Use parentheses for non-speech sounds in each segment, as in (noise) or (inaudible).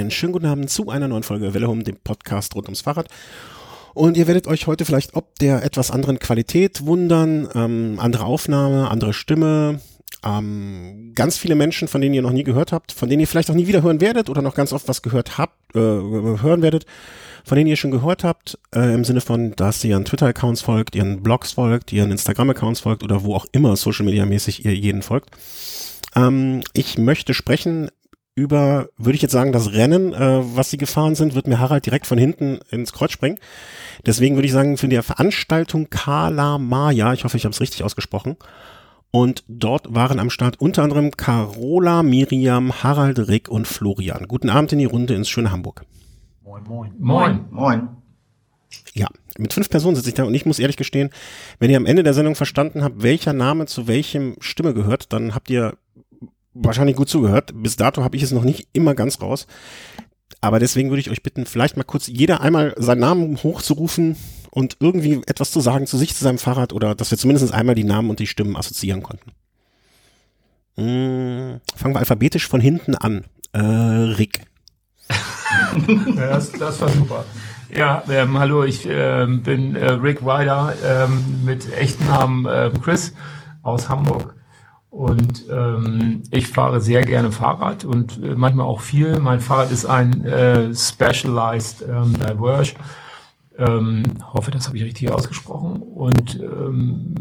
einen schönen guten Abend zu einer neuen Folge Welle dem Podcast rund ums Fahrrad. Und ihr werdet euch heute vielleicht ob der etwas anderen Qualität wundern, ähm, andere Aufnahme, andere Stimme, ähm, ganz viele Menschen, von denen ihr noch nie gehört habt, von denen ihr vielleicht auch nie wieder hören werdet oder noch ganz oft was gehört habt, äh, hören werdet, von denen ihr schon gehört habt, äh, im Sinne von, dass ihr ihren Twitter-Accounts folgt, ihren Blogs folgt, ihren Instagram-Accounts folgt oder wo auch immer Social Media mäßig ihr jeden folgt. Ähm, ich möchte sprechen über, würde ich jetzt sagen, das Rennen, äh, was sie gefahren sind, wird mir Harald direkt von hinten ins Kreuz springen. Deswegen würde ich sagen, für die Veranstaltung Kala Maya, ich hoffe, ich habe es richtig ausgesprochen, und dort waren am Start unter anderem Carola, Miriam, Harald, Rick und Florian. Guten Abend in die Runde ins schöne Hamburg. Moin, moin. Moin. Moin. Ja, mit fünf Personen sitze ich da und ich muss ehrlich gestehen, wenn ihr am Ende der Sendung verstanden habt, welcher Name zu welchem Stimme gehört, dann habt ihr wahrscheinlich gut zugehört. Bis dato habe ich es noch nicht immer ganz raus. Aber deswegen würde ich euch bitten, vielleicht mal kurz jeder einmal seinen Namen hochzurufen und irgendwie etwas zu sagen zu sich, zu seinem Fahrrad oder dass wir zumindest einmal die Namen und die Stimmen assoziieren konnten. Hm, fangen wir alphabetisch von hinten an. Äh, Rick. (laughs) das, das war super. Ja, ähm, hallo, ich ähm, bin äh, Rick Ryder ähm, mit echten Namen äh, Chris aus Hamburg. Und ähm, ich fahre sehr gerne Fahrrad und äh, manchmal auch viel. Mein Fahrrad ist ein äh, Specialized ähm, Diverge. Ähm, hoffe, das habe ich richtig ausgesprochen. Und ähm,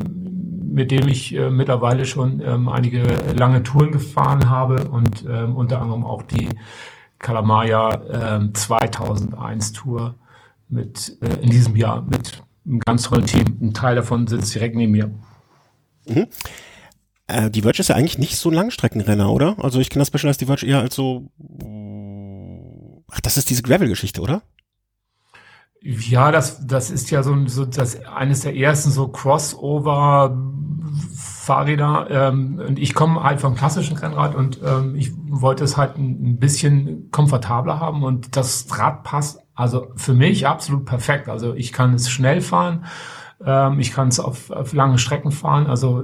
mit dem ich äh, mittlerweile schon ähm, einige lange Touren gefahren habe und ähm, unter anderem auch die Kalamaya ähm, 2001 Tour mit äh, in diesem Jahr mit einem ganz tollen Team. Ein Teil davon sitzt direkt neben mir. Mhm. Äh, die Verge ist ja eigentlich nicht so ein Langstreckenrenner, oder? Also ich kenne das Specialized die Verge eher als so. Ach, das ist diese Gravel-Geschichte, oder? Ja, das, das ist ja so, so das eines der ersten so Crossover Fahrräder. Ähm, und ich komme halt vom klassischen Rennrad und ähm, ich wollte es halt ein, ein bisschen komfortabler haben und das Rad passt also für mich absolut perfekt. Also ich kann es schnell fahren, ähm, ich kann es auf, auf lange Strecken fahren. Also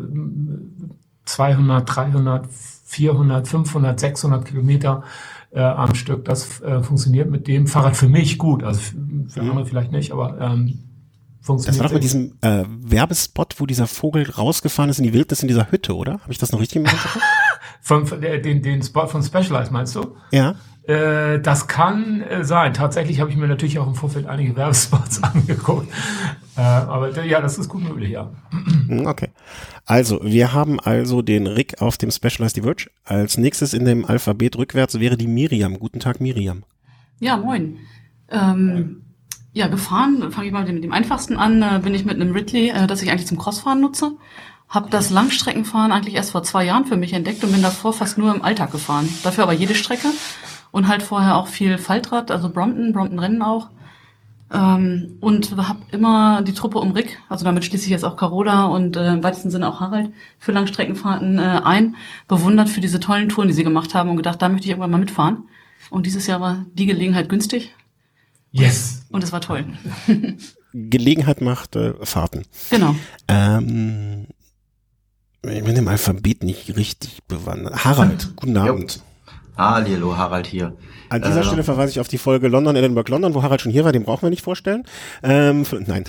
200, 300, 400, 500, 600 Kilometer äh, am Stück. Das äh, funktioniert mit dem Fahrrad für mich gut. Also für, mhm. andere vielleicht nicht, aber ähm, funktioniert. Das war doch mit diesem äh, Werbespot, wo dieser Vogel rausgefahren ist in die Wildnis in dieser Hütte, oder? Habe ich das noch richtig im (laughs) von, von den, den Spot von Specialized meinst du? Ja. Äh, das kann äh, sein. Tatsächlich habe ich mir natürlich auch im Vorfeld einige Werbespots (laughs) angeguckt. Äh, aber ja, das ist gut möglich, ja. Hm, okay. Also, wir haben also den Rick auf dem Specialized Diverge. Als nächstes in dem Alphabet rückwärts wäre die Miriam. Guten Tag, Miriam. Ja, moin. Ähm, ja, gefahren, fange ich mal mit dem einfachsten an, äh, bin ich mit einem Ridley, äh, das ich eigentlich zum Crossfahren nutze. Hab das Langstreckenfahren eigentlich erst vor zwei Jahren für mich entdeckt und bin davor fast nur im Alltag gefahren. Dafür aber jede Strecke und halt vorher auch viel Faltrad, also Brompton, Brompton Rennen auch. Ähm, und habe immer die Truppe um Rick, also damit schließe ich jetzt auch Carola und äh, im weitesten Sinne auch Harald für Langstreckenfahrten äh, ein, bewundert für diese tollen Touren, die sie gemacht haben und gedacht, da möchte ich irgendwann mal mitfahren. Und dieses Jahr war die Gelegenheit günstig. Yes. Und es war toll. (laughs) Gelegenheit macht äh, Fahrten. Genau. Ähm, ich bin im Alphabet nicht richtig bewandert. Harald, (laughs) guten Abend. Hallo, Harald hier. An dieser äh, Stelle verweise ich auf die Folge London, Edinburgh, London, wo Harald schon hier war, den brauchen wir nicht vorstellen. Ähm, nein.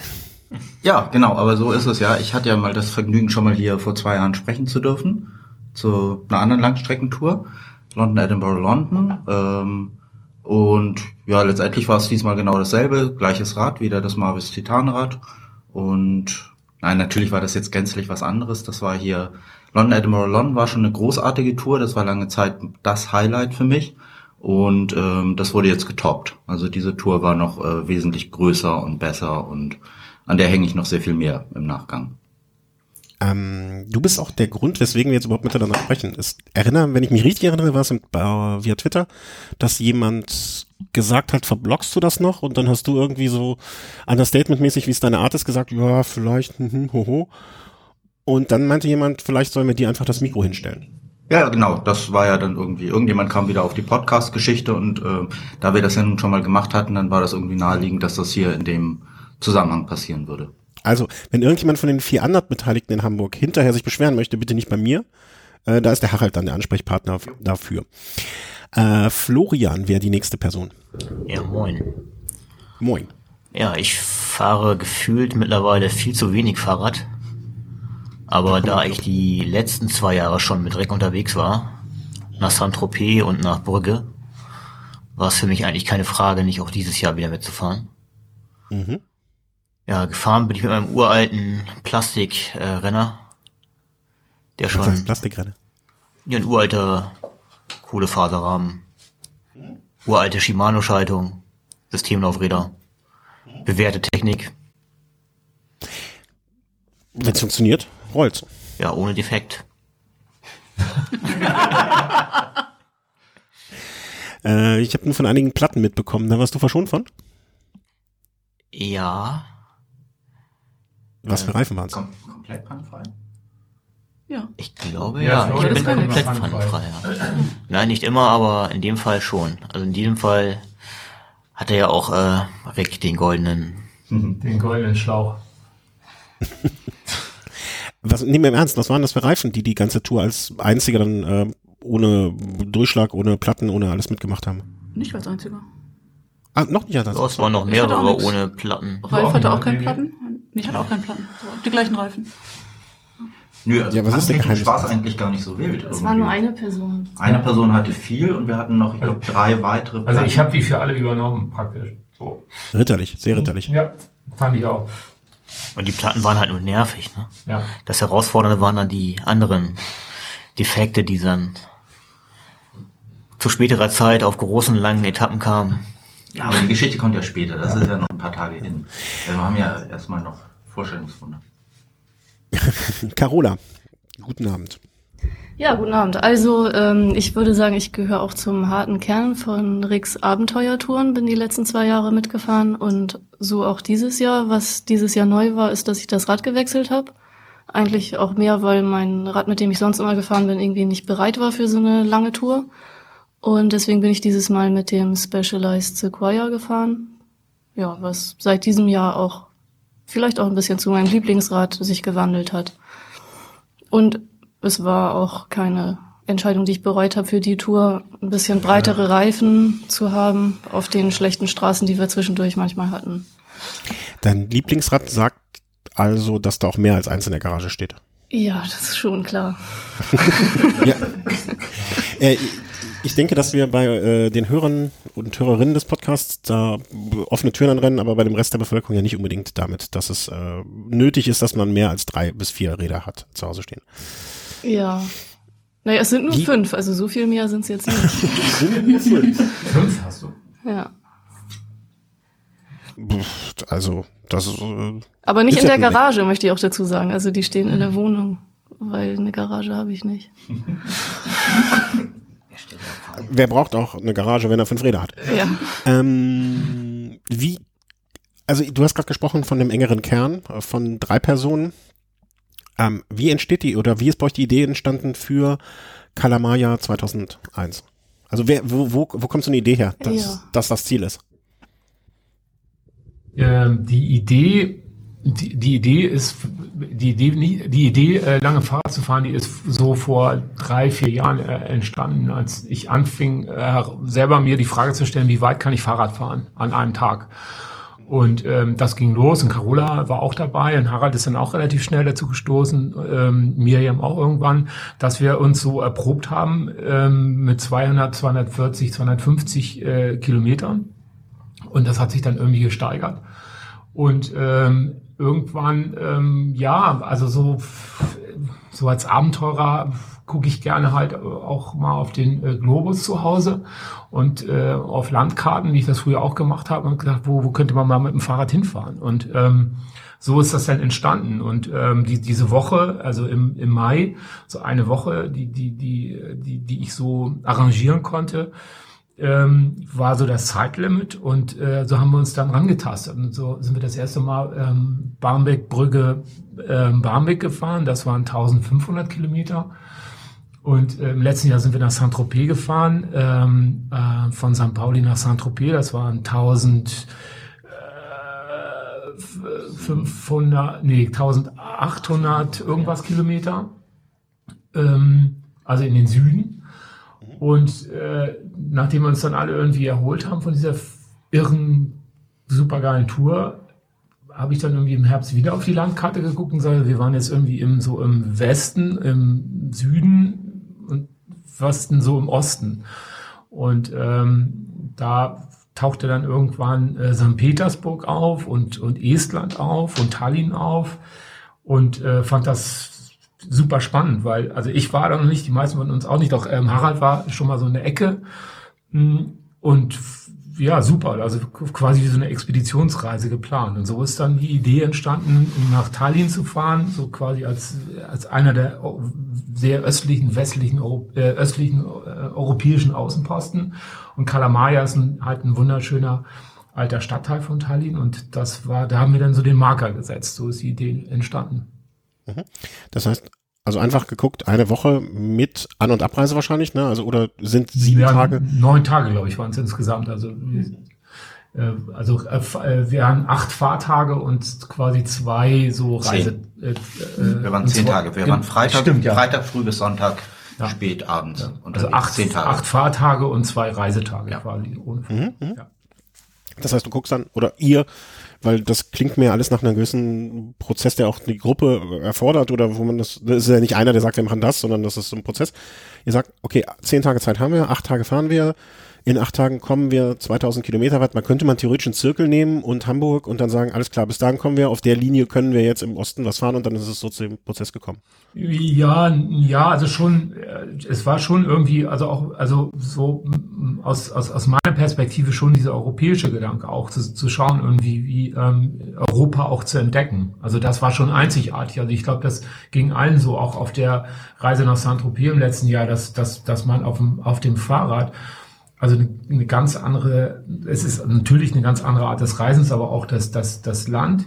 Ja, genau, aber so ist es ja. Ich hatte ja mal das Vergnügen, schon mal hier vor zwei Jahren sprechen zu dürfen, zu einer anderen Langstreckentour. London, Edinburgh, London. Ähm, und ja, letztendlich war es diesmal genau dasselbe, gleiches Rad, wieder das Marvis Titanrad. Und nein, natürlich war das jetzt gänzlich was anderes. Das war hier London Edinburgh London war schon eine großartige Tour. Das war lange Zeit das Highlight für mich. Und ähm, das wurde jetzt getoppt. Also diese Tour war noch äh, wesentlich größer und besser und an der hänge ich noch sehr viel mehr im Nachgang. Ähm, du bist auch der Grund, weswegen wir jetzt überhaupt miteinander sprechen. Es erinnere, wenn ich mich richtig erinnere, war es äh, via Twitter, dass jemand gesagt hat, verblockst du das noch? Und dann hast du irgendwie so understatement-mäßig, wie es deine Art ist, gesagt, ja, vielleicht, hm, hm, hoho. Und dann meinte jemand, vielleicht sollen wir dir einfach das Mikro hinstellen. Ja, genau. Das war ja dann irgendwie, irgendjemand kam wieder auf die Podcast-Geschichte und äh, da wir das ja nun schon mal gemacht hatten, dann war das irgendwie naheliegend, dass das hier in dem Zusammenhang passieren würde. Also, wenn irgendjemand von den vier anderen Beteiligten in Hamburg hinterher sich beschweren möchte, bitte nicht bei mir. Äh, da ist der Harald dann der Ansprechpartner dafür. Äh, Florian wäre die nächste Person. Ja, moin. Moin. Ja, ich fahre gefühlt mittlerweile viel zu wenig Fahrrad. Aber da ich die letzten zwei Jahre schon mit Reck unterwegs war, nach Saint-Tropez und nach Brügge, war es für mich eigentlich keine Frage, nicht auch dieses Jahr wieder mitzufahren. Mhm. Ja, gefahren bin ich mit meinem uralten Plastikrenner, der Was schon heißt Plastikrenner? ja, ein uralter Kohlefaserrahmen, uralte Shimano-Schaltung, Systemlaufräder, bewährte Technik, Wenn es funktioniert, rollt's. ja, ohne Defekt. (laughs) Äh, ich habe nur von einigen Platten mitbekommen. Da warst du verschont von? Ja, Was für Reifen waren's? Kom komplett pannenfrei. Ja. ich glaube Ja, ja, ich bin komplett. Ja. Nein, nicht immer, aber in dem Fall schon. Also in diesem Fall hat er ja auch äh, Rick den goldenen. Den goldenen Schlauch. (laughs) Was, nehmen wir im Ernst, was waren das für Reifen, die die ganze Tour als einzige dann äh, ohne Durchschlag, ohne Platten, ohne alles mitgemacht haben? Nicht als einziger. Ah, noch nicht als Ja, es waren noch mehrere nix. ohne Platten. Ralf hatte auch keine nee, nee. Platten. Ich hatte auch keine Platten. So, die gleichen Reifen. Nö, also Ja, was ist der Geheimnis? es eigentlich gar nicht so wild. Es war nur eine Person. Eine Person hatte viel und wir hatten noch, ich glaube, drei weitere. Also ich habe die für alle übernommen, praktisch. So. Ritterlich, sehr ritterlich. Ja, fand ich auch. Und die Platten waren halt nur nervig. Ne? Ja. Das Herausfordernde waren dann die anderen Defekte, die dann zu späterer Zeit auf großen, langen Etappen kamen. Ja, aber die Geschichte kommt ja später. Das ist ja noch ein paar Tage hin. Wir haben ja erstmal noch Vorstellungsrunde. (laughs) Carola, guten Abend. Ja, guten Abend. Also ähm, ich würde sagen, ich gehöre auch zum harten Kern von Ricks Abenteuertouren, bin die letzten zwei Jahre mitgefahren und so auch dieses Jahr. Was dieses Jahr neu war, ist, dass ich das Rad gewechselt habe. Eigentlich auch mehr, weil mein Rad, mit dem ich sonst immer gefahren bin, irgendwie nicht bereit war für so eine lange Tour. Und deswegen bin ich dieses Mal mit dem Specialized Sequoia gefahren. Ja, was seit diesem Jahr auch vielleicht auch ein bisschen zu meinem Lieblingsrad sich gewandelt hat. Und es war auch keine Entscheidung, die ich bereut habe für die Tour, ein bisschen breitere Reifen zu haben auf den schlechten Straßen, die wir zwischendurch manchmal hatten. Dein Lieblingsrad sagt also, dass da auch mehr als eins in der Garage steht. Ja, das ist schon klar. (laughs) Ja. äh, ich denke, dass wir bei äh, den Hörern und Hörerinnen des Podcasts da offene Türen anrennen, aber bei dem Rest der Bevölkerung ja nicht unbedingt damit, dass es äh, nötig ist, dass man mehr als drei bis vier Räder hat zu Hause stehen. Ja. Naja, es sind nur Wie- fünf, also so viel mehr sind es jetzt nicht. (laughs) Fünf hast du. ja. Also, das ist, äh, Aber nicht in der. Garage, möchte ich auch dazu sagen. Also die stehen in der Wohnung, weil eine Garage habe ich nicht. (laughs) wer braucht auch eine Garage, wenn er fünf Räder hat? Ja. Ähm, wie, also du hast gerade gesprochen von dem engeren Kern äh, von drei Personen. Ähm, wie entsteht die oder wie ist bei euch die Idee entstanden für Kalamaya 2001? Also wer, wo, wo, wo kommt so eine Idee her, dass, Ja. dass das Ziel ist? Ähm, die Idee, die, die Idee ist, die Idee, die Idee, äh, lange Fahrrad zu fahren, die ist so vor drei, vier Jahren äh, entstanden, als ich anfing, äh, selber mir die Frage zu stellen, wie weit kann ich Fahrrad fahren an einem Tag? Und ähm, das ging los und Carola war auch dabei und Harald ist dann auch relativ schnell dazu gestoßen, ähm, Miriam auch irgendwann, dass wir uns so erprobt haben ähm, mit 200, 240, 250 äh, Kilometern. Und das hat sich dann irgendwie gesteigert. Und ähm, irgendwann, ähm, ja, also so, so als Abenteurer gucke ich gerne halt auch mal auf den äh, Globus zu Hause und äh, auf Landkarten, wie ich das früher auch gemacht habe, und gedacht, wo, wo könnte man mal mit dem Fahrrad hinfahren? Und ähm, so ist das dann entstanden. Und ähm, die, diese Woche, also im, im Mai, so eine Woche, die, die, die, die, die ich so arrangieren konnte, ähm, war so das Zeitlimit und äh, so haben wir uns dann rangetastet. Und so sind wir das erste Mal ähm, Barmbek-Brügge ähm, Barmbek gefahren. Das waren 1500 Kilometer. Und äh, im letzten Jahr sind wir nach Saint-Tropez gefahren, ähm, äh, von St. Pauli nach Saint-Tropez. Das waren 1000 äh, 500, nee, 1800 irgendwas Kilometer. Ähm, also in den Süden. Und äh, nachdem wir uns dann alle irgendwie erholt haben von dieser irren, supergeilen Tour, habe ich dann irgendwie im Herbst wieder auf die Landkarte geguckt und gesagt, wir waren jetzt irgendwie im, so im Westen, im Süden was denn so im Osten. Und ähm, da tauchte dann irgendwann äh, St. Petersburg auf und, und Estland auf und Tallinn auf und äh, fand das super spannend, weil, also ich war da noch nicht, die meisten von uns auch nicht, doch ähm, Harald war schon mal so in der Ecke hm, und ja, super, also quasi wie so eine Expeditionsreise geplant. Und so ist dann die Idee entstanden, nach Tallinn zu fahren, so quasi als, als einer der sehr östlichen, westlichen, äh, östlichen äh, europäischen Außenposten. Und Kalamaya ist ein, halt ein wunderschöner alter Stadtteil von Tallinn und das war, da haben wir dann so den Marker gesetzt. So ist die Idee entstanden. Mhm. Das heißt, also einfach geguckt, eine Woche mit An- und Abreise wahrscheinlich, ne? Also oder sind sieben ja, Tage? Neun Tage, glaube ich, waren es insgesamt. Also also äh, wir haben acht Fahrtage und quasi zwei so Reise. Äh, äh, wir waren zehn Tage. Wir waren Freitag, stimmt, ja. Freitag früh bis Sonntag ja. spät abends. Ja. Und also acht, zehn Tage. acht Fahrtage und zwei Reisetage ja. quasi ohne mhm, mhm. Ja. Das heißt, du guckst dann, oder ihr, weil das klingt mir alles nach einem gewissen Prozess, der auch die Gruppe erfordert oder wo man das, das ist ja nicht einer, der sagt, wir machen das, sondern das ist so ein Prozess. Ihr sagt, okay, zehn Tage Zeit haben wir, acht Tage fahren wir, in acht Tagen kommen wir 2000 Kilometer weit. Man könnte man theoretisch einen Zirkel nehmen und Hamburg und dann sagen, alles klar, bis dahin kommen wir, auf der Linie können wir jetzt im Osten was fahren und dann ist es so zu dem Prozess gekommen. Ja, ja, also schon, äh, es war schon irgendwie, also auch, also so aus, aus, aus meiner Perspektive schon dieser europäische Gedanke auch zu, zu schauen, irgendwie wie ähm, Europa auch zu entdecken. Also das war schon einzigartig. Also ich glaube, das ging allen so, auch auf der Reise nach Saint-Tropez im letzten Jahr, dass, dass, dass man auf dem, auf dem Fahrrad also eine, ganz andere, es ist natürlich eine ganz andere Art des Reisens, aber auch das, das, das Land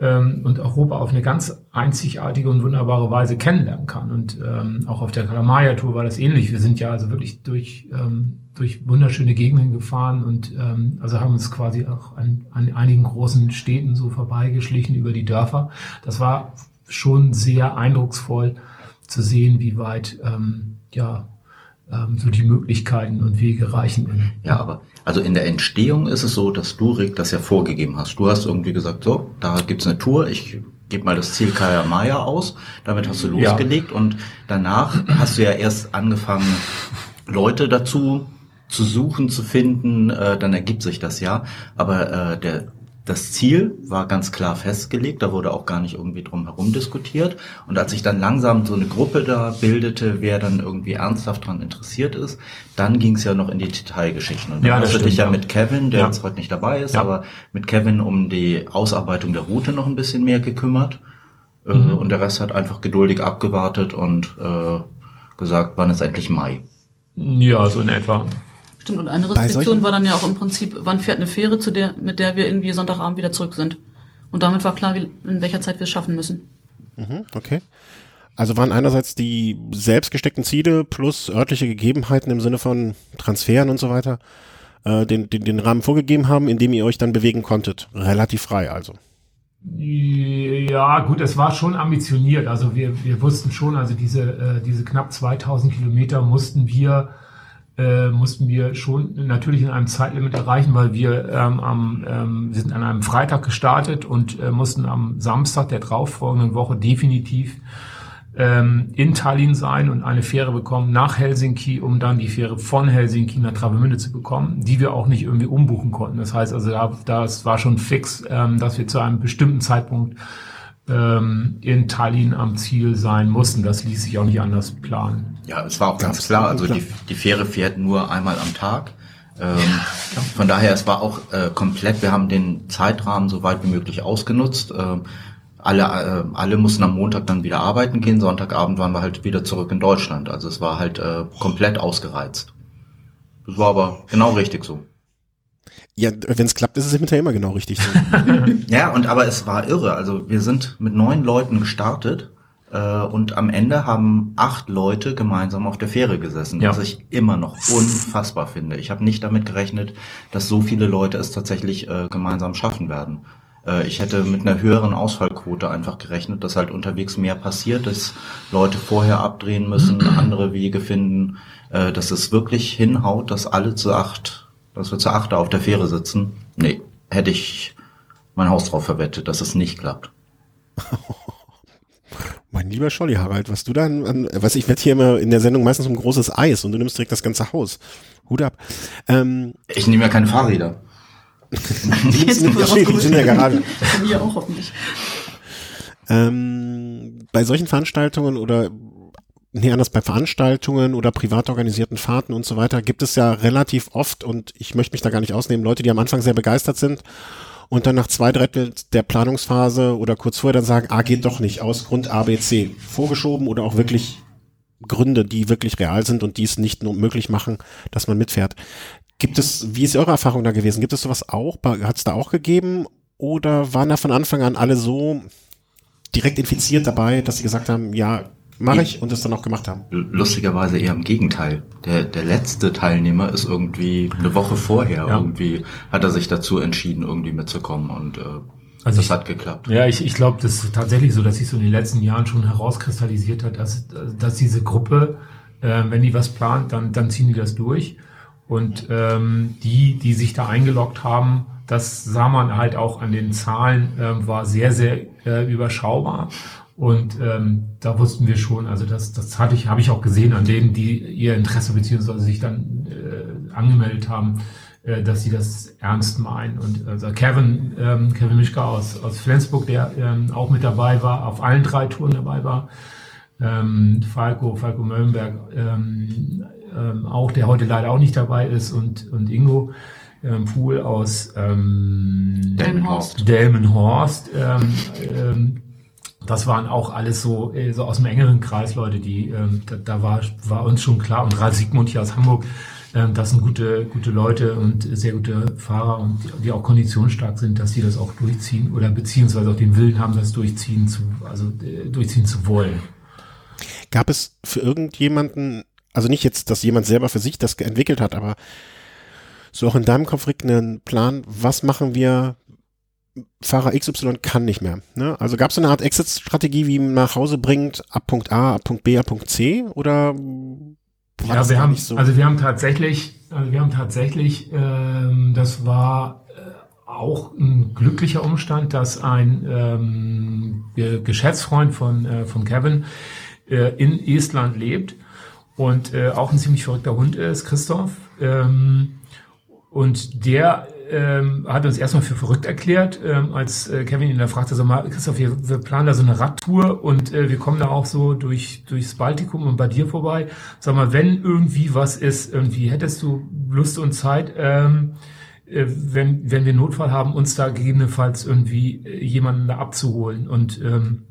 ähm, und Europa auf eine ganz einzigartige und wunderbare Weise kennenlernen kann. Und ähm, auch auf der Kalamaya-Tour war das ähnlich. Wir sind ja also wirklich durch, ähm, durch wunderschöne Gegenden gefahren und ähm, also haben uns quasi auch an, an einigen großen Städten so vorbeigeschlichen über die Dörfer. Das war schon sehr eindrucksvoll zu sehen, wie weit ähm, ja ähm, so die Möglichkeiten und Wege reichen. Ja, aber also in der Entstehung ist es so, dass du, Rick, das ja vorgegeben hast. Du hast irgendwie gesagt, so, da gibt's eine Tour, ich gebe mal das Ziel Kaya Maya aus, damit hast du losgelegt ja. und danach hast du ja erst angefangen, Leute dazu zu suchen, zu finden, äh, dann ergibt sich das ja. Aber äh, der das Ziel war ganz klar festgelegt, da wurde auch gar nicht irgendwie drum herum diskutiert. Und als sich dann langsam so eine Gruppe da bildete, wer dann irgendwie ernsthaft dran interessiert ist, dann ging es ja noch in die Detailgeschichten. Und dann ja, hast du dich ja, ja mit Kevin, der ja. jetzt heute nicht dabei ist, ja. aber mit Kevin um die Ausarbeitung der Route noch ein bisschen mehr gekümmert. Äh, mhm. Und der Rest hat einfach geduldig abgewartet und äh, gesagt, wann ist endlich Mai. Ja, so in etwa. Stimmt, und eine Restriktion war dann ja auch im Prinzip, wann fährt eine Fähre, zu der, mit der wir irgendwie Sonntagabend wieder zurück sind. Und damit war klar, wie, in welcher Zeit wir es schaffen müssen. Mhm, okay. Also waren einerseits die selbst gesteckten Ziele plus örtliche Gegebenheiten im Sinne von Transferen und so weiter äh, den, den, den Rahmen vorgegeben haben, in dem ihr euch dann bewegen konntet. Relativ frei also. Ja, gut, es war schon ambitioniert. Also wir, wir wussten schon, also diese, äh, diese knapp 2000 Kilometer mussten wir äh, mussten wir schon natürlich in einem Zeitlimit erreichen, weil wir ähm, am, ähm, sind an einem Freitag gestartet und äh, mussten am Samstag der darauffolgenden Woche definitiv ähm, in Tallinn sein und eine Fähre bekommen nach Helsinki, um dann die Fähre von Helsinki nach Travemünde zu bekommen, die wir auch nicht irgendwie umbuchen konnten. Das heißt also, da, das war schon fix, ähm, dass wir zu einem bestimmten Zeitpunkt ähm, in Tallinn am Ziel sein mussten. Das ließ sich auch nicht anders planen. Ja, es war auch ganz klar. Also die, die Fähre fährt nur einmal am Tag. Ähm, von daher, es war auch äh, komplett, wir haben den Zeitrahmen so weit wie möglich ausgenutzt. Ähm, alle, äh, alle mussten am Montag dann wieder arbeiten gehen, Sonntagabend waren wir halt wieder zurück in Deutschland. Also es war halt äh, komplett ausgereizt. Das war aber genau richtig so. Ja, wenn es klappt, ist es hinterher immer genau richtig so. (laughs) ja, und aber es war irre. Also wir sind mit neun Leuten gestartet äh, und am Ende haben acht Leute gemeinsam auf der Fähre gesessen, ja. was ich immer noch unfassbar finde. Ich habe nicht damit gerechnet, dass so viele Leute es tatsächlich äh, gemeinsam schaffen werden. Äh, ich hätte mit einer höheren Ausfallquote einfach gerechnet, dass halt unterwegs mehr passiert, dass Leute vorher abdrehen müssen, andere Wege finden, äh, dass es wirklich hinhaut, dass alle zu acht, dass wir zu acht auf der Fähre sitzen. Nee, hätte ich mein Haus drauf verwettet, dass es nicht klappt. (laughs) Mein lieber Scholli Harald, was du dann, an, was ich werde hier immer in der Sendung meistens um großes Eis und du nimmst direkt das ganze Haus. Hut ab. Ähm, Ich nehme ja keine Fahrräder. (laughs) die, sind, die sind in der Garage. Mir auch hoffentlich. Ähm, bei solchen Veranstaltungen oder nee, anders bei Veranstaltungen oder privat organisierten Fahrten und so weiter gibt es ja relativ oft und ich möchte mich da gar nicht ausnehmen, Leute, die am Anfang sehr begeistert sind und dann nach zwei Drittel der Planungsphase oder kurz vorher dann sagen, ah, geht doch nicht aus Grund A, B, C. Vorgeschoben oder auch wirklich Gründe, die wirklich real sind und die es nicht nur möglich machen, dass man mitfährt. Gibt es, wie ist eure Erfahrung da gewesen? Gibt es sowas auch? Hat es da auch gegeben? Oder waren da von Anfang an alle so direkt infiziert dabei, dass sie gesagt haben, ja, mache ich und es dann auch gemacht haben? Lustigerweise eher im Gegenteil. Der, der letzte Teilnehmer ist irgendwie eine Woche vorher Ja. irgendwie, hat er sich dazu entschieden, irgendwie mitzukommen und äh, Also das ich- hat geklappt. Ja, ich, ich glaube, das ist tatsächlich so, dass sich so in den letzten Jahren schon herauskristallisiert hat, dass, dass diese Gruppe, äh, wenn die was plant, dann, dann ziehen die das durch. Und ähm, die, die sich da eingeloggt haben, das sah man halt auch an den Zahlen, ähm, war sehr, sehr äh, überschaubar. Und ähm, da wussten wir schon, also das, das hatte ich, habe ich auch gesehen an denen, die ihr Interesse beziehungsweise sich dann äh, angemeldet haben, äh, dass sie das ernst meinen. Und also Kevin, ähm, Kevin Mischka aus, aus Flensburg, der ähm, auch mit dabei war, auf allen drei Touren dabei war, ähm, Falco, Falco Möllenberg, ähm, ähm, auch, der heute leider auch nicht dabei ist, und, und Ingo ähm, Pool aus ähm, Delmenhorst. Delmenhorst. Ähm, ähm, das waren auch alles so, äh, so aus dem engeren Kreis Leute, die, ähm, da, da war, war uns schon klar, und Ralf Siegmund hier aus Hamburg, ähm, das sind gute, gute Leute und sehr gute Fahrer und die, auch konditionsstark sind, dass die das auch durchziehen oder beziehungsweise auch den Willen haben, das durchziehen zu, also äh, durchziehen zu wollen. Gab es für irgendjemanden, also nicht jetzt, dass jemand selber für sich das entwickelt hat, aber so auch in deinem Kopf, Rick, einen Plan, was machen wir, Fahrer XY kann nicht mehr. Ne? Also gab es eine Art Exit-Strategie, wie man nach Hause bringt, ab Punkt A, ab Punkt B, ab Punkt C? Oder Ja, wir haben, nicht so? also wir haben tatsächlich, also wir haben tatsächlich, ähm, das war äh, auch ein glücklicher Umstand, dass ein ähm, Ge- Geschäftsfreund von, äh, von Kevin äh, in Estland lebt und äh, auch ein ziemlich verrückter Hund ist, Christoph. Ähm, und der ähm, hat uns erstmal für verrückt erklärt, ähm, als äh, Kevin ihn da fragte, sag mal, Christoph, wir, wir planen da so eine Radtour und äh, wir kommen da auch so durch durchs Baltikum und bei dir vorbei. Sag mal, wenn irgendwie was ist, irgendwie hättest du Lust und Zeit, ähm, äh, wenn, wenn wir Notfall haben, uns da gegebenenfalls irgendwie äh, jemanden da abzuholen. Und ähm,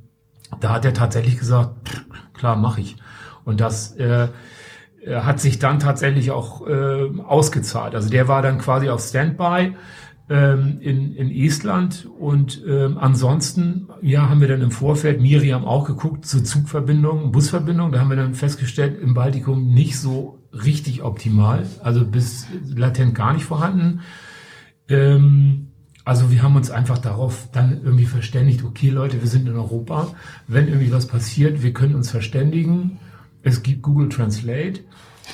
da hat er tatsächlich gesagt, klar, mache ich. Und das äh, hat sich dann tatsächlich auch äh, ausgezahlt. Also der war dann quasi auf Standby ähm, in, in Estland und ähm, ansonsten ja haben wir dann im Vorfeld Miriam auch geguckt zu Zugverbindungen, Busverbindungen. Da haben wir dann festgestellt im Baltikum nicht so richtig optimal, also bis latent gar nicht vorhanden. Ähm, also wir haben uns einfach darauf dann irgendwie verständigt, okay Leute, wir sind in Europa, wenn irgendwie was passiert, wir können uns verständigen. Es gibt Google Translate.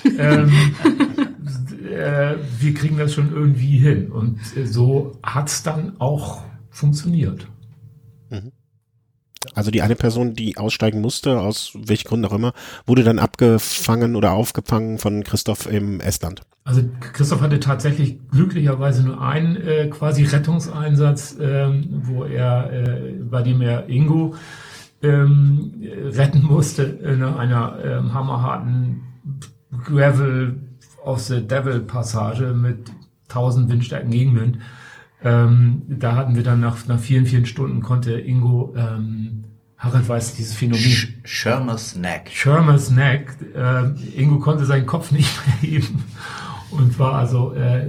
(laughs) ähm, äh, wir kriegen das schon irgendwie hin. Und äh, so hat's dann auch funktioniert. Also die eine Person, die aussteigen musste, aus welchen Gründen auch immer, wurde dann abgefangen oder aufgefangen von Christoph im Estland. Also Christoph hatte tatsächlich glücklicherweise nur einen äh, quasi Rettungseinsatz, ähm, wo er, äh, bei dem er Ingo ähm, retten musste in einer ähm, hammerharten Gravel of the Devil Passage mit 1000 Windstärken Gegenwind. Ähm, da hatten wir dann nach, nach vielen, vielen Stunden konnte Ingo, ähm, Harald weiß dieses Phänomen, Sch Schirmer's Neck. Sherman's Neck. Äh, Ingo konnte seinen Kopf nicht (laughs) mehr heben und war also äh,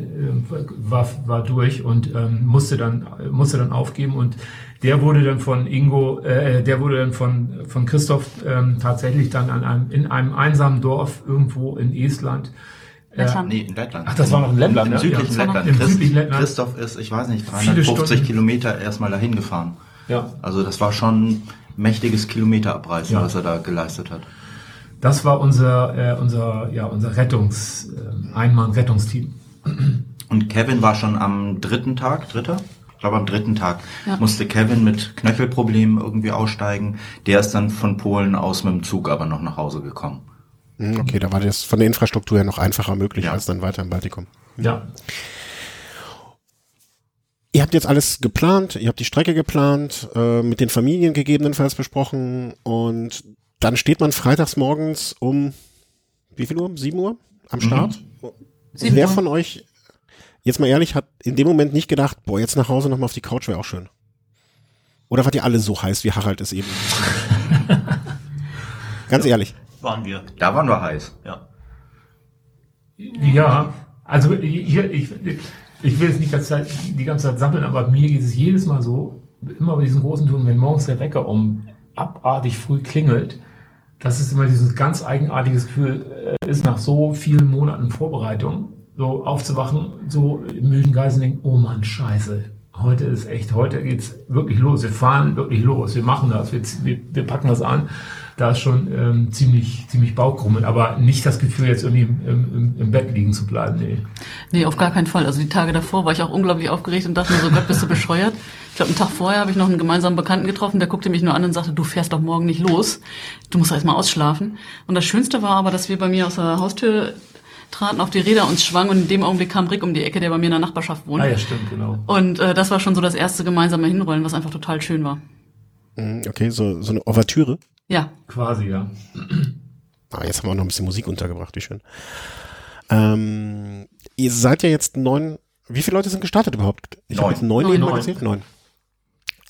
war, war durch und ähm, musste dann musste dann aufgeben und der wurde dann von Ingo, äh, der wurde dann von von Christoph ähm, tatsächlich dann an einem in einem einsamen Dorf irgendwo in Estland Lettland. Nee, in Lettland. Ach, das war noch in Lettland, Im ne? südlichen Ja, das war noch Lettland. im Christ- südlichen Lettland. Christoph ist, ich weiß nicht, Viele 350 Stunden. Kilometer erstmal dahin gefahren. Ja. Also das war schon mächtiges Kilometerabreißen, Ja. was er da geleistet hat. Das war unser, äh, unser, ja, unser Rettungs, äh, Einmann-Rettungsteam. Und Kevin war schon am dritten Tag, dritter? Ich glaube am dritten Tag Ja. musste Kevin mit Knöchelproblemen irgendwie aussteigen. Der ist dann von Polen aus mit dem Zug aber noch nach Hause gekommen. Hm, Okay, da war das von der Infrastruktur her noch einfacher möglich Ja. als dann weiter im Baltikum. Ja. Ihr habt jetzt alles geplant, ihr habt die Strecke geplant, äh, mit den Familien gegebenenfalls besprochen und dann steht man freitags morgens um wie viel Uhr? 7 Uhr am Start? Sieben Wer von euch, jetzt mal ehrlich, hat in dem Moment nicht gedacht, boah, jetzt nach Hause nochmal auf die Couch wäre auch schön? Oder wart ihr alle so heiß, wie Harald es eben? (laughs) Ganz ehrlich. Waren wir. Da waren wir heiß. Ja. Ja, also ich, ich, ich will jetzt nicht die ganze, Zeit, die ganze Zeit sammeln, aber mir geht es jedes Mal so, immer bei diesen großen Touren, wenn morgens der Wecker um abartig früh klingelt, das ist immer dieses ganz eigenartiges Gefühl, äh, ist nach so vielen Monaten Vorbereitung, so aufzuwachen, so im müden Geist denken, oh Mann, scheiße, heute ist echt, heute geht's wirklich los, wir fahren wirklich los, wir machen das, wir, wir, wir packen das an. Da ist schon ähm, ziemlich, ziemlich Bauchkrummeln, aber nicht das Gefühl, jetzt irgendwie im, im, im Bett liegen zu bleiben. Nee. Nee, auf gar keinen Fall. Also die Tage davor war ich auch unglaublich aufgeregt und dachte mir so, Gott, bist du bescheuert. Ich glaube, einen Tag vorher habe ich noch einen gemeinsamen Bekannten getroffen, der guckte mich nur an und sagte, du fährst doch morgen nicht los. Du musst erst mal ausschlafen. Und das Schönste war aber, dass wir bei mir aus der Haustür traten, auf die Räder uns schwangen und in dem Augenblick kam Rick um die Ecke, der bei mir in der Nachbarschaft wohnt. Ah ja, stimmt, genau. Und äh, das war schon so das erste gemeinsame Hinrollen, was einfach total schön war. Mhm, Okay, so, so eine Ouvertüre. Ja, Quasi, ja. Ah, jetzt haben wir auch noch ein bisschen Musik untergebracht, wie schön. Ähm, ihr seid ja jetzt neun, wie viele Leute sind gestartet überhaupt? Ich habe Neun. jetzt neun, Neun. eben mal Neun. gezählt, neun.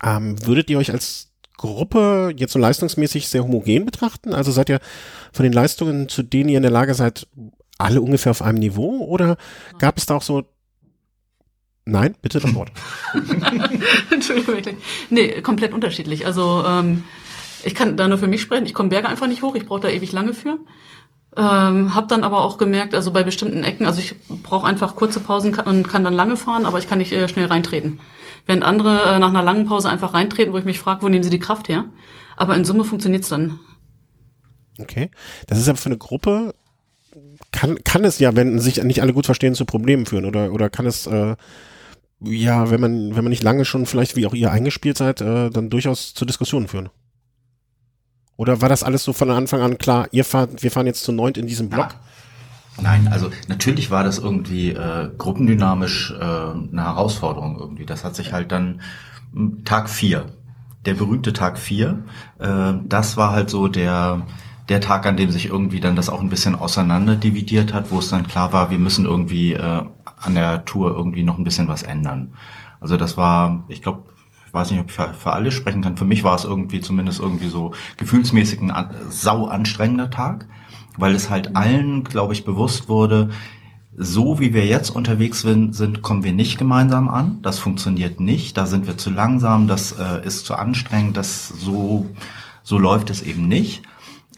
Ähm, würdet ihr euch als Gruppe jetzt so leistungsmäßig sehr homogen betrachten? Also seid ihr von den Leistungen, zu denen ihr in der Lage seid, alle ungefähr auf einem Niveau? Oder gab es da auch so Nein, bitte das Wort. (laughs) Entschuldigung. Nee, komplett unterschiedlich. Also ähm, ich kann da nur für mich sprechen. Ich komme Berge einfach nicht hoch. Ich brauche da ewig lange für. Ähm, hab dann aber auch gemerkt, also bei bestimmten Ecken, also ich brauche einfach kurze Pausen und kann dann lange fahren, aber ich kann nicht äh, schnell reintreten. Während andere äh, nach einer langen Pause einfach reintreten, wo ich mich frage, wo nehmen sie die Kraft her? Aber in Summe funktioniert's dann. Okay. Das ist aber für eine Gruppe, kann, kann es ja, wenn sich nicht alle gut verstehen, zu Problemen führen oder, oder kann es, äh, ja, wenn man, wenn man nicht lange schon vielleicht wie auch ihr eingespielt seid, äh, dann durchaus zu Diskussionen führen. Oder war das alles so von Anfang an klar, ihr fahrt, wir fahren jetzt zu neunt in diesem Block? Nein, also natürlich war das irgendwie äh, gruppendynamisch äh, eine Herausforderung irgendwie. Das hat sich halt dann m, Tag vier, der berühmte Tag vier, äh, das war halt so der der Tag, an dem sich irgendwie dann das auch ein bisschen auseinander dividiert hat, wo es dann klar war, wir müssen irgendwie äh, an der Tour irgendwie noch ein bisschen was ändern. Also das war, ich glaube, ich weiß nicht, ob ich für, für alle sprechen kann. Für mich war es irgendwie zumindest irgendwie so gefühlsmäßig ein an, sau anstrengender Tag, weil es halt allen, glaube ich, bewusst wurde, so wie wir jetzt unterwegs sind, sind, kommen wir nicht gemeinsam an. Das funktioniert nicht. Da sind wir zu langsam. Das äh, ist zu anstrengend. Das so so läuft es eben nicht.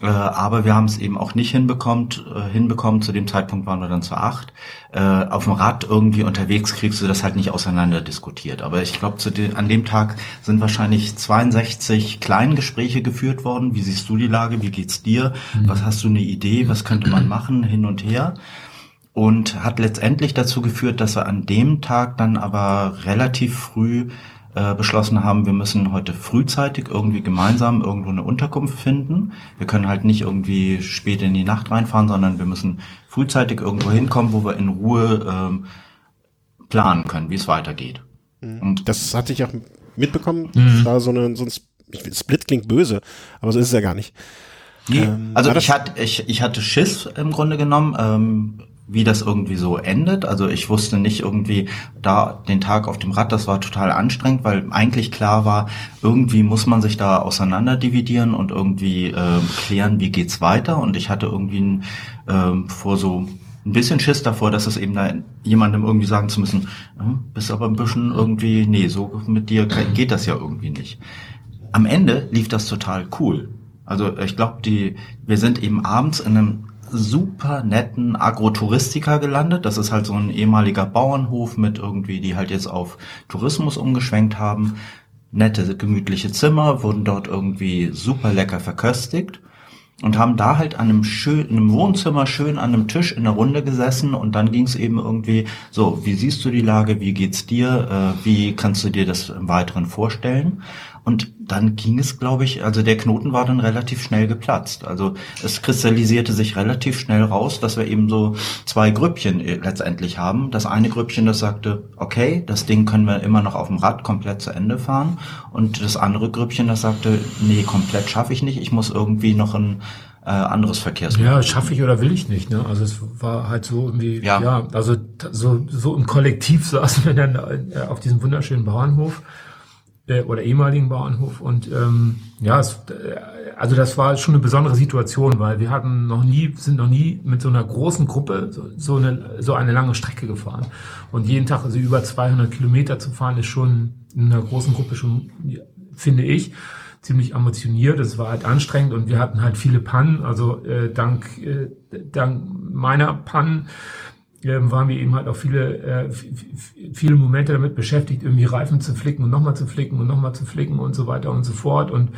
Äh, aber wir haben es eben auch nicht hinbekommt, äh, hinbekommen. Zu dem Zeitpunkt waren wir dann zu acht. Äh, auf dem Rad irgendwie unterwegs kriegst du das halt nicht auseinander diskutiert. Aber ich glaube, an dem Tag sind wahrscheinlich 62 Kleingespräche geführt worden. Wie siehst du die Lage? Wie geht's dir? Was hast du eine Idee? Was könnte man machen? Hin und her. Und hat letztendlich dazu geführt, dass wir an dem Tag dann aber relativ früh beschlossen haben, wir müssen heute frühzeitig irgendwie gemeinsam irgendwo eine Unterkunft finden. Wir können halt nicht irgendwie spät in die Nacht reinfahren, sondern wir müssen frühzeitig irgendwo hinkommen, wo wir in Ruhe ähm, planen können, wie es weitergeht. Und Das hatte ich auch mitbekommen. Das war so eine, so ein Sp- Split klingt böse, aber so ist es ja gar nicht. Nee, Ähm, also ich, hatte, ich, ich hatte Schiss im Grunde genommen, ähm, wie das irgendwie so endet. Also ich wusste nicht irgendwie da den Tag auf dem Rad, das war total anstrengend, weil eigentlich klar war, irgendwie muss man sich da auseinander dividieren und irgendwie ähm, klären, wie geht's weiter. Und ich hatte irgendwie ähm, vor so ein bisschen Schiss davor, dass es eben da jemandem irgendwie sagen zu müssen, hm, bist aber ein bisschen irgendwie, nee, so mit dir geht das ja irgendwie nicht am Ende lief das total cool. Also ich glaube, die wir sind eben abends in einem super netten Agrotouristika gelandet. Das ist halt so ein ehemaliger Bauernhof mit irgendwie, die halt jetzt auf Tourismus umgeschwenkt haben. Nette, gemütliche Zimmer, wurden dort irgendwie super lecker verköstigt und haben da halt an einem schön, einem Wohnzimmer schön an einem Tisch in der Runde gesessen und dann ging es eben irgendwie so, wie siehst du die Lage, wie geht's dir, äh, wie kannst du dir das im Weiteren vorstellen? Und dann ging es, glaube ich, also der Knoten war dann relativ schnell geplatzt. Also es kristallisierte sich relativ schnell raus, dass wir eben so zwei Grüppchen äh, letztendlich haben. Das eine Grüppchen, das sagte, okay, das Ding können wir immer noch auf dem Rad komplett zu Ende fahren. Und das andere Grüppchen, das sagte, nee, komplett schaffe ich nicht. Ich muss irgendwie noch ein äh, anderes Verkehrsmittel. Ja, schaffe ich oder will ich nicht. Ne? Also es war halt so irgendwie, ja, ja also so, so im Kollektiv saßen wir dann äh, auf diesem wunderschönen Bauernhof äh, oder ehemaligen Bauernhof. Und ähm, ja, es, äh, also das war schon eine besondere Situation, weil wir hatten noch nie, sind noch nie mit so einer großen Gruppe so, so eine so eine lange Strecke gefahren. Und jeden Tag also über 200 Kilometer zu fahren, ist schon in einer großen Gruppe schon, finde ich, ziemlich ambitioniert. Es war halt anstrengend und wir hatten halt viele Pannen. Also äh, dank äh, dank meiner Pannen ähm, waren wir eben halt auch viele, äh, viele Momente damit beschäftigt, irgendwie Reifen zu flicken und nochmal zu flicken und nochmal zu flicken und so weiter und so fort. Und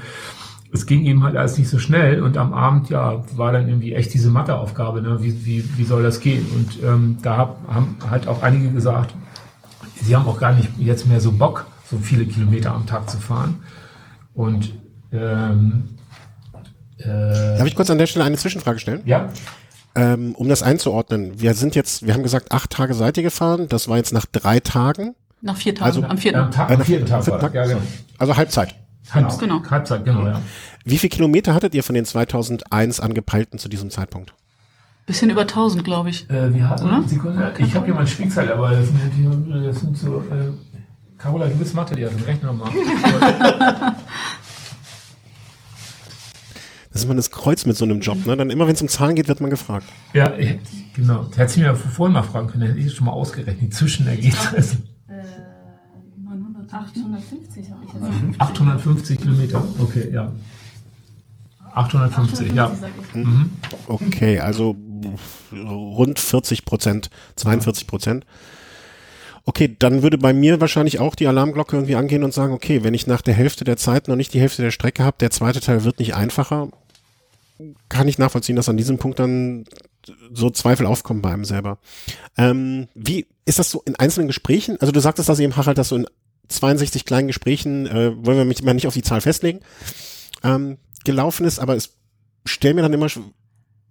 es ging eben halt alles nicht so schnell. Und am Abend, ja, war dann irgendwie echt diese Matheaufgabe, ne? wie, wie, wie soll das gehen? Und ähm, da hab, haben halt auch einige gesagt, sie haben auch gar nicht jetzt mehr so Bock, so viele Kilometer am Tag zu fahren. Und ähm, äh, Darf ich kurz an der Stelle eine Zwischenfrage stellen? Ja. Ähm, um das einzuordnen, wir sind jetzt, wir haben gesagt, acht Tage seid ihr gefahren, das war jetzt nach drei Tagen. Nach vier Tagen, Also- am vierten. am, Tag, Äh, am vierten Tag. vierten war das. Ja, genau. Also Halbzeit. Halb, Genau. Halbzeit, genau, ja. Wie viele Kilometer hattet ihr von den 2001 angepeilten zu diesem Zeitpunkt? Bisschen über 1000, glaube ich. Äh, wir hatten, Oder? Sekunde, ich habe hier mein Spickzettel, aber das sind, das sind so, äh, Carola, du bist Mathe, die hat den Rechner mal. (laughs) Das ist mal das Kreuz mit so einem Job, ne? Dann immer wenn es um Zahlen geht, wird man gefragt. ja, ich- genau. Hätte sie mir vorhin mal fragen können, hätte ich es schon mal ausgerechnet, die Zwischenergebnisse. 850 habe ich jetzt. 850 Kilometer, okay, ja. 850, ja. sag ich. Mhm. Okay, also rund 40 Prozent, 42 Prozent. Okay, dann würde bei mir wahrscheinlich auch die Alarmglocke irgendwie angehen und sagen, okay, wenn ich nach der Hälfte der Zeit noch nicht die Hälfte der Strecke habe, der zweite Teil wird nicht einfacher, kann ich nachvollziehen, dass an diesem Punkt dann so Zweifel aufkommen bei einem selber. Ähm, wie ist das so in einzelnen Gesprächen? Also du sagtest das eben, Harald, dass so in 62 kleinen Gesprächen, äh, wollen wir mich mal nicht auf die Zahl festlegen, ähm, gelaufen ist, aber es stell mir dann immer,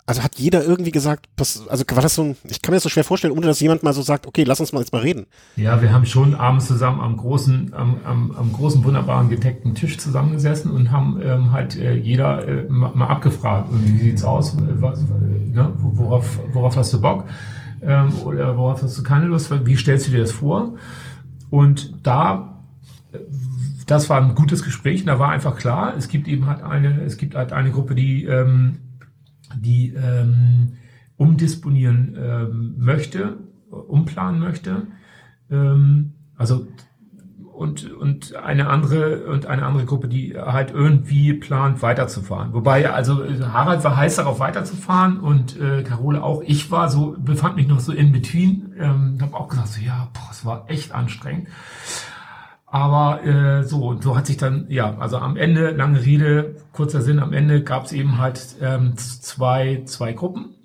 also hat jeder irgendwie gesagt, das, also war das so ein, ich kann mir das so schwer vorstellen, ohne dass jemand mal so sagt, okay, lass uns mal jetzt mal reden. Ja, wir haben schon abends zusammen am großen, am, am, am großen, wunderbaren gedeckten Tisch zusammengesessen und haben ähm, halt äh, jeder äh, mal, abgefragt, irgendwie, wie sieht's aus, äh, was, äh, ne, worauf, worauf hast du Bock ähm, oder worauf hast du keine Lust, wie stellst du dir das vor? Und da, äh, das war ein gutes Gespräch, und da war einfach klar, es gibt eben halt eine, es gibt halt eine Gruppe, die ähm, die ähm, umdisponieren ähm, möchte, umplanen möchte. Ähm, also und, und eine andere und eine andere Gruppe, die halt irgendwie plant, weiterzufahren. Wobei, also Harald war heiß darauf weiterzufahren und äh, Carole auch. Ich war so, befand mich noch so in between. Ähm, habe auch gesagt, so, ja, boah, es war echt anstrengend. Aber äh, so, und so hat sich dann, ja, also am Ende, lange Rede, kurzer Sinn, am Ende gab es eben halt ähm, zwei, zwei Gruppen.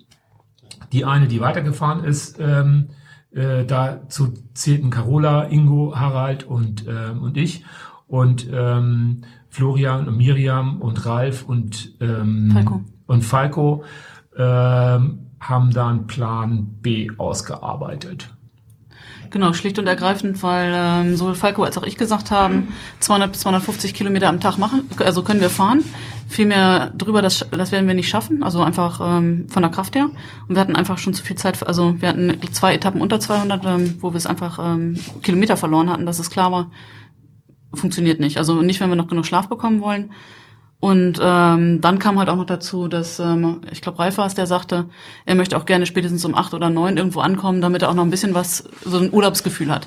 Die eine, die weitergefahren ist, ähm, äh, dazu zählten Carola, Ingo, Harald und, ähm, und ich. Und ähm, Florian und Miriam und Ralf und, ähm, Falco. und Falco ähm, haben dann Plan B ausgearbeitet. Genau, schlicht und ergreifend, weil ähm, sowohl Falco als auch ich gesagt haben, 200 bis 250 Kilometer am Tag machen, also können wir fahren. Viel mehr drüber, das, das werden wir nicht schaffen, also einfach ähm, von der Kraft her. Und wir hatten einfach schon zu viel Zeit, also wir hatten zwei Etappen unter 200, ähm, wo wir es einfach ähm, Kilometer verloren hatten, dass es klar war, funktioniert nicht. Also nicht, wenn wir noch genug Schlaf bekommen wollen. Und ähm, dann kam halt auch noch dazu, dass ähm, ich glaube Ralf war es, der sagte, er möchte auch gerne spätestens um acht oder neun irgendwo ankommen, damit er auch noch ein bisschen was so ein Urlaubsgefühl hat.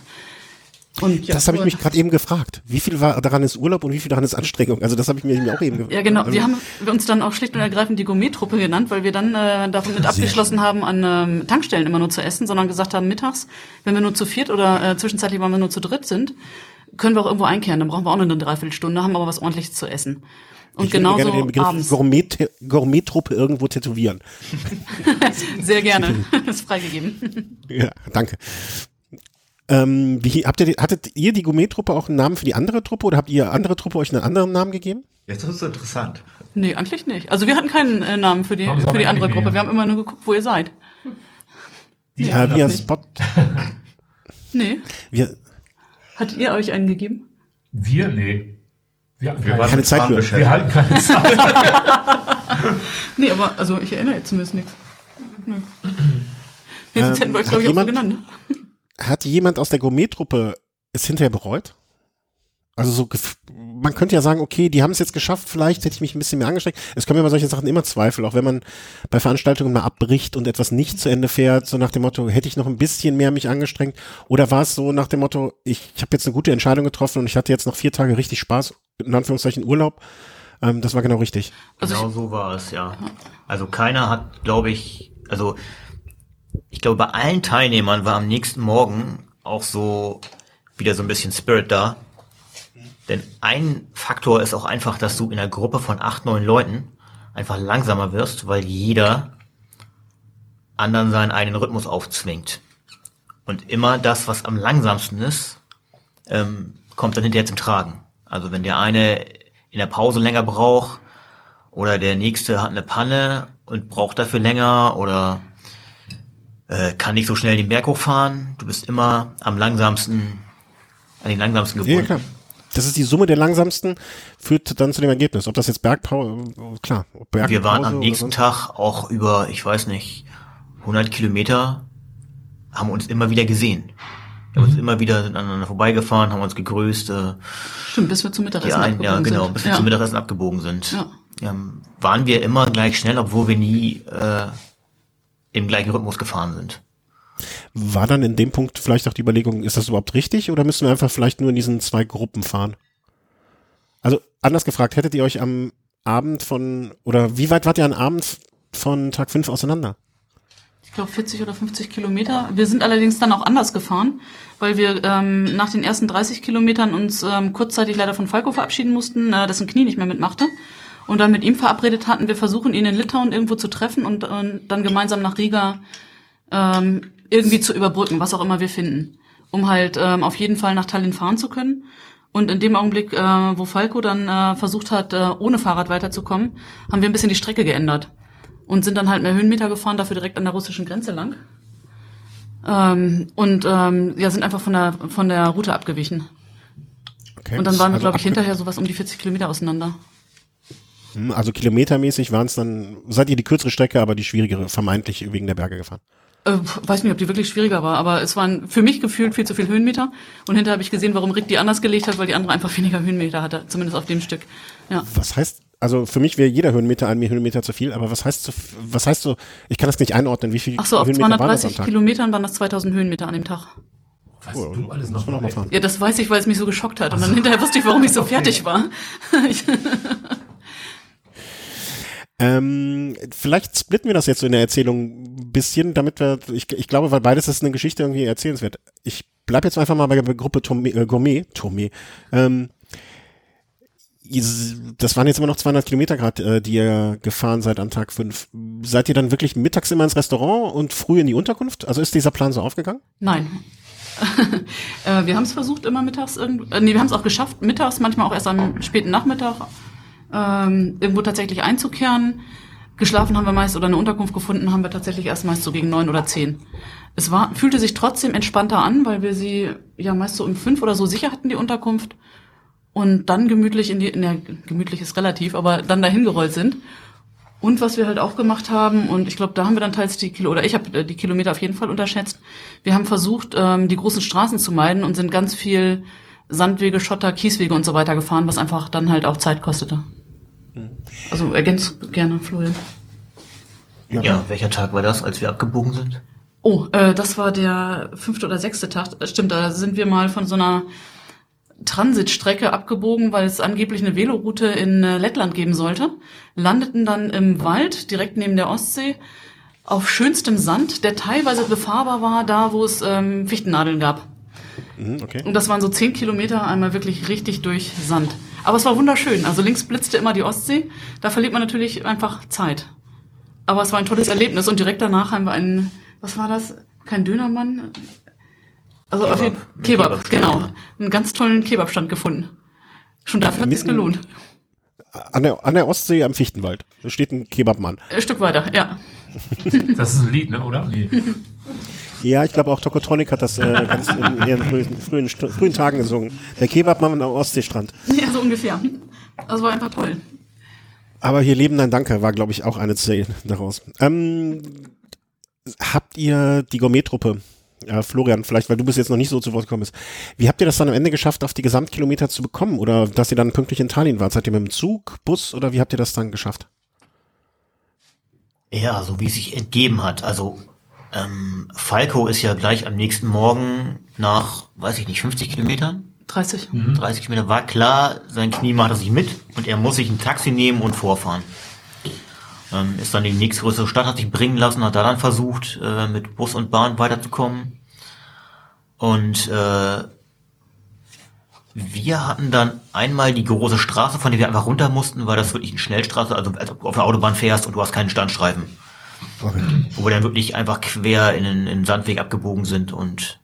Und, ja, das habe ich mich gerade eben gefragt. Wie viel war daran ist Urlaub und wie viel daran ist Anstrengung? Also das habe ich mir eben auch eben gefragt. Ja, genau. Also, Wir haben uns dann auch schlicht und ergreifend die Gourmet-Truppe genannt, weil wir dann äh, davon mit abgeschlossen haben, an ähm, Tankstellen immer nur zu essen, sondern gesagt haben, mittags, wenn wir nur zu viert oder äh, zwischenzeitlich, wenn wir nur zu dritt sind, können wir auch irgendwo einkehren. Dann brauchen wir auch nur eine Dreiviertelstunde, haben aber was ordentliches zu essen. Und ich würde genauso gerne den Begriff abends. Gourmet, Gourmet-Truppe irgendwo tätowieren. (laughs) Sehr gerne. (laughs) ist freigegeben. Ja, danke. Ähm, wie, habt ihr, hattet ihr die Gourmet-Truppe auch einen Namen für die andere Truppe oder habt ihr andere Truppe euch einen anderen Namen gegeben? Jetzt ist es interessant. Nee, eigentlich nicht. Also wir hatten keinen äh, Namen für die, für die andere. Gruppe. Wir haben immer nur geguckt, wo ihr seid. Die Ja, nicht. Spot. (laughs) Nee. Wir, Hattet ihr euch einen gegeben? Wir? Nee. Wir, hatten Wir keine, Zeit beschäftigt. wir halten keine (laughs) Zeit. (laughs) Nee, aber also ich erinnere jetzt zumindest nichts. Nee, Ähm, hätten wir euch, hat glaube ich, auch so jemand- genannt. hat jemand aus der Gourmet-Truppe es hinterher bereut? Also so, man könnte ja sagen, okay, die haben es jetzt geschafft, vielleicht hätte ich mich ein bisschen mehr angestrengt. Es kommen ja bei solchen Sachen immer Zweifel, auch wenn man bei Veranstaltungen mal abbricht und etwas nicht zu Ende fährt, so nach dem Motto, hätte ich noch ein bisschen mehr mich angestrengt? Oder war es so nach dem Motto, ich, ich habe jetzt eine gute Entscheidung getroffen und ich hatte jetzt noch vier Tage richtig Spaß, in Anführungszeichen Urlaub. Ähm, das war genau richtig. Also genau so war es, ja. Also keiner hat, glaube ich, also ich glaube, bei allen Teilnehmern war am nächsten Morgen auch so wieder so ein bisschen Spirit da. Denn ein Faktor ist auch einfach, dass du in einer Gruppe von acht, neun Leuten einfach langsamer wirst, weil jeder anderen seinen eigenen Rhythmus aufzwingt. Und immer das, was am langsamsten ist, ähm, kommt dann hinterher zum Tragen. Also wenn der eine in der Pause länger braucht oder der nächste hat eine Panne und braucht dafür länger oder äh, kann nicht so schnell den Berg hochfahren, du bist immer am langsamsten, an den langsamsten Ja, gebunden. klar. Das ist die Summe der langsamsten, führt dann zu dem Ergebnis. Ob das jetzt Bergpause, klar. Bergpause Wir waren am nächsten Tag auch über, ich weiß nicht, 100 Kilometer, haben uns immer wieder gesehen. Wir haben uns immer wieder sind aneinander vorbeigefahren, haben uns gegrüßt. Äh, stimmt, bis wir zum Mittagessen ja, abgebogen genau, sind. bis wir ja. zum Mittagessen abgebogen sind. Ja. Ähm, waren wir immer gleich schnell, obwohl wir nie äh, im gleichen Rhythmus gefahren sind. War dann in dem Punkt vielleicht auch die Überlegung, ist das überhaupt richtig oder müssen wir einfach vielleicht nur in diesen zwei Gruppen fahren? Also anders gefragt, hättet ihr euch am Abend von, oder wie weit wart ihr am Abend von Tag 5 auseinander? Ich glaube 40 oder 50 Kilometer. Wir sind allerdings dann auch anders gefahren, weil wir ähm, nach den ersten 30 Kilometern uns ähm, kurzzeitig leider von Falco verabschieden mussten, äh, dessen Knie nicht mehr mitmachte. Und dann mit ihm verabredet hatten, wir versuchen ihn in Litauen irgendwo zu treffen und, äh, dann gemeinsam nach Riga ähm, irgendwie zu überbrücken, was auch immer wir finden, um halt ähm, auf jeden Fall nach Tallinn fahren zu können. Und in dem Augenblick, äh, wo Falco dann äh, versucht hat, äh, ohne Fahrrad weiterzukommen, haben wir ein bisschen die Strecke geändert und sind dann halt mehr Höhenmeter gefahren, dafür direkt an der russischen Grenze lang. Ähm, und ähm, ja, sind einfach von der von der Route abgewichen. Okay. Und dann waren wir, Also glaube ich, hinterher sowas um die 40 Kilometer auseinander. Hm, Also kilometermäßig waren es dann, seid ihr die kürzere Strecke, aber die schwierigere, vermeintlich wegen der Berge gefahren. Äh, weiß nicht, ob die wirklich schwieriger war, aber es waren für mich gefühlt viel zu viel Höhenmeter. Und hinterher habe ich gesehen, warum Rick die anders gelegt hat, weil die andere einfach (laughs) weniger Höhenmeter hatte, zumindest auf dem Stück. Ja. Was heißt, also für mich wäre jeder Höhenmeter ein Höhenmeter zu viel, aber was heißt so, was heißt so, ich kann das nicht einordnen, wie viel Ach so, auf Höhenmeter waren das am 230 Tag? Kilometern waren das 2000 Höhenmeter an dem Tag. Was du alles noch noch mal fahren. Ja, das weiß ich, weil es mich so geschockt hat. Und dann hinterher wusste ich, warum ich so Okay. fertig war. (laughs) Ähm, vielleicht splitten wir das jetzt so in der Erzählung ein bisschen, damit wir, ich, ich glaube, weil beides ist eine Geschichte irgendwie erzählenswert. Ich bleib jetzt einfach mal bei der Gruppe Tomé, äh, Gourmet, Tomé. Ähm, das waren jetzt immer noch 200 Kilometer gerade, äh, die ihr gefahren seid an Tag 5. Seid ihr dann wirklich mittags immer ins Restaurant und früh in die Unterkunft? Also ist dieser Plan so aufgegangen? Nein. (laughs) äh, wir haben es versucht, immer mittags äh, nee, wir haben es auch geschafft, mittags, manchmal auch erst am späten Nachmittag ähm, irgendwo tatsächlich einzukehren. Geschlafen haben wir meist oder eine Unterkunft gefunden haben wir tatsächlich erst meist so gegen neun oder zehn. Es war, fühlte sich trotzdem entspannter an, weil wir sie ja meist so um fünf oder so sicher hatten, die Unterkunft. Und dann gemütlich in die, in der, gemütlich ist relativ, aber dann dahin gerollt sind. Und was wir halt auch gemacht haben, und ich glaube, da haben wir dann teils die Kilo, oder ich habe die Kilometer auf jeden Fall unterschätzt. Wir haben versucht, ähm, die großen Straßen zu meiden und sind ganz viel Sandwege, Schotter, Kieswege und so weiter gefahren, was einfach dann halt auch Zeit kostete. Also ergänzt gerne, Florian. Ja. welcher Tag war das, als wir abgebogen sind? Oh, äh, das war der fünfte oder sechste Tag. Äh, Stimmt, da sind wir mal von so einer Transitstrecke abgebogen, weil es angeblich eine Veloroute in äh, Lettland geben sollte. Landeten dann im Wald direkt neben der Ostsee auf schönstem Sand, der teilweise befahrbar war, da wo es ähm, Fichtennadeln gab. Mhm, okay. Und das waren so zehn Kilometer einmal wirklich richtig durch Sand. Aber es war wunderschön. Also links blitzte immer die Ostsee. Da verliert man natürlich einfach Zeit. Aber es war ein tolles Erlebnis. Und direkt danach haben wir einen, was war das? Kein Dönermann? Also auf jeden Kebab. Kebab, Kebab, genau. Einen ganz tollen Kebabstand gefunden. Schon dafür hat es gelohnt. An der, an der Ostsee am Fichtenwald. Da steht ein Kebabmann. Ein Stück weiter, ja. (laughs) Das ist ein Lied, ne, oder? Nee. Ja, ich glaube auch Tokotronic hat das äh, ganz in ihren frühen, frühen, frühen Tagen gesungen. Der Kebabmann am Ostseestrand. Ja, so ungefähr. Das war einfach toll. Aber hier Leben dein Danke war, glaube ich, auch eine Szene daraus. Ähm, habt ihr die Gourmet-Truppe, äh, Florian, vielleicht, weil du bis jetzt noch nicht so zu Wort gekommen bist, wie habt ihr das dann am Ende geschafft, auf die Gesamtkilometer zu bekommen? Oder dass ihr dann pünktlich in Tallinn wart? Seid ihr mit dem Zug, Bus oder wie habt ihr das dann geschafft? Ja, so wie es sich entgeben hat. Also ähm, Falco ist ja gleich am nächsten Morgen nach, weiß ich nicht, 50 Kilometern, 30. 30 Kilometer, war klar, sein Knie macht er sich mit und er muss sich ein Taxi nehmen und vorfahren. Ähm, ist dann die nächstgrößere Stadt, hat sich bringen lassen, hat da dann versucht, äh, mit Bus und Bahn weiterzukommen. Und äh, wir hatten dann einmal die große Straße, von der wir einfach runter mussten, weil das wirklich eine Schnellstraße, also als ob du auf der Autobahn fährst und du hast keinen Standstreifen. Wo wir dann wirklich einfach quer in den, in den Sandweg abgebogen sind und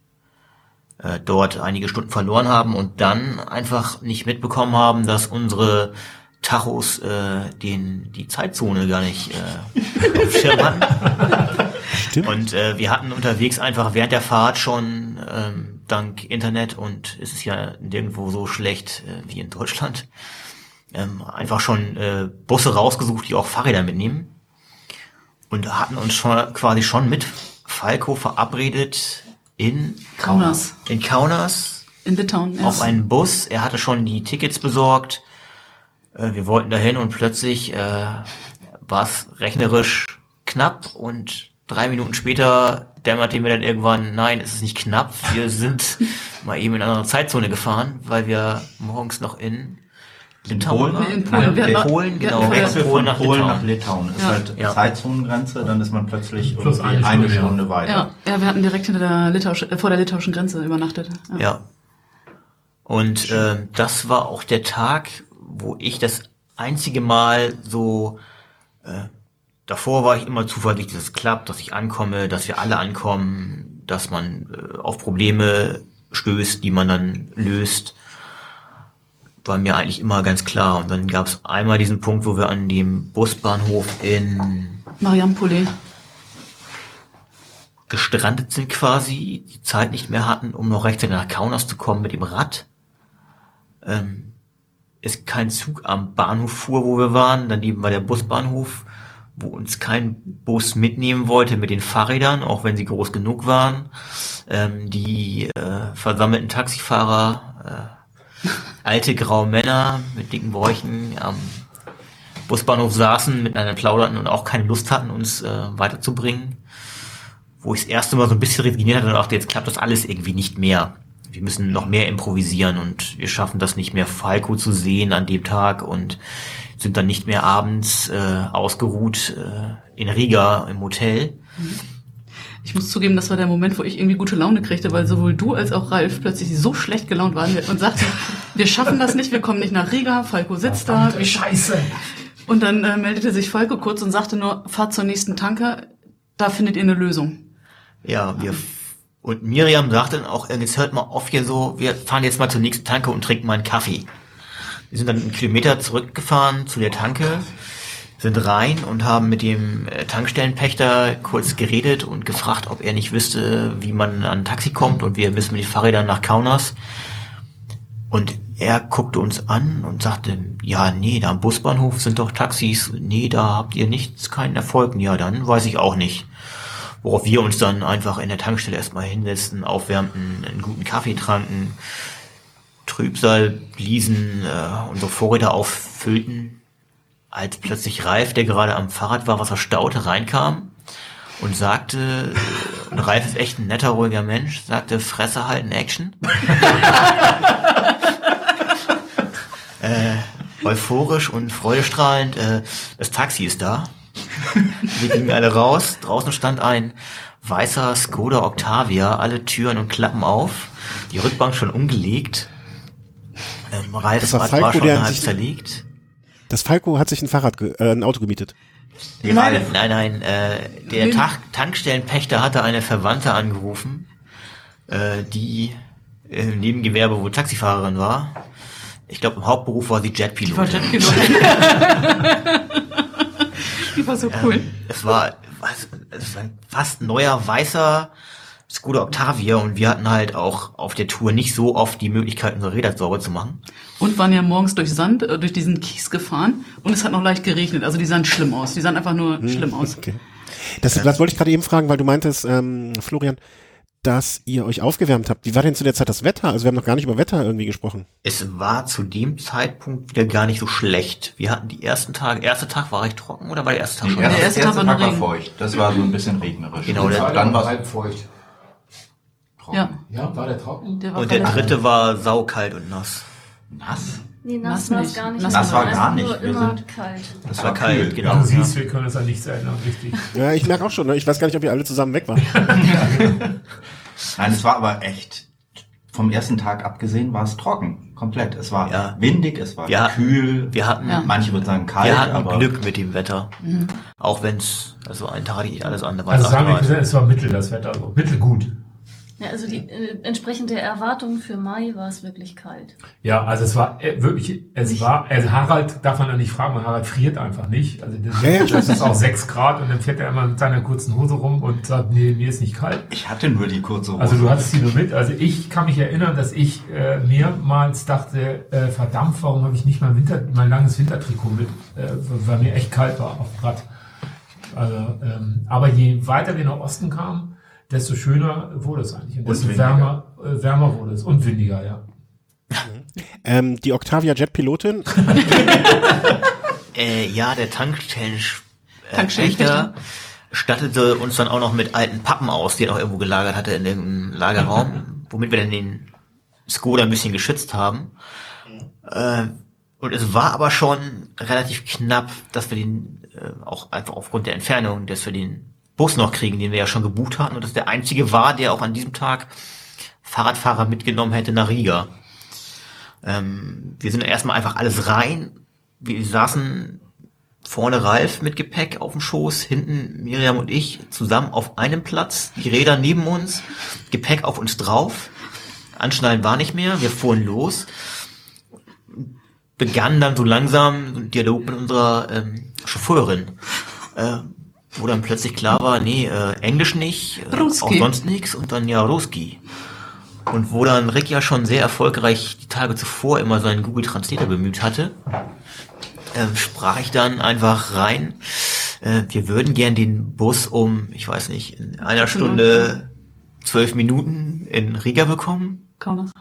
äh, dort einige Stunden verloren haben und dann einfach nicht mitbekommen haben, dass unsere Tachos äh, den die Zeitzone gar nicht äh, auf Schirm hatten. Stimmt. Und äh, wir hatten unterwegs einfach während der Fahrt schon ähm, dank Internet und es ist ja nirgendwo so schlecht äh, wie in Deutschland ähm, einfach schon äh, Busse rausgesucht, die auch Fahrräder mitnehmen und hatten uns schon quasi schon mit Falco verabredet in Kaunas. in Kaunas In Litauen. ja. auf einen Bus. Er hatte schon die Tickets besorgt. Äh, wir wollten dahin und plötzlich äh, war es rechnerisch knapp und drei Minuten später dämmerte mir dann irgendwann, nein, es ist nicht knapp. Wir sind (laughs) mal eben in eine andere Zeitzone gefahren, weil wir morgens noch in Litauen Polen? waren. In Polen. Polen, genau. vorher- Wechsel Polen von nach Polen Litauen. nach Litauen. Ist Ja. halt Ja. Zeitzonengrenze, dann ist man plötzlich Plus irgendwie eine eine, Stunde. Stunde weiter. Ja, ja, wir hatten direkt hinter der Litauisch, äh, vor der litauischen Grenze übernachtet. Ja. Ja. Und äh, das war auch der Tag, wo ich das einzige Mal so äh, davor war ich immer zuversichtlich, dass es klappt, dass ich ankomme, dass wir alle ankommen, dass man äh, auf Probleme stößt, die man dann löst. War mir eigentlich immer ganz klar. Und dann gab es einmal diesen Punkt, wo wir an dem Busbahnhof in Mariampolé. gestrandet sind quasi, die Zeit nicht mehr hatten, um noch rechtzeitig nach Kaunas zu kommen mit dem Rad. Ähm, ist kein Zug am Bahnhof fuhr, wo wir waren. Daneben war der Busbahnhof, wo uns kein Bus mitnehmen wollte mit den Fahrrädern, auch wenn sie groß genug waren. Ähm, die äh, versammelten Taxifahrer, äh, alte graue Männer mit dicken Bräuchen am Busbahnhof saßen, miteinander plauderten und auch keine Lust hatten, uns äh, weiterzubringen wo ich das erste Mal so ein bisschen resigniert hatte und dachte, jetzt klappt das alles irgendwie nicht mehr. Wir müssen noch mehr improvisieren und wir schaffen das nicht mehr, Falco zu sehen an dem Tag und sind dann nicht mehr abends äh, ausgeruht äh, in Riga im Hotel. Ich muss zugeben, das war der Moment, wo ich irgendwie gute Laune kriegte, weil sowohl du als auch Ralf plötzlich so schlecht gelaunt waren und sagten, (laughs) wir schaffen das nicht, wir kommen nicht nach Riga, Falco sitzt da. Wie Scheiße. und dann äh, meldete sich Falco kurz und sagte nur, fahrt zur nächsten Tanke, da findet ihr eine Lösung. Ja, wir f- und Miriam sagte dann auch, jetzt hört mal auf hier so, wir fahren jetzt mal zur nächsten Tanke und trinken mal einen Kaffee. Wir sind dann einen Kilometer zurückgefahren zu der Tanke, sind rein und haben mit dem äh, Tankstellenpächter kurz geredet und gefragt, ob er nicht wüsste, wie man an ein Taxi kommt und wir müssen mit den Fahrrädern nach Kaunas. Und er guckte uns an und sagte, ja, nee, da am Busbahnhof sind doch Taxis. Nee, da habt ihr nichts, keinen Erfolg. Ja, dann weiß ich auch nicht. Worauf wir uns dann einfach in der Tankstelle erstmal hinsetzten, aufwärmten, einen guten Kaffee tranken, Trübsal bliesen, äh, unsere Vorräte auffüllten, als plötzlich Ralf, der gerade am Fahrrad war, was er staute, reinkam und sagte, und Ralf ist echt ein netter, ruhiger Mensch, sagte, Fresse halten, Action. (laughs) äh, euphorisch und freudestrahlend, äh, das Taxi ist da. Wir gingen alle raus, draußen stand ein weißer Skoda Octavia, alle Türen und Klappen auf, die Rückbank schon umgelegt, ähm, Ralfs Das war Falco, war schon der halb sich- zerlegt. Das Falco hat sich ein Fahrrad, ge- äh, ein Auto gemietet. Die Nein, Ralf. nein, nein. Äh, der Nee. Tag Tankstellenpächter hatte eine Verwandte angerufen, äh, die im Nebengewerbe wohl Taxifahrerin war. Ich glaube, im Hauptberuf war sie Die war Jetpilotin. (laughs) (laughs) Die war so cool. Ähm, es war, was, es war ein fast neuer weißer Skoda Octavia und wir hatten halt auch auf der Tour nicht so oft die Möglichkeit, unsere Räder sauber zu machen. Und waren ja morgens durch Sand, äh, durch diesen Kies gefahren und es hat noch leicht geregnet. Also die sahen schlimm aus. Die sahen einfach nur Hm. schlimm aus. Okay. Das, das wollte ich gerade eben fragen, weil du meintest, ähm, Florian, dass ihr euch aufgewärmt habt. Wie war denn zu der Zeit das Wetter? Also wir haben noch gar nicht über Wetter irgendwie gesprochen. Es war zu dem Zeitpunkt wieder gar nicht so schlecht. Wir hatten die ersten Tage, erster Tag war recht trocken oder war der erste Tag schon? Der erste Tag war nur Regen. feucht. Das war so ein bisschen regnerisch. Genau, der- dann war halb feucht. Ja, Ja, war der trocken? der war Und der dritte war saukalt und nass. nass. Nee, Nass nass war es nicht. gar nicht. Nass Es war gar nicht. Nur Wir immer sind- kalt. Das war war kalt, kühl. genau. Ja, du siehst, wir können uns an nichts erinnern, richtig. (laughs) Ja, ich merke auch schon, ne? ich weiß gar nicht, ob ihr alle zusammen weg wart. (laughs) Nein, es war aber echt, vom ersten Tag abgesehen war es trocken. Komplett. Es war Ja. windig, es war Ja. kühl. Wir hatten, Ja. Manche würden sagen kalt, wir hatten aber Glück mit dem Wetter. Auch wenn es, also ein Tag hatte ich alles andere war Also sagen wir, es war mittel das Wetter, so mittelgut. Ja, also die, äh, entsprechend der Erwartung für Mai war es wirklich kalt. Ja, also es war äh, wirklich, es war, also Harald darf man ja nicht fragen, weil Harald friert einfach nicht. Also das, Ja, ja, das ist auch sechs Grad und dann fährt er immer mit seiner kurzen Hose rum und sagt, nee, mir ist nicht kalt. ich hatte nur die kurze Hose. Also du hattest die nur mit. Also ich kann mich erinnern, dass ich äh, mehrmals dachte, äh, verdammt, warum habe ich nicht mein, Winter, mein langes Wintertrikot mit, äh, weil mir echt kalt war auf dem Rad. Also, ähm, aber je weiter wir nach Osten kamen, desto schöner wurde es eigentlich. Und desto wärmer, äh, wärmer wurde es. Und windiger, ja. (laughs) ähm, die Octavia Jet Pilotin, (laughs) Äh, ja, der äh, Tankstellenpächter. Pächter stattete uns dann auch noch mit alten Pappen aus, die er noch irgendwo gelagert hatte in dem Lagerraum, womit wir dann den Skoda ein bisschen geschützt haben. Äh, und es war aber schon relativ knapp, dass wir den, äh, auch einfach aufgrund der Entfernung, dass wir den Bus noch kriegen, den wir ja schon gebucht hatten und das der einzige war, der auch an diesem Tag Fahrradfahrer mitgenommen hätte nach Riga. Ähm, wir sind erstmal einfach alles rein. Wir saßen vorne Ralf mit Gepäck auf dem Schoß, hinten Miriam und ich zusammen auf einem Platz, die Räder neben uns, Gepäck auf uns drauf. Anschnallen war nicht mehr, wir fuhren los, begannen dann so langsam einen Dialog mit unserer ähm, Chauffeurin, äh, wo dann plötzlich klar war, nee, äh, Englisch nicht, äh, auch sonst nichts und dann ja Ruski. Und wo dann Rick ja schon sehr erfolgreich die Tage zuvor immer seinen Google Translator bemüht hatte, ähm, sprach ich dann einfach rein. Äh, wir würden gern den Bus um, ich weiß nicht, in einer Stunde zwölf Minuten in Riga bekommen. Kaunas.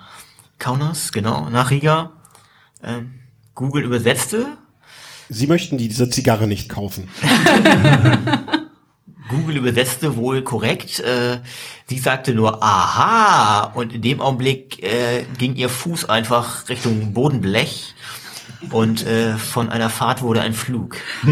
Kaunas, genau, nach Riga. Ähm, Google übersetzte. Sie möchten die, diese Zigarre nicht kaufen. (laughs) Google übersetzte wohl korrekt. Äh, sie sagte nur Aha und in dem Augenblick äh, ging ihr Fuß einfach Richtung Bodenblech und äh, von einer Fahrt wurde ein Flug. (laughs)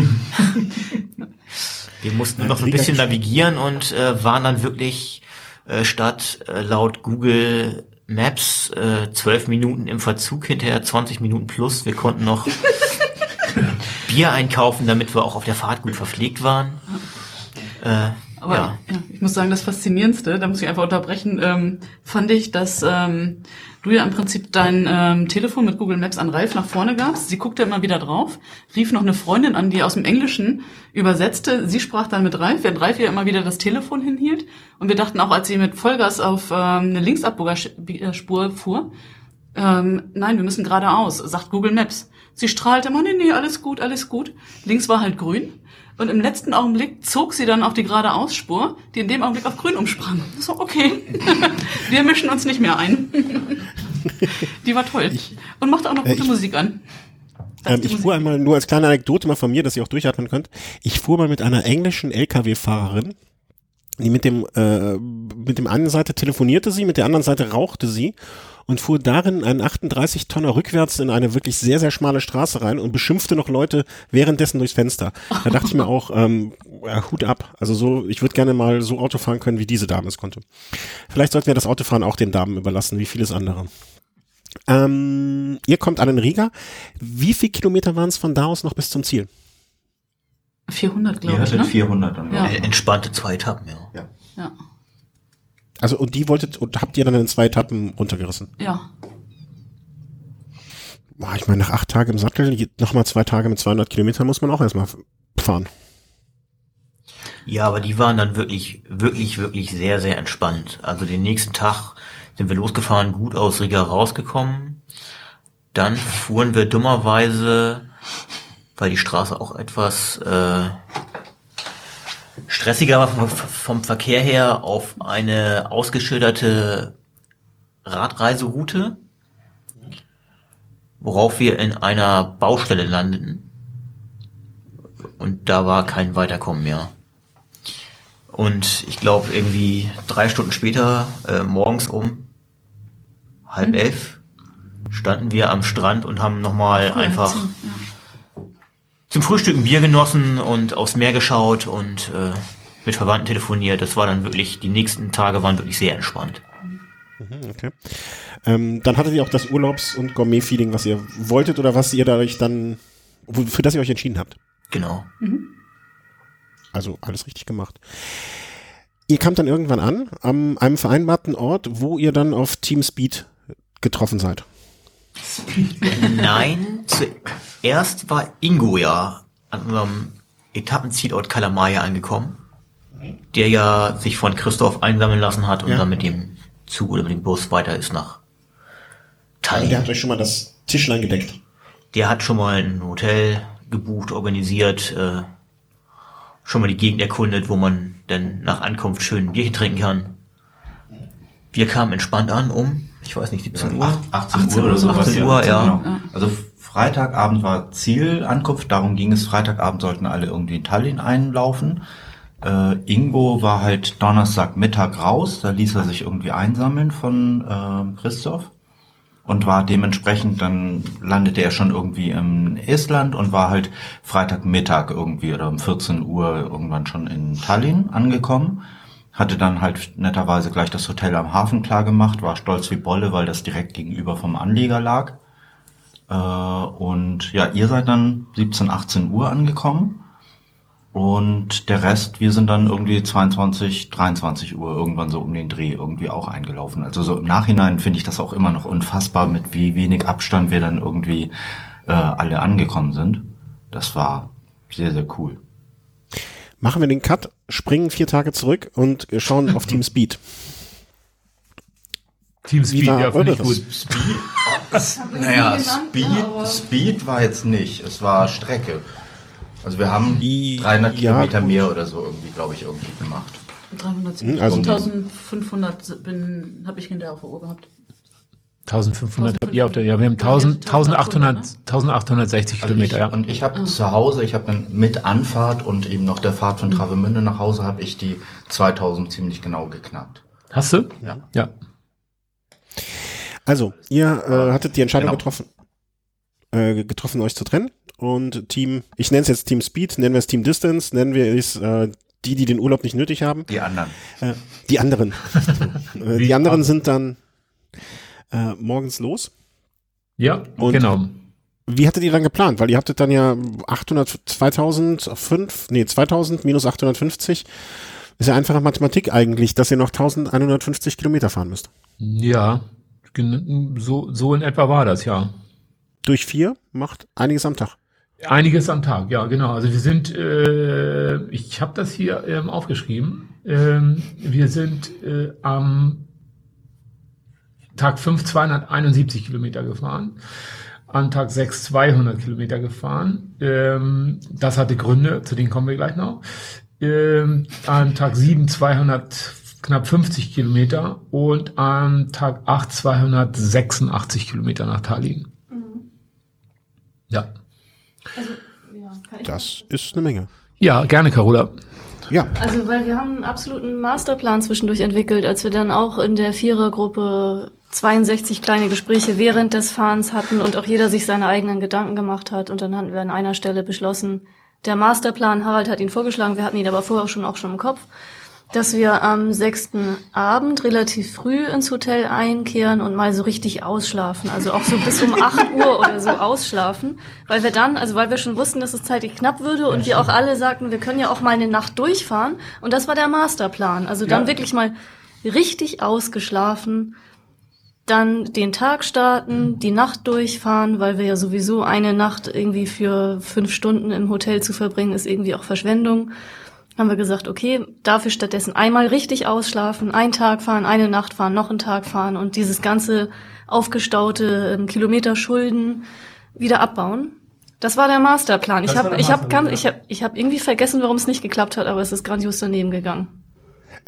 Wir mussten nur noch so ein bisschen navigieren und äh, waren dann wirklich äh, statt äh, laut Google Maps äh, 12 Minuten im Verzug, hinterher 20 Minuten plus. Wir konnten noch (laughs) (laughs) Bier einkaufen, damit wir auch auf der Fahrt gut verpflegt waren. Äh, Aber ja. ja. ich muss sagen, das Faszinierendste, da muss ich einfach unterbrechen, ähm, fand ich, dass ähm, du ja im Prinzip dein ähm, Telefon mit Google Maps an Ralf nach vorne gabst. Sie guckte immer wieder drauf, rief noch eine Freundin an, die aus dem Englischen übersetzte. Sie sprach dann mit Ralf, während Ralf ihr immer wieder das Telefon hinhielt. Und wir dachten auch, als sie mit Vollgas auf ähm, eine Linksabbogerspur fuhr, ähm, nein, wir müssen geradeaus, sagt Google Maps. Sie strahlte immer, nee, nee, alles gut, alles gut. Links war halt grün. Und im letzten Augenblick zog sie dann auf die geradeausspur, die in dem Augenblick auf grün umsprang. So, okay, (laughs) wir mischen uns nicht mehr ein. die war toll. Und machte auch noch äh, gute ich- Musik an. Ähm, ich Musik. fuhr einmal, nur als kleine Anekdote mal von mir, dass ihr auch durchatmen könnt. Ich fuhr mal mit einer englischen LKW-Fahrerin mit dem, äh, mit dem einen Seite telefonierte sie, mit der anderen Seite rauchte sie und fuhr darin einen 38 Tonner rückwärts in eine wirklich sehr, sehr schmale Straße rein und beschimpfte noch Leute währenddessen durchs Fenster. Da dachte ich mir auch, ähm, Hut ab. Also so, ich würde gerne mal so Auto fahren können, wie diese Dame es konnte. Vielleicht sollten wir das Autofahren auch den Damen überlassen, wie vieles andere. Ähm, ihr kommt an den Riga. Wie viel Kilometer waren es von da aus noch bis zum Ziel? 400, Ihr glaube ich, hattet ne? 400 dann. Ja. Entspannte zwei Etappen, ja. Ja. Also und die wolltet und habt ihr dann in zwei Etappen runtergerissen? Ja. Boah, ich meine, nach acht Tagen im Sattel, nochmal zwei Tage mit 200 Kilometern muss man auch erstmal fahren. Ja, aber die waren dann wirklich, wirklich, wirklich sehr, sehr entspannt. Also den nächsten Tag sind wir losgefahren, gut aus Riga rausgekommen. Dann fuhren wir dummerweise, weil die Straße auch etwas äh, stressiger war vom, vom Verkehr her, auf eine ausgeschilderte Radreiseroute, worauf wir in einer Baustelle landeten. Und da war kein Weiterkommen mehr. Und ich glaube, irgendwie drei Stunden später, äh, morgens um halb elf, standen wir am Strand und haben nochmal einfach Ja. Zum Frühstück ein Bier genossen und aufs Meer geschaut und äh, mit Verwandten telefoniert. Das war dann wirklich, die nächsten Tage waren wirklich sehr entspannt. Mhm, Okay. Ähm, dann hattet ihr auch das Urlaubs- und Gourmet-Feeling, was ihr wolltet oder was ihr dadurch dann, wo- für das ihr euch entschieden habt. Genau. Also alles richtig gemacht. Ihr kamt dann irgendwann an, am einem vereinbarten Ort, wo ihr dann auf Team Speed getroffen seid. Nein, zuerst war Ingo ja an unserem Etappenzielort Kalamaya angekommen, der ja sich von Christoph einsammeln lassen hat und Ja. dann mit dem Zug oder mit dem Bus weiter ist nach Tallinn. Der hat euch schon mal das Tischlein gedeckt. Der hat schon mal ein Hotel gebucht, organisiert, äh, schon mal die Gegend erkundet, wo man dann nach Ankunft schön ein Bierchen trinken kann. Wir kamen entspannt an um, ich weiß nicht, 17 Uhr. Acht- 18, Uhr oder sowas. 18 Uhr, ja. Genau. Also Freitagabend war Zielankunft, darum ging es. Freitagabend sollten alle irgendwie in Tallinn einlaufen. Äh, Ingo war halt Donnerstagmittag raus, da ließ er sich irgendwie einsammeln von äh, Christoph und war dementsprechend, dann landete er schon irgendwie in Estland und war halt Freitagmittag irgendwie oder um 14 Uhr irgendwann schon in Tallinn angekommen. Hatte dann halt netterweise gleich das Hotel am Hafen klar gemacht, war stolz wie Bolle, weil das direkt gegenüber vom Anleger lag. Äh, und ja, ihr seid dann 17, 18 Uhr angekommen. Und der Rest, wir sind dann irgendwie 22, 23 Uhr irgendwann so um den Dreh irgendwie auch eingelaufen. Also so im Nachhinein finde ich das auch immer noch unfassbar, mit wie wenig Abstand wir dann irgendwie äh, alle angekommen sind. Das war sehr, sehr cool. Machen wir den Cut, springen vier Tage zurück und schauen auf Team (laughs) Speed. Team Speed, war ja, finde ich gut. Naja, Speed, ne, aber- Speed war jetzt nicht, es war Strecke. Also wir haben I- 300 ja, Kilometer gut. mehr oder so irgendwie, glaube ich, irgendwie gemacht. 370. Hm, also- 1500 bin, habe ich hinterher auf der Uhr gehabt. 1500 habt ihr auf der, ja, wir haben 1000, 1800, 1860 Kilometer, ja. Und ich habe zu Hause, ich habe dann mit Anfahrt und eben noch der Fahrt von Travemünde nach Hause, habe ich die 2000 ziemlich genau geknackt. Hast du? Ja. Ja. Also, ihr äh, hattet die Entscheidung Genau. getroffen, äh, getroffen, euch zu trennen. Und Team, ich nenne es jetzt Team Speed, nennen wir es Team Distance, nennen wir es äh, die, die den Urlaub nicht nötig haben. Die anderen. Äh, die anderen. (laughs) äh, die anderen sind dann äh, morgens los. Ja, Und- genau. Wie hattet ihr dann geplant? Weil ihr hattet dann ja 800, 2005, nee, 2000 minus 850. Ist ja einfache Mathematik eigentlich, dass ihr noch 1150 Kilometer fahren müsst. Ja, so, so in etwa war das, ja. Durch vier macht einiges am Tag. Einiges am Tag, ja, genau. Also wir sind, äh, ich habe das hier ähm, aufgeschrieben. Ähm, wir sind äh, am Tag 5 271 Kilometer gefahren, an Tag 6 200 Kilometer gefahren. Ähm, das hatte Gründe, zu denen kommen wir gleich noch. Ähm, an Tag 7 200 knapp 50 Kilometer und am Tag 8 286 Kilometer nach Tallinn. Ja. Das ist eine Menge. Ja, gerne, Carola. Ja. Also, weil wir haben einen absoluten Masterplan zwischendurch entwickelt, als wir dann auch in der Vierergruppe 62 kleine Gespräche während des Fahrens hatten und auch jeder sich seine eigenen Gedanken gemacht hat. Und dann hatten wir an einer Stelle beschlossen, der Masterplan, Harald hat ihn vorgeschlagen, wir hatten ihn aber vorher schon auch schon im Kopf, dass wir am sechsten Abend relativ früh ins Hotel einkehren und mal so richtig ausschlafen. Also auch so bis um (laughs) 8 Uhr oder so ausschlafen. Weil wir dann, also weil wir schon wussten, dass es zeitlich knapp würde und wir auch alle sagten, wir können ja auch mal eine Nacht durchfahren. Und das war der Masterplan. Also dann Ja. wirklich mal richtig ausgeschlafen, dann den Tag starten, die Nacht durchfahren, weil wir ja sowieso eine Nacht irgendwie für fünf Stunden im Hotel zu verbringen, ist irgendwie auch Verschwendung. Haben wir gesagt, okay, dafür stattdessen einmal richtig ausschlafen, einen Tag fahren, eine Nacht fahren, noch einen Tag fahren und dieses ganze aufgestaute ähm, Kilometer Schulden wieder abbauen. Das war der Masterplan. Ich Das war habe ich hab ganz, ich hab, ich hab irgendwie vergessen, warum es nicht geklappt hat, aber es ist grandios daneben gegangen.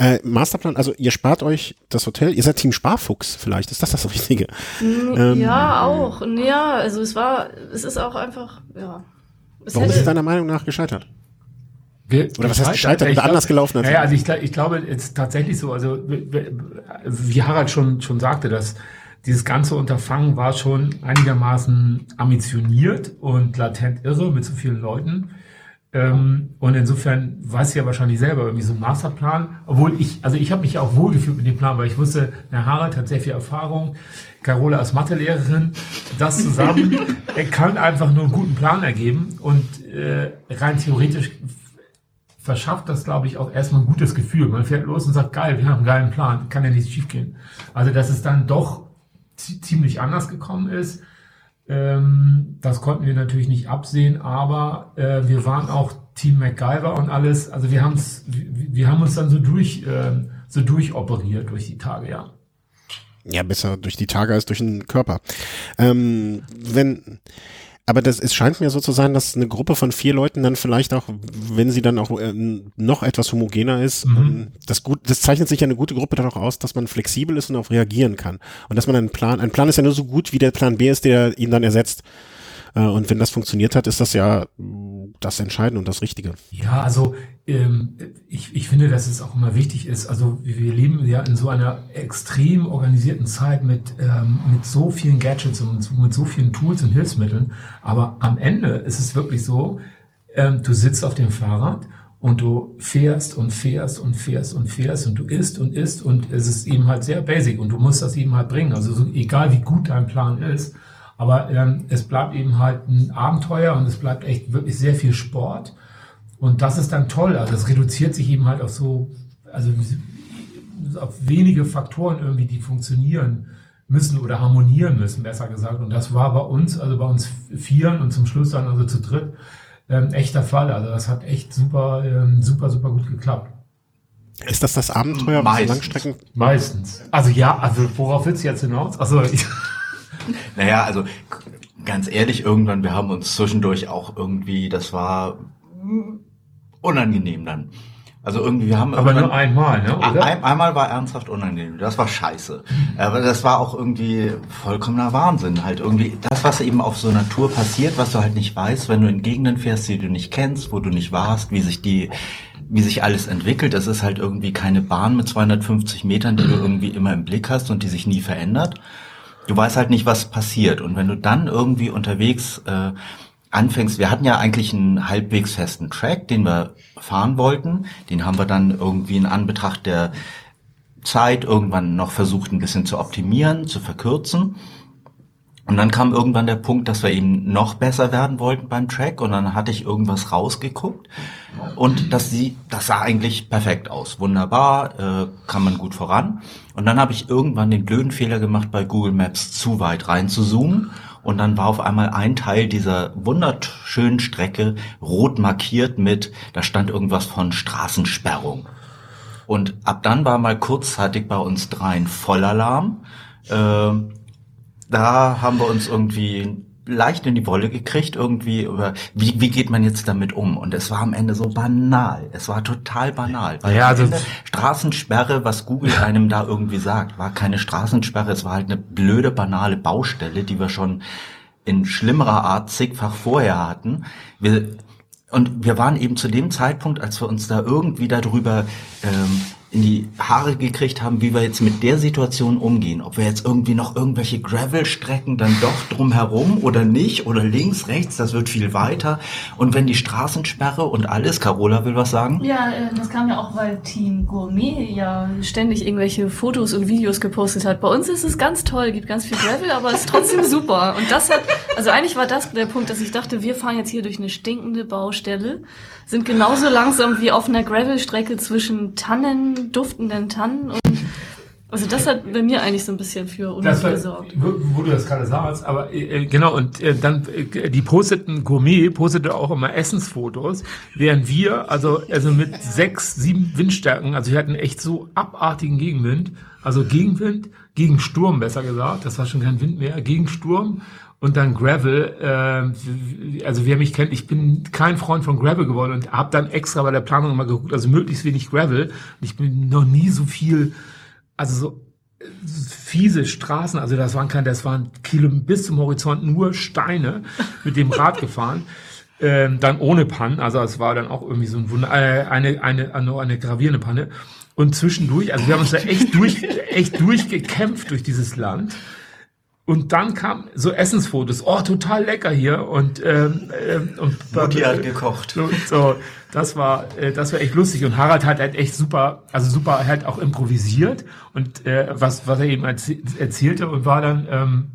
Äh, Masterplan, also ihr spart euch das Hotel, ihr seid Team Sparfuchs vielleicht, ist das das Richtige? Ähm, ja, auch. Ja, also es war, es ist auch einfach, ja. Es Warum ist hätte- es deiner Meinung nach gescheitert? Ge- Oder was heißt gescheitert Ich oder glaub- anders gelaufen als- Naja, also ich, ich glaube, es ist tatsächlich so, also wie- wie Harald schon, schon sagte, dass dieses ganze Unterfangen war schon einigermaßen ambitioniert und latent irre mit so vielen Leuten. Ähm, und insofern weiß ja wahrscheinlich selber irgendwie so ein Masterplan, obwohl ich, also ich habe mich auch wohlgefühlt mit dem Plan, weil ich wusste, der Harald hat sehr viel Erfahrung, Carola als Mathelehrerin, das zusammen, (laughs) er kann einfach nur einen guten Plan ergeben und äh, rein theoretisch verschafft das, glaube ich, auch erstmal ein gutes Gefühl. Man fährt los und sagt, geil, wir haben einen geilen Plan, kann ja nichts schiefgehen. Also, dass es dann doch zi- ziemlich anders gekommen ist, ähm, das konnten wir natürlich nicht absehen, aber äh, wir waren auch Team MacGyver und alles. Also wir, haben's, wir, wir haben uns dann so durch, ähm, so durchoperiert durch die Tage, ja. Ja, besser durch die Tage als durch den Körper. Ähm, wenn, aber das, es scheint mir so zu sein, dass eine Gruppe von vier Leuten dann vielleicht auch, wenn sie dann auch äh, noch etwas homogener ist, ähm, das gut, das zeichnet sich ja eine gute Gruppe dann auch aus, dass man flexibel ist und auch reagieren kann. Und dass man einen Plan, ein Plan ist ja nur so gut, wie der Plan B ist, der ihn dann ersetzt. Äh, und wenn das funktioniert hat, ist das ja mh, das Entscheidende und das Richtige. Ja, also ähm, ich, ich finde, dass es auch immer wichtig ist. Also wir leben ja in so einer extrem organisierten Zeit mit, ähm, mit so vielen Gadgets und mit so vielen Tools und Hilfsmitteln. Aber am Ende ist es wirklich so, ähm, du sitzt auf dem Fahrrad und du fährst und fährst und fährst und fährst und du isst und isst und es ist eben halt sehr basic und du musst das eben halt bringen. Also so, egal wie gut dein Plan ist, aber ähm, es bleibt eben halt ein Abenteuer und es bleibt echt wirklich sehr viel Sport. Und das ist dann toll. Also es reduziert sich eben halt auf so, also auf wenige Faktoren irgendwie, die funktionieren müssen oder harmonieren müssen, besser gesagt. Und das war bei uns, also bei uns Vieren und zum Schluss dann also zu dritt, ähm, echter Fall. Also das hat echt super, ähm, super, super gut geklappt. Ist das das Abenteuer, Meistens. Langstrecken? Meistens. Also ja, also worauf willst du jetzt hinaus? Also ich, (laughs) Naja, also ganz ehrlich, irgendwann, wir haben uns zwischendurch auch irgendwie, das war mm, unangenehm dann. Also irgendwie, wir haben aber nur einmal, ne? Oder? Ein, einmal war ernsthaft unangenehm. Das war scheiße. Aber das war auch irgendwie vollkommener Wahnsinn. Halt irgendwie das, was eben auf so einer Tour passiert, was du halt nicht weißt, wenn du in Gegenden fährst, die du nicht kennst, wo du nicht warst, wie sich die, wie sich alles entwickelt. Das ist halt irgendwie keine Bahn mit 250 Metern, die du irgendwie immer im Blick hast und die sich nie verändert. Du weißt halt nicht, was passiert. Und wenn du dann irgendwie unterwegs äh, anfängst, wir hatten ja eigentlich einen halbwegs festen Track, den wir fahren wollten. Den haben wir dann irgendwie in Anbetracht der Zeit irgendwann noch versucht, ein bisschen zu optimieren, zu verkürzen. Und dann kam irgendwann der Punkt, dass wir eben noch besser werden wollten beim Track. Und dann hatte ich irgendwas rausgeguckt. Und das, sie, das sah eigentlich perfekt aus. Wunderbar, äh, kann man gut voran. Und dann habe ich irgendwann den blöden Fehler gemacht, bei Google Maps zu weit rein zu zoomen. Und dann war auf einmal ein Teil dieser wunderschönen Strecke rot markiert mit, da stand irgendwas von Straßensperrung. Und ab dann war mal kurzzeitig bei uns dreien Vollalarm. Ähm, da haben wir uns irgendwie leicht in die Wolle gekriegt, irgendwie über, wie, wie geht man jetzt damit um? Und es war am Ende so banal. Es war total banal. Weil Ja, also- Straßensperre, was Google einem da irgendwie sagt, war keine Straßensperre, es war halt eine blöde, banale Baustelle, die wir schon in schlimmerer Art zigfach vorher hatten. Wir, und wir waren eben zu dem Zeitpunkt, als wir uns da irgendwie darüber ähm, in die Haare gekriegt haben, wie wir jetzt mit der Situation umgehen. Ob wir jetzt irgendwie noch irgendwelche Gravel-Strecken dann doch drumherum oder nicht oder links, rechts, das wird viel weiter. Und wenn die Straßensperre und alles, Carola will was sagen? Ja, äh, das kam ja auch, weil Team Gourmet ja ständig irgendwelche Fotos und Videos gepostet hat. Bei uns ist es ganz toll, gibt ganz viel Gravel, aber es ist trotzdem (laughs) super. Und das hat, also eigentlich war das der Punkt, dass ich dachte, wir fahren jetzt hier durch eine stinkende Baustelle sind genauso langsam wie auf einer Gravelstrecke zwischen Tannen, duftenden Tannen und also das hat bei mir eigentlich so ein bisschen für Unruhe gesorgt. Wo, du das gerade sagst, aber äh, genau, und äh, dann, äh, die posteten Gourmet, postete auch immer Essensfotos, während wir, also, also mit sechs, sieben Windstärken, also wir hatten echt so abartigen Gegenwind, also Gegenwind, gegen Sturm besser gesagt, das war schon kein Wind mehr, gegen Sturm und dann Gravel. Äh, also wer mich kennt, ich bin kein Freund von Gravel geworden und habe dann extra bei der Planung immer geguckt, also möglichst wenig Gravel. Und ich bin noch nie so viel, also so fiese Straßen, also das waren kein, das waren Kilo bis zum Horizont nur Steine mit dem Rad (laughs) gefahren. Ähm, dann ohne Pannen, also es war dann auch irgendwie so ein Wunder, äh, eine, eine, eine, eine gravierende Panne. Und zwischendurch, also wir haben uns da echt (laughs) durch, echt durchgekämpft durch dieses Land. Und dann kam so Essensfotos, oh, total lecker hier. Und, ähm, ähm, und Mutti hat gekocht. So, so, das war, äh, das war echt lustig. Und Harald hat halt echt super, also super halt auch improvisiert und äh, was, was er eben erzählte und war dann, ähm,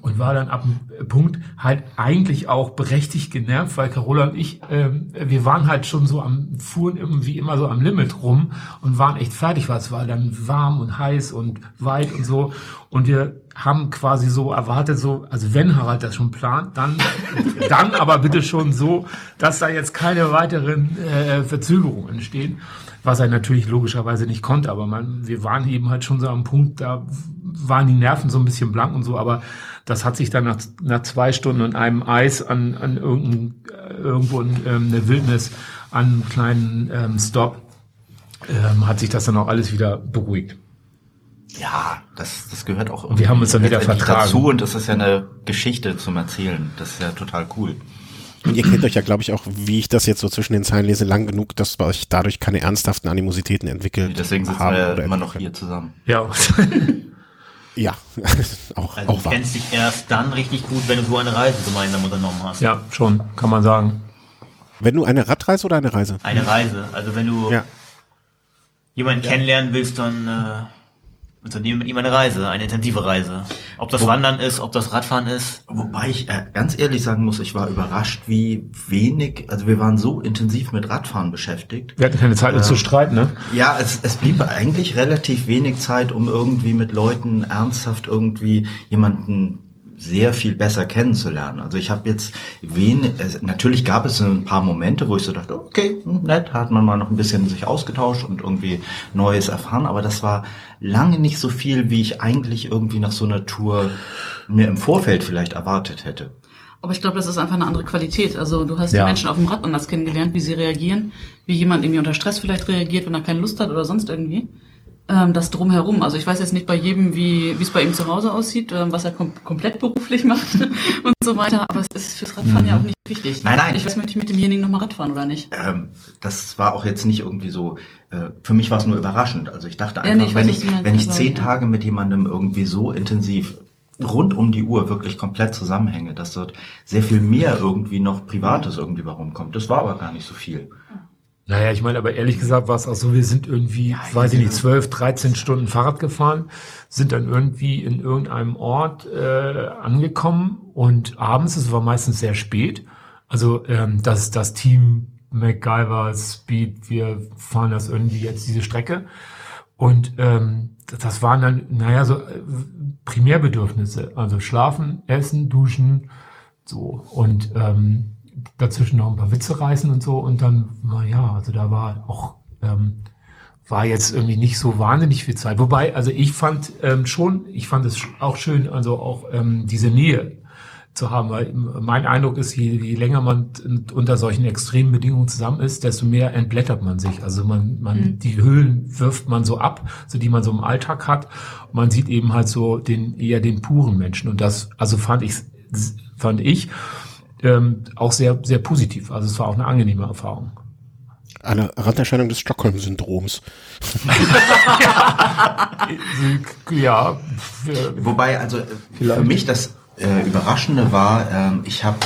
und war dann ab dem Punkt halt eigentlich auch berechtigt genervt, weil Carola und ich, ähm, wir waren halt schon so am, fuhren irgendwie immer so am Limit rum und waren echt fertig, weil es war dann warm und heiß und weit und so. Und wir haben quasi so erwartet, so, also wenn Harald das schon plant, dann, (laughs) dann aber bitte schon so, dass da jetzt keine weiteren äh, Verzögerungen entstehen was er natürlich logischerweise nicht konnte, aber man, wir waren eben halt schon so am Punkt, da waren die Nerven so ein bisschen blank und so, aber das hat sich dann nach, nach zwei Stunden und einem Eis an, an irgendein, äh, irgendwo in ähm, der Wildnis an einem kleinen ähm, Stop ähm, hat sich das dann auch alles wieder beruhigt. Ja, das, das gehört auch irgendwie wir haben uns dann wieder vertragen. dazu und das ist ja eine Geschichte zum Erzählen. Das ist ja total cool. Und ihr kennt euch ja, glaube ich, auch, wie ich das jetzt so zwischen den Zeilen lese, lang genug, dass euch dadurch keine ernsthaften Animositäten entwickelt Deswegen sitzen haben wir ja immer noch hier zusammen. Ja. (laughs) Ja, (laughs) auch, also auch du kennst dich erst dann richtig gut, wenn du so eine Reise gemeinsam unternommen hast. Ja, schon, kann man sagen. Wenn du eine Radreise oder eine Reise? Eine Reise. Also wenn du ja. jemanden ja. kennenlernen willst, dann äh, Unternehmen mit ihm eine Reise, eine intensive Reise. Ob das Wo, Wandern ist, ob das Radfahren ist. Wobei ich äh, ganz ehrlich sagen muss, ich war überrascht, wie wenig, also wir waren so intensiv mit Radfahren beschäftigt. Wir hatten keine Zeit, uns äh, zu streiten, ne? Ja, es, es blieb eigentlich relativ wenig Zeit, um irgendwie mit Leuten ernsthaft irgendwie jemanden sehr viel besser kennenzulernen. Also ich habe jetzt wenig, natürlich gab es ein paar Momente, wo ich so dachte, okay, hm, nett, hat man mal noch ein bisschen sich ausgetauscht und irgendwie Neues erfahren, aber das war lange nicht so viel, wie ich eigentlich irgendwie nach so einer Tour mir im Vorfeld vielleicht erwartet hätte. Aber ich glaube, das ist einfach eine andere Qualität. Also du hast ja. die Menschen auf dem Rad anders kennengelernt, wie sie reagieren, wie jemand irgendwie unter Stress vielleicht reagiert, wenn er keine Lust hat oder sonst irgendwie ähm, das drumherum. Also ich weiß jetzt nicht bei jedem, wie wie es bei ihm zu Hause aussieht, ähm, was er kom komplett beruflich (laughs) macht und so weiter. Aber es ist fürs Radfahren mhm. ja auch nicht wichtig. Nein, nein. Ich weiß, möchte ich mit demjenigen nochmal Radfahren oder nicht. Ähm, das war auch jetzt nicht irgendwie so. Äh, für mich war es nur überraschend. Also ich dachte einfach, ja, nee, wenn ich wenn ich zehn Tage mit jemandem irgendwie so intensiv rund um die Uhr wirklich komplett zusammenhänge, dass dort sehr viel mehr irgendwie noch Privates irgendwie warum kommt. Das war aber gar nicht so viel. Naja, ich meine, aber ehrlich gesagt war es auch so, wir sind irgendwie, ja, weiß ich nicht, 12, 13 Stunden Fahrrad gefahren, sind dann irgendwie in irgendeinem Ort äh, angekommen und abends, es war meistens sehr spät, also ähm, das, das Team MacGyver Speed, wir fahren das irgendwie jetzt diese Strecke. Und ähm, das waren dann, naja, so äh, Primärbedürfnisse, also schlafen, essen, duschen, so. Und ähm, dazwischen noch ein paar Witze reißen und so und dann, naja, also da war auch, ähm, war jetzt irgendwie nicht so wahnsinnig viel Zeit. Wobei, also ich fand ähm, schon, ich fand es auch schön, also auch ähm, diese Nähe zu haben, weil mein Eindruck ist, je, je länger man unter solchen extremen Bedingungen zusammen ist, desto mehr entblättert man sich. Also man, man, mhm. die Hüllen wirft man so ab, so die man so im Alltag hat. Und man sieht eben halt so den, eher den puren Menschen. Und das, also fand ich, fand ich, ähm, auch sehr, sehr positiv. Also es war auch eine angenehme Erfahrung. Eine Randerscheinung des Stockholm-Syndroms. (laughs) ja. Wobei, also für mich das äh, Überraschende war, ähm, ich habe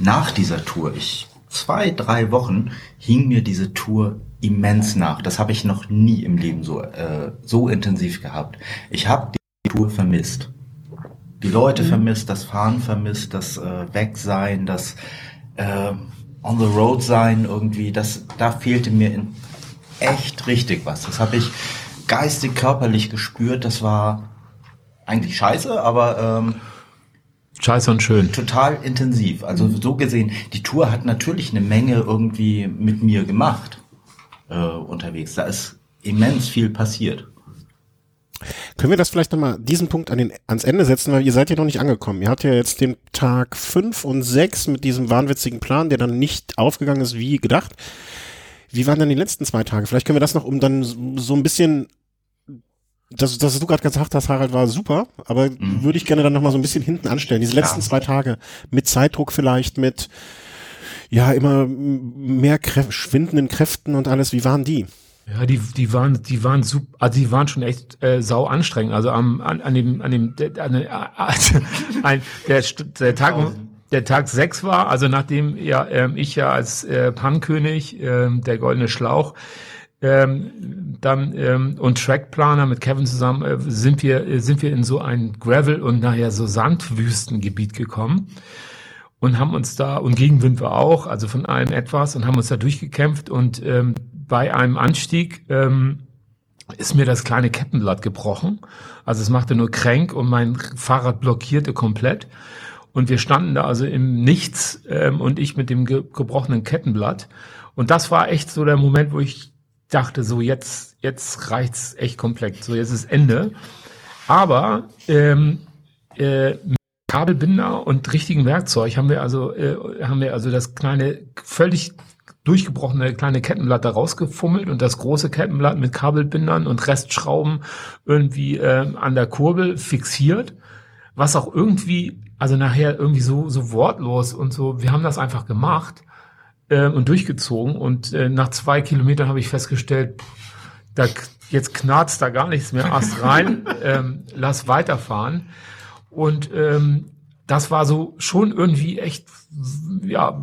nach dieser Tour, ich zwei, drei Wochen hing mir diese Tour immens nach. Das habe ich noch nie im Leben so, äh, so intensiv gehabt. Ich habe die Tour vermisst. Die Leute mhm. vermisst, das Fahren vermisst, das äh, Wegsein, das äh, on the road sein irgendwie, das, da fehlte mir in echt richtig was. Das habe ich geistig, körperlich gespürt. Das war eigentlich scheiße, aber ähm, scheiße und schön. Total intensiv. Also so gesehen, die Tour hat natürlich eine Menge irgendwie mit mir gemacht äh, unterwegs. Da ist immens viel passiert. Können wir das vielleicht nochmal, diesen Punkt an den, ans Ende setzen, weil ihr seid ja noch nicht angekommen. Ihr habt ja jetzt den Tag fünf und sechs mit diesem wahnwitzigen Plan, der dann nicht aufgegangen ist wie gedacht. Wie waren dann die letzten zwei Tage? Vielleicht können wir das noch, um dann so ein bisschen, das, das du gerade gesagt hast, Harald, war super, aber mhm. würde ich gerne dann nochmal so ein bisschen hinten anstellen. Diese letzten ja. zwei Tage mit Zeitdruck vielleicht, mit ja immer mehr Kräf schwindenden Kräften und alles. Wie waren die? Ja, die, die waren, die waren super, also die waren schon echt äh, sau anstrengend. Also am, an, an dem, an dem, an, äh, (laughs) ein, der, der Tag, der Tag sechs war, also nachdem ja ähm, ich ja als äh, Pannkönig, ähm, der goldene Schlauch, ähm, dann ähm, und Trackplaner mit Kevin zusammen äh, sind wir äh, sind wir in so ein Gravel und nachher so Sandwüstengebiet gekommen und haben uns da und Gegenwind war auch, also von allem etwas und haben uns da durchgekämpft und ähm, bei einem Anstieg ähm, ist mir das kleine Kettenblatt gebrochen. Also es machte nur kränk und mein Fahrrad blockierte komplett. Und wir standen da also im Nichts ähm, und ich mit dem ge gebrochenen Kettenblatt. Und das war echt so der Moment, wo ich dachte, so jetzt, jetzt reicht's echt komplett. So jetzt ist Ende. Aber ähm, äh, mit Kabelbinder und richtigen Werkzeug haben wir also äh, haben wir also das kleine völlig durchgebrochene kleine Kettenblatt da rausgefummelt und das große Kettenblatt mit Kabelbindern und Restschrauben irgendwie äh, an der Kurbel fixiert, was auch irgendwie, also nachher irgendwie so, so wortlos und so, wir haben das einfach gemacht äh, und durchgezogen und äh, nach zwei Kilometern habe ich festgestellt, pff, da, jetzt knarzt da gar nichts mehr, Ast rein, (laughs) ähm, lass weiterfahren. Und ähm, das war so schon irgendwie echt, ja,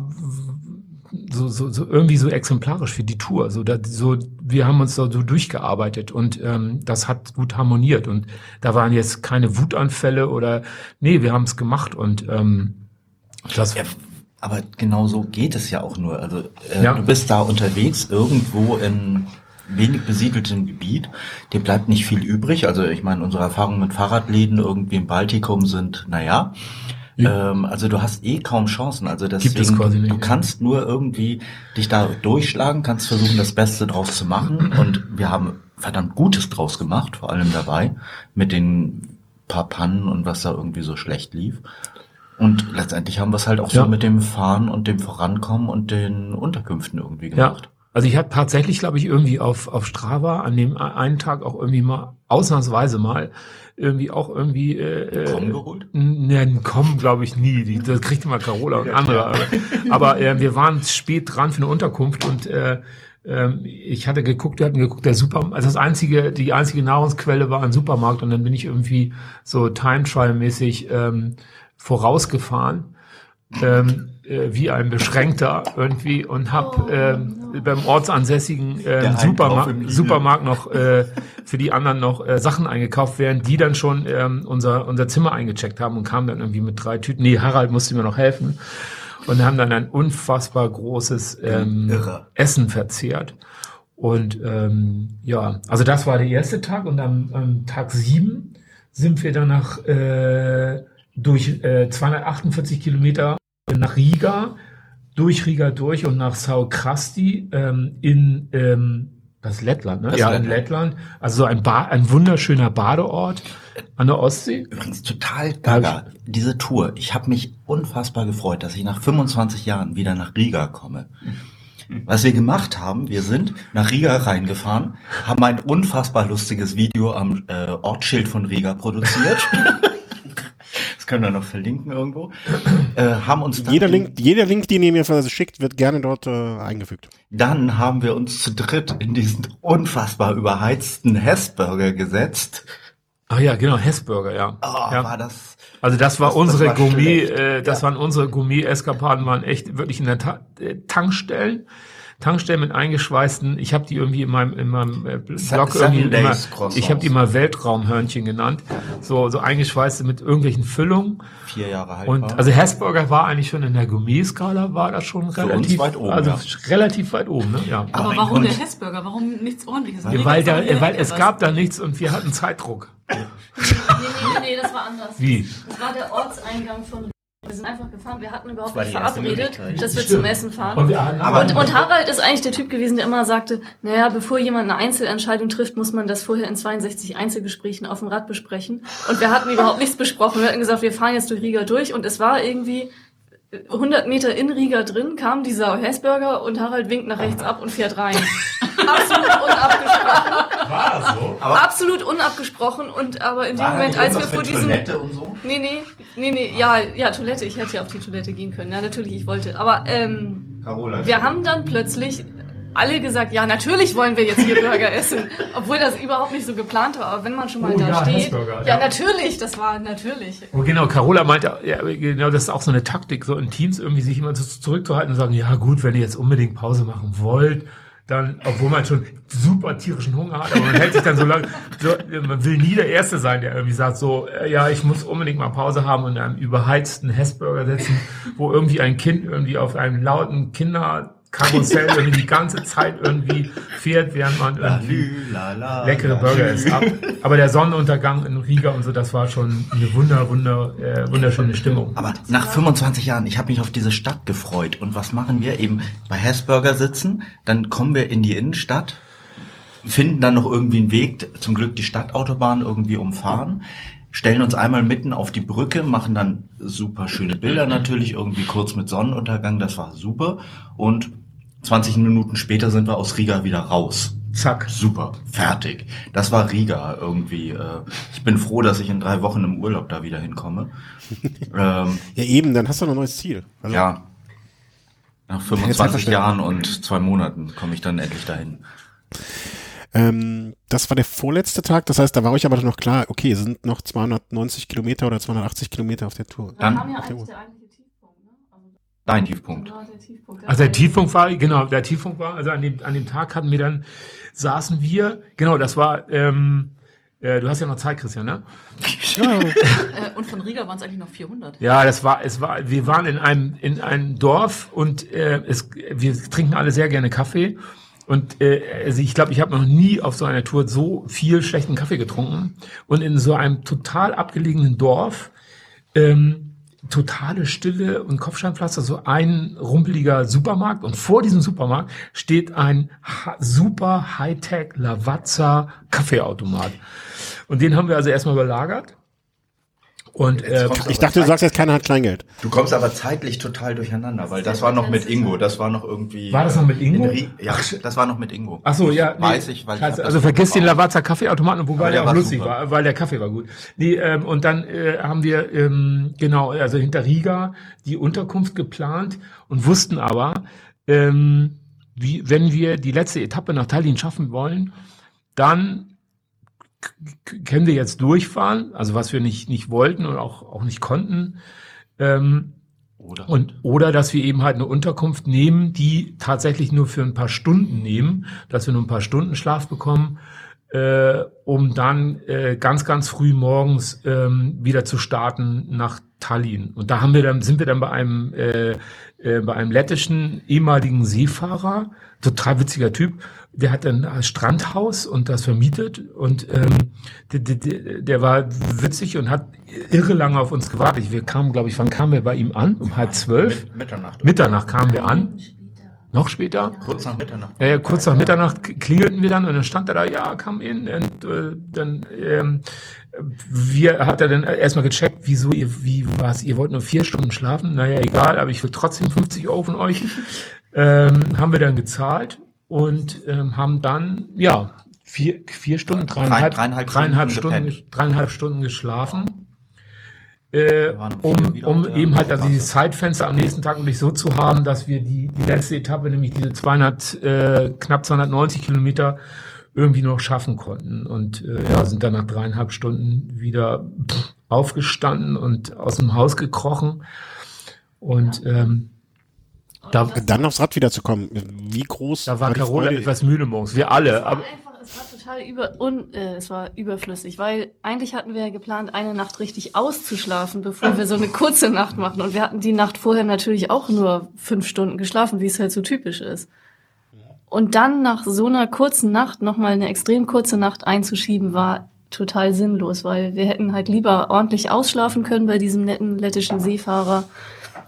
so, so, so irgendwie so exemplarisch für die Tour. So, da, so wir haben uns da so durchgearbeitet und ähm, das hat gut harmoniert. Und da waren jetzt keine Wutanfälle oder nee, wir haben es gemacht und ähm, das. Ja, aber genau so geht es ja auch nur. Also äh, ja. du bist da unterwegs irgendwo in wenig besiedeltem Gebiet. Dir bleibt nicht viel übrig. Also ich meine, unsere Erfahrungen mit Fahrradläden irgendwie im Baltikum sind, naja. Ähm, also du hast eh kaum Chancen. Also deswegen, Gibt es quasi nicht, du kannst nur irgendwie dich da durchschlagen, kannst versuchen, das Beste draus zu machen. Und wir haben verdammt Gutes draus gemacht, vor allem dabei, mit den paar Pannen und was da irgendwie so schlecht lief. Und letztendlich haben wir es halt auch ja. so mit dem Fahren und dem Vorankommen und den Unterkünften irgendwie gemacht. Ja. Also ich habe tatsächlich, glaube ich, irgendwie auf, auf Strava an dem einen Tag auch irgendwie mal, ausnahmsweise mal, irgendwie auch irgendwie äh, Kommen äh, geholt? Ne, kommen glaube ich nie. Die, das kriegt immer Carola und andere. (laughs) Aber, äh, wir waren spät dran für eine Unterkunft und äh, äh, ich hatte geguckt, wir hatten geguckt, der Supermarkt, also das einzige, die einzige Nahrungsquelle war ein Supermarkt und dann bin ich irgendwie so Time Trial mäßig ähm, vorausgefahren. Ähm, äh, wie ein Beschränkter irgendwie und habe oh, äh, no. beim ortsansässigen äh, Supermarkt, Supermarkt noch äh, für die anderen noch äh, Sachen eingekauft, während die dann schon ähm, unser, unser Zimmer eingecheckt haben und kamen dann irgendwie mit drei Tüten. Nee, Harald musste mir noch helfen. Und haben dann ein unfassbar großes ähm, Essen verzehrt. Und ähm, ja, also das war der erste Tag und am, am Tag sieben sind wir dann nach äh, durch äh, 248 Kilometer nach Riga, durch Riga durch und nach Saukrasti ähm, in ähm, das Lettland, ne? Das ja, in Lettland. Also so ein, ba ein wunderschöner Badeort an der Ostsee. Übrigens total gaga, diese Tour. Ich habe mich unfassbar gefreut, dass ich nach 25 Jahren wieder nach Riga komme. Was wir gemacht haben, wir sind nach Riga reingefahren, haben ein unfassbar lustiges Video am äh, Ortsschild von Riga produziert. (laughs) können wir noch verlinken irgendwo. Äh, haben uns Jeder Link, jeder Link, den ihr mir schickt, wird gerne dort äh, eingefügt. Dann haben wir uns zu dritt in diesen unfassbar überheizten Hessburger gesetzt. Ach ja, genau, Hessburger, ja. Oh, ja. war das. Also das war Das- das unsere war Gourmet, schlecht. äh, das Ja. waren unsere Gourmet-Eskapaden, waren echt wirklich in der Ta äh, Tankstellen. Tankstellen mit eingeschweißten, ich habe die irgendwie in meinem, in meinem äh, Blog irgendwie immer, ich habe die mal Weltraumhörnchen genannt, so, so eingeschweißte mit irgendwelchen Füllungen. Vier Jahre haltbar. Und also Hessburger war eigentlich schon in der Gourmet-Skala, war das schon relativ weit oben, also ja. relativ weit oben, ne? Ja. Aber warum und- der Hessburger? Warum nichts ordentliches? Ja, weil, da, weil es gab da nichts und wir hatten Zeitdruck. Nee, nee, nee, das war anders. Wie? Das war der Ortseingang von Wir sind einfach gefahren. Wir hatten überhaupt nicht verabredet, dass wir zum Essen fahren. Und Und, und Harald ist eigentlich der Typ gewesen, der immer sagte, naja, bevor jemand eine Einzelentscheidung trifft, muss man das vorher in 62 Einzelgesprächen auf dem Rad besprechen. Und wir hatten überhaupt nichts besprochen. Wir hatten gesagt, wir fahren jetzt durch Riga durch und es war irgendwie 100 Meter in Riga drin, kam dieser Hessburger und Harald winkt nach rechts ab und fährt rein. (laughs) Absolut unabgesprochen. war das so? Aber- Absolut unabgesprochen und aber in dem Moment, als wir vor diesem Toilette und so? Nee, nee, nee, nee, ja, ja, Toilette, ich hätte ja auf die Toilette gehen können. Ja, natürlich, ich wollte. Aber ähm, Carola. wir haben dann plötzlich alle gesagt, ja, natürlich wollen wir jetzt hier Burger essen. Obwohl das überhaupt nicht so geplant war. Aber wenn man schon mal Oh da ja, steht. Ja, ja. natürlich, das war natürlich. Oh, genau, Carola meinte, ja, genau, das ist auch so eine Taktik, so in Teams irgendwie sich immer so zurückzuhalten und sagen, ja gut, wenn ihr jetzt unbedingt Pause machen wollt, dann, obwohl man schon super tierischen Hunger hat, aber man hält sich dann so lange, so, man will nie der Erste sein, der irgendwie sagt so, äh, ja, ich muss unbedingt mal Pause haben und in einem überheizten Hessburger sitzen, wo irgendwie ein Kind irgendwie auf einem lauten Kinderkarussell irgendwie die ganze Zeit irgendwie fährt, während man irgendwie Lala, leckere Burger ist ab. (laughs) Aber der Sonnenuntergang in Riga und so, das war schon eine wunder, wunder, äh, wunderschöne Stimmung. Aber nach 25 Jahren, ich habe mich auf diese Stadt gefreut. Und was machen wir? Eben bei Hessburger sitzen, dann kommen wir in die Innenstadt, finden dann noch irgendwie einen Weg, zum Glück die Stadtautobahn irgendwie umfahren, stellen uns einmal mitten auf die Brücke, machen dann super schöne Bilder natürlich, irgendwie kurz mit Sonnenuntergang, das war super. Und 20 Minuten später sind wir aus Riga wieder raus. Zack. Super, fertig. Das war Riga irgendwie. äh, Ich bin froh, dass ich in drei Wochen im Urlaub da wieder hinkomme. (laughs) ähm, Ja, eben, dann hast du noch ein neues Ziel. Also, ja. Nach Jetzt 25 einfach Jahren und zwei Monaten komme ich dann endlich dahin. Ähm, das war der vorletzte Tag, das heißt, da war euch aber noch klar, okay, es sind noch 290 Kilometer oder 280 Kilometer auf der Tour. Dann- kam ja Okay. eigentlich der eigentliche Tiefpunkt, ne? Also, Dein Tiefpunkt. das war der Tiefpunkt. Also der Tiefpunkt war, genau, der Tiefpunkt war, also an dem, an dem Tag hatten wir dann, saßen wir, genau, das war, ähm, äh, du hast ja noch Zeit, Christian, ne? (laughs) Äh, und von Riga waren es eigentlich noch 400. Ja, das war, es war, wir waren in einem, in einem Dorf und äh, es, wir trinken alle sehr gerne Kaffee. Und äh, also ich glaube, ich habe noch nie auf so einer Tour so viel schlechten Kaffee getrunken. Und in so einem total abgelegenen Dorf, ähm, totale Stille und Kopfsteinpflaster, so ein rumpeliger Supermarkt. Und vor diesem Supermarkt steht ein super Hightech Lavazza Kaffeeautomat. Und den haben wir also erstmal überlagert. Und äh, Ich dachte, du sagst jetzt, keiner hat Kleingeld. Du kommst aber zeitlich total durcheinander, weil das war noch mit Ingo, das war noch irgendwie. War das noch mit in Ingo? Ja, das war noch mit Ingo. Ach so, ja. Weiß ich, weil ich also vergiss den. Lavazza Kaffeeautomaten, wobei der der auch war lustig super. war, weil der Kaffee war gut. Nee, ähm, und dann äh, haben wir ähm, genau, also hinter Riga die Unterkunft geplant und wussten aber, ähm, wie, wenn wir die letzte Etappe nach Tallinn schaffen wollen, dann können wir jetzt durchfahren, also was wir nicht, nicht wollten und auch, auch nicht konnten. Ähm, Oder? und, oder dass wir eben halt eine Unterkunft nehmen, die tatsächlich nur für ein paar Stunden nehmen, dass wir nur ein paar Stunden Schlaf bekommen, äh, um dann äh, ganz, ganz früh morgens ähm, wieder zu starten nach Tallinn. Und da haben wir dann, sind wir dann bei einem, äh, äh, bei einem lettischen ehemaligen Seefahrer, total witziger Typ, der hat ein Strandhaus und das vermietet und ähm, der, der, der war witzig und hat irre lange auf uns gewartet. Wir kamen, glaube ich, wann kamen wir bei ihm an? Um halb zwölf? Mit, Mitternacht. Mitternacht kamen wir an. Noch später? Kurz nach Mitternacht. Ja, kurz nach Mitternacht klingelten wir dann und dann stand er da, ja, kam in und äh, dann ähm, wir hat er dann erstmal gecheckt, wieso ihr, wie was, ihr wollt nur vier Stunden schlafen, naja, egal, aber ich will trotzdem 50 Euro von euch. (laughs) Ähm, haben wir dann gezahlt und ähm, haben dann, ja, vier, vier Stunden, dreieinhalb, dreieinhalb dreieinhalb Stunden Stunden, gepennt. dreieinhalb Stunden geschlafen. Äh, um um, eben halt also dieses Zeitfenster am nächsten Tag wirklich so zu haben, dass wir die, die letzte Etappe, nämlich diese 200, äh, knapp 290 Kilometer, irgendwie noch schaffen konnten. Und äh, ja, sind dann nach dreieinhalb Stunden wieder pff, aufgestanden und aus dem Haus gekrochen. Und ähm, da, Dann aufs Rad wiederzukommen. Wie groß da war die Carola etwas müde morgens. Wir alle. Aber, einfach, es war total über, un, äh, es war überflüssig, weil eigentlich hatten wir ja geplant, eine Nacht richtig auszuschlafen, bevor wir so eine kurze Nacht machen. Und wir hatten die Nacht vorher natürlich auch nur fünf Stunden geschlafen, wie es halt so typisch ist. Und dann nach so einer kurzen Nacht nochmal eine extrem kurze Nacht einzuschieben, war total sinnlos, weil wir hätten halt lieber ordentlich ausschlafen können bei diesem netten lettischen Seefahrer.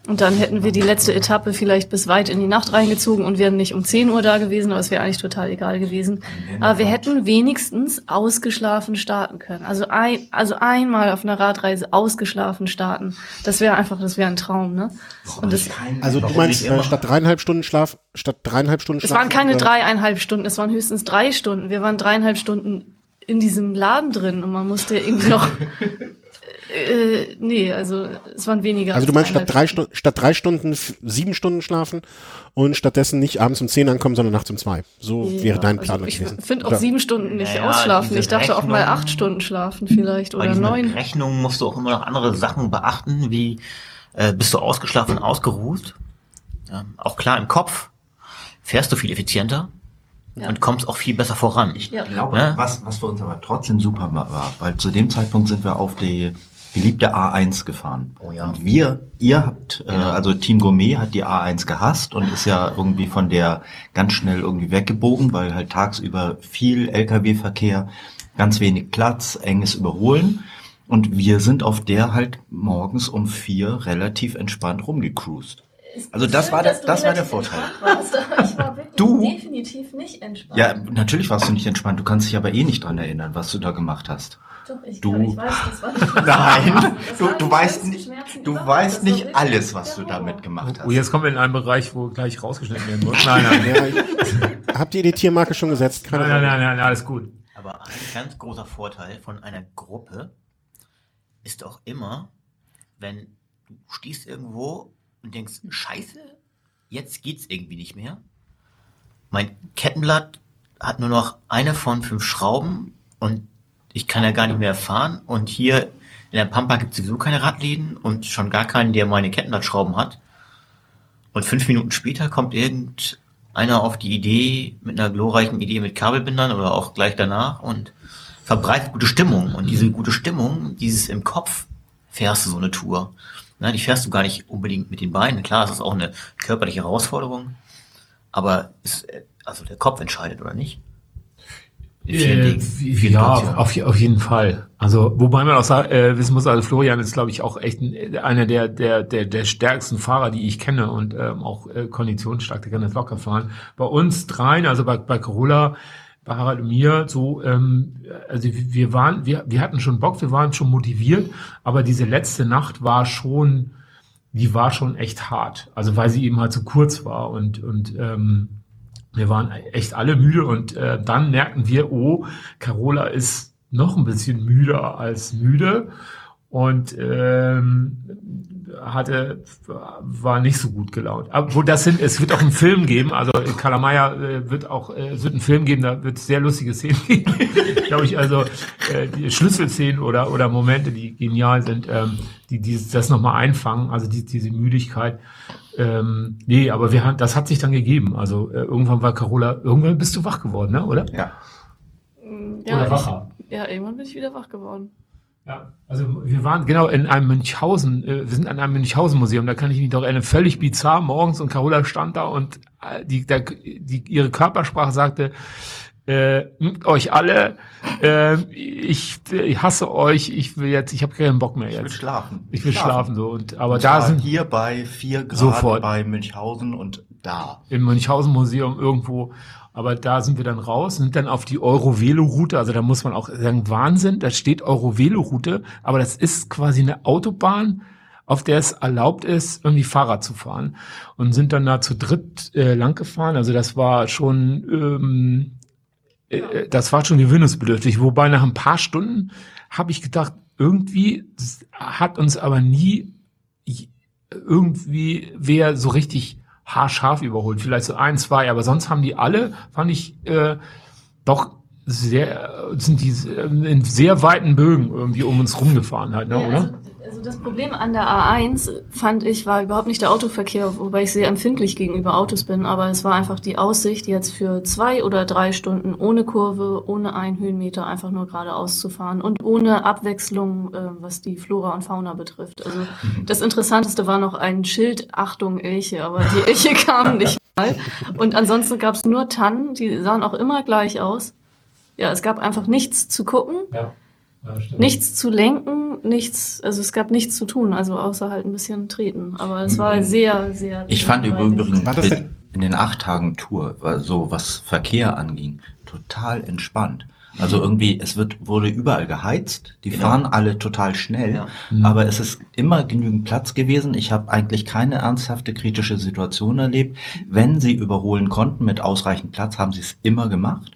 Und dann hätten wir die letzte Etappe vielleicht bis weit in die Nacht reingezogen und wären nicht um 10 Uhr da gewesen, aber es wäre eigentlich total egal gewesen. Aber wir hätten wenigstens ausgeschlafen starten können. Also ein, also einmal auf einer Radreise ausgeschlafen starten. Das wäre einfach, das wäre ein Traum, ne? Und das, Also du meinst, äh, statt dreieinhalb Stunden Schlaf, statt dreieinhalb Stunden es Schlaf. waren keine dreieinhalb Stunden, es waren höchstens drei Stunden. Wir waren dreieinhalb Stunden in diesem Laden drin und man musste irgendwie noch, (laughs) äh, nee, also es waren weniger. Also du meinst statt drei Stunden, statt drei Stunden sieben Stunden schlafen und stattdessen nicht abends um zehn ankommen, sondern nachts um zwei. So Ja, wäre dein also Plan ich gewesen. finde auch Oder- sieben Stunden nicht Naja, ausschlafen. Ich dachte auch mal Rechnung- acht Stunden schlafen vielleicht oder neun. Rechnungen musst du auch immer noch andere Sachen beachten, wie äh, bist du ausgeschlafen ausgeruht? Ja, auch klar im Kopf fährst du viel effizienter Ja. und kommst auch viel besser voran. Ja. Ich glaube, Ja. was, was für uns aber trotzdem super war, weil zu dem Zeitpunkt sind wir auf die beliebte A1 gefahren. Oh ja. Und wir, ihr habt, äh, Ja. also Team Gourmet hat die A1 gehasst und ist ja irgendwie von der ganz schnell irgendwie weggebogen, weil halt tagsüber viel LKW-Verkehr, ganz wenig Platz, enges Überholen. Und wir sind auf der halt morgens um vier relativ entspannt rumgecruised. Also das war der, das war der Vorteil. Ich war wirklich Du? definitiv nicht entspannt. Ja, natürlich warst du nicht entspannt. Du kannst dich aber eh nicht dran erinnern, was du da gemacht hast. Doch, ich, Du- ich weiß, das war nicht (laughs) Nein, Das du, du weißt nicht, du weißt nicht alles, was du damit gemacht hast. oh, jetzt kommen wir in einen Bereich, wo gleich rausgeschnitten werden muss. Nein, nein, Ja, habt ihr die Tiermarke schon gesetzt? Keine nein, nein, nein, nein, alles gut. Aber ein ganz großer Vorteil von einer Gruppe ist auch immer, wenn du stehst irgendwo und denkst, scheiße, jetzt geht's irgendwie nicht mehr. Mein Kettenblatt hat nur noch eine von fünf Schrauben und ich kann ja gar nicht mehr fahren. Und hier in der Pampa gibt es sowieso keine Radläden und schon gar keinen, der meine Kettenblattschrauben hat. Und fünf Minuten später kommt irgendeiner auf die Idee, mit einer glorreichen Idee mit Kabelbindern oder auch gleich danach und verbreitet gute Stimmung. Und diese gute Stimmung, dieses im Kopf, fährst du so eine Tour. Na, die fährst du gar nicht unbedingt mit den Beinen. Klar, es ist auch eine körperliche Herausforderung. Aber ist, äh, also der Kopf entscheidet, oder nicht? Äh, Dingen, ja, auf, auf jeden Fall. Also, wobei man auch sa- äh, wissen muss, also Florian ist, glaube ich, auch echt ein, einer der, der, der, der stärksten Fahrer, die ich kenne und ähm, auch äh, konditionsstark, der kann das locker fahren. Bei uns dreien, also bei, bei Corolla, bei Harald und mir, so, ähm, also wir waren, wir, wir hatten schon Bock, wir waren schon motiviert, aber diese letzte Nacht war schon, die war schon echt hart. Also weil sie eben halt so kurz war und, und ähm, wir waren echt alle müde und äh, dann merkten wir, oh, Carola ist noch ein bisschen müder als müde und ähm, hatte war nicht so gut gelaunt. Aber wo das sind, es wird auch einen Film geben, also Kalamaya äh, wird auch äh, es wird einen Film geben, da wird es sehr lustige Szenen (laughs) geben, glaube ich, also äh, die Schlüsselszenen oder oder Momente, die genial sind, ähm, die, die das nochmal einfangen, also die, diese Müdigkeit. Ähm, nee, aber wir haben, das hat sich dann gegeben. Also äh, irgendwann war Carola, irgendwann bist du wach geworden, ne? Oder? Ja. Ja, Oder ich, wacher. ja, irgendwann bin ich wieder wach geworden. Ja, also wir waren genau in einem Münchhausen, äh, wir sind an einem Münchhausen-Museum, da kann ich mich doch erinnern, völlig bizarr morgens und Carola stand da und äh, die, der, die, ihre Körpersprache sagte, äh, euch alle, äh, ich, ich hasse euch, ich will jetzt, ich habe keinen Bock mehr Ich will jetzt. schlafen. Ich will schlafen so und aber Und da sind hier bei vier Grad Sofort. bei Münchhausen und da. im Münchhausen-Museum irgendwo. Aber da sind wir dann raus, sind dann auf die Eurovelo-Route. Also da muss man auch sagen, Wahnsinn, da steht Eurovelo-Route, aber das ist quasi eine Autobahn, auf der es erlaubt ist, irgendwie Fahrrad zu fahren. Und sind dann da zu dritt äh, lang gefahren. Also das war schon, ähm, äh, das war schon gewöhnungsbedürftig. Wobei nach ein paar Stunden habe ich gedacht, irgendwie hat uns aber nie irgendwie wer so richtig haarscharf überholt. Vielleicht so ein, zwei, aber sonst haben die alle, fand ich, äh, doch sehr, sind die in sehr weiten Bögen irgendwie um uns rumgefahren halt, ne, Ja, oder? also, also das Problem an der A1 fand ich war überhaupt nicht der Autoverkehr, wobei ich sehr empfindlich gegenüber Autos bin, aber es war einfach die Aussicht, jetzt für zwei oder drei Stunden ohne Kurve, ohne einen Höhenmeter einfach nur geradeaus zu fahren und ohne Abwechslung, äh, was die Flora und Fauna betrifft. Also das Interessanteste war noch ein Schild, Achtung Elche, aber die Elche (laughs) kamen nicht mal. Und ansonsten gab es nur Tannen, die sahen auch immer gleich aus. Ja, es gab einfach nichts zu gucken. Ja. Nichts zu lenken, nichts, also es gab nichts zu tun, also außer halt ein bisschen treten. Aber es war sehr, sehr. Ich fand übrigens War das in, den acht Tagen Tour, war so was Verkehr anging, total entspannt. Also irgendwie, es wird, wurde überall geheizt, die Genau. fahren alle total schnell, Ja. aber es ist immer genügend Platz gewesen. Ich habe eigentlich keine ernsthafte kritische Situation erlebt. Wenn sie überholen konnten mit ausreichend Platz, haben sie es immer gemacht.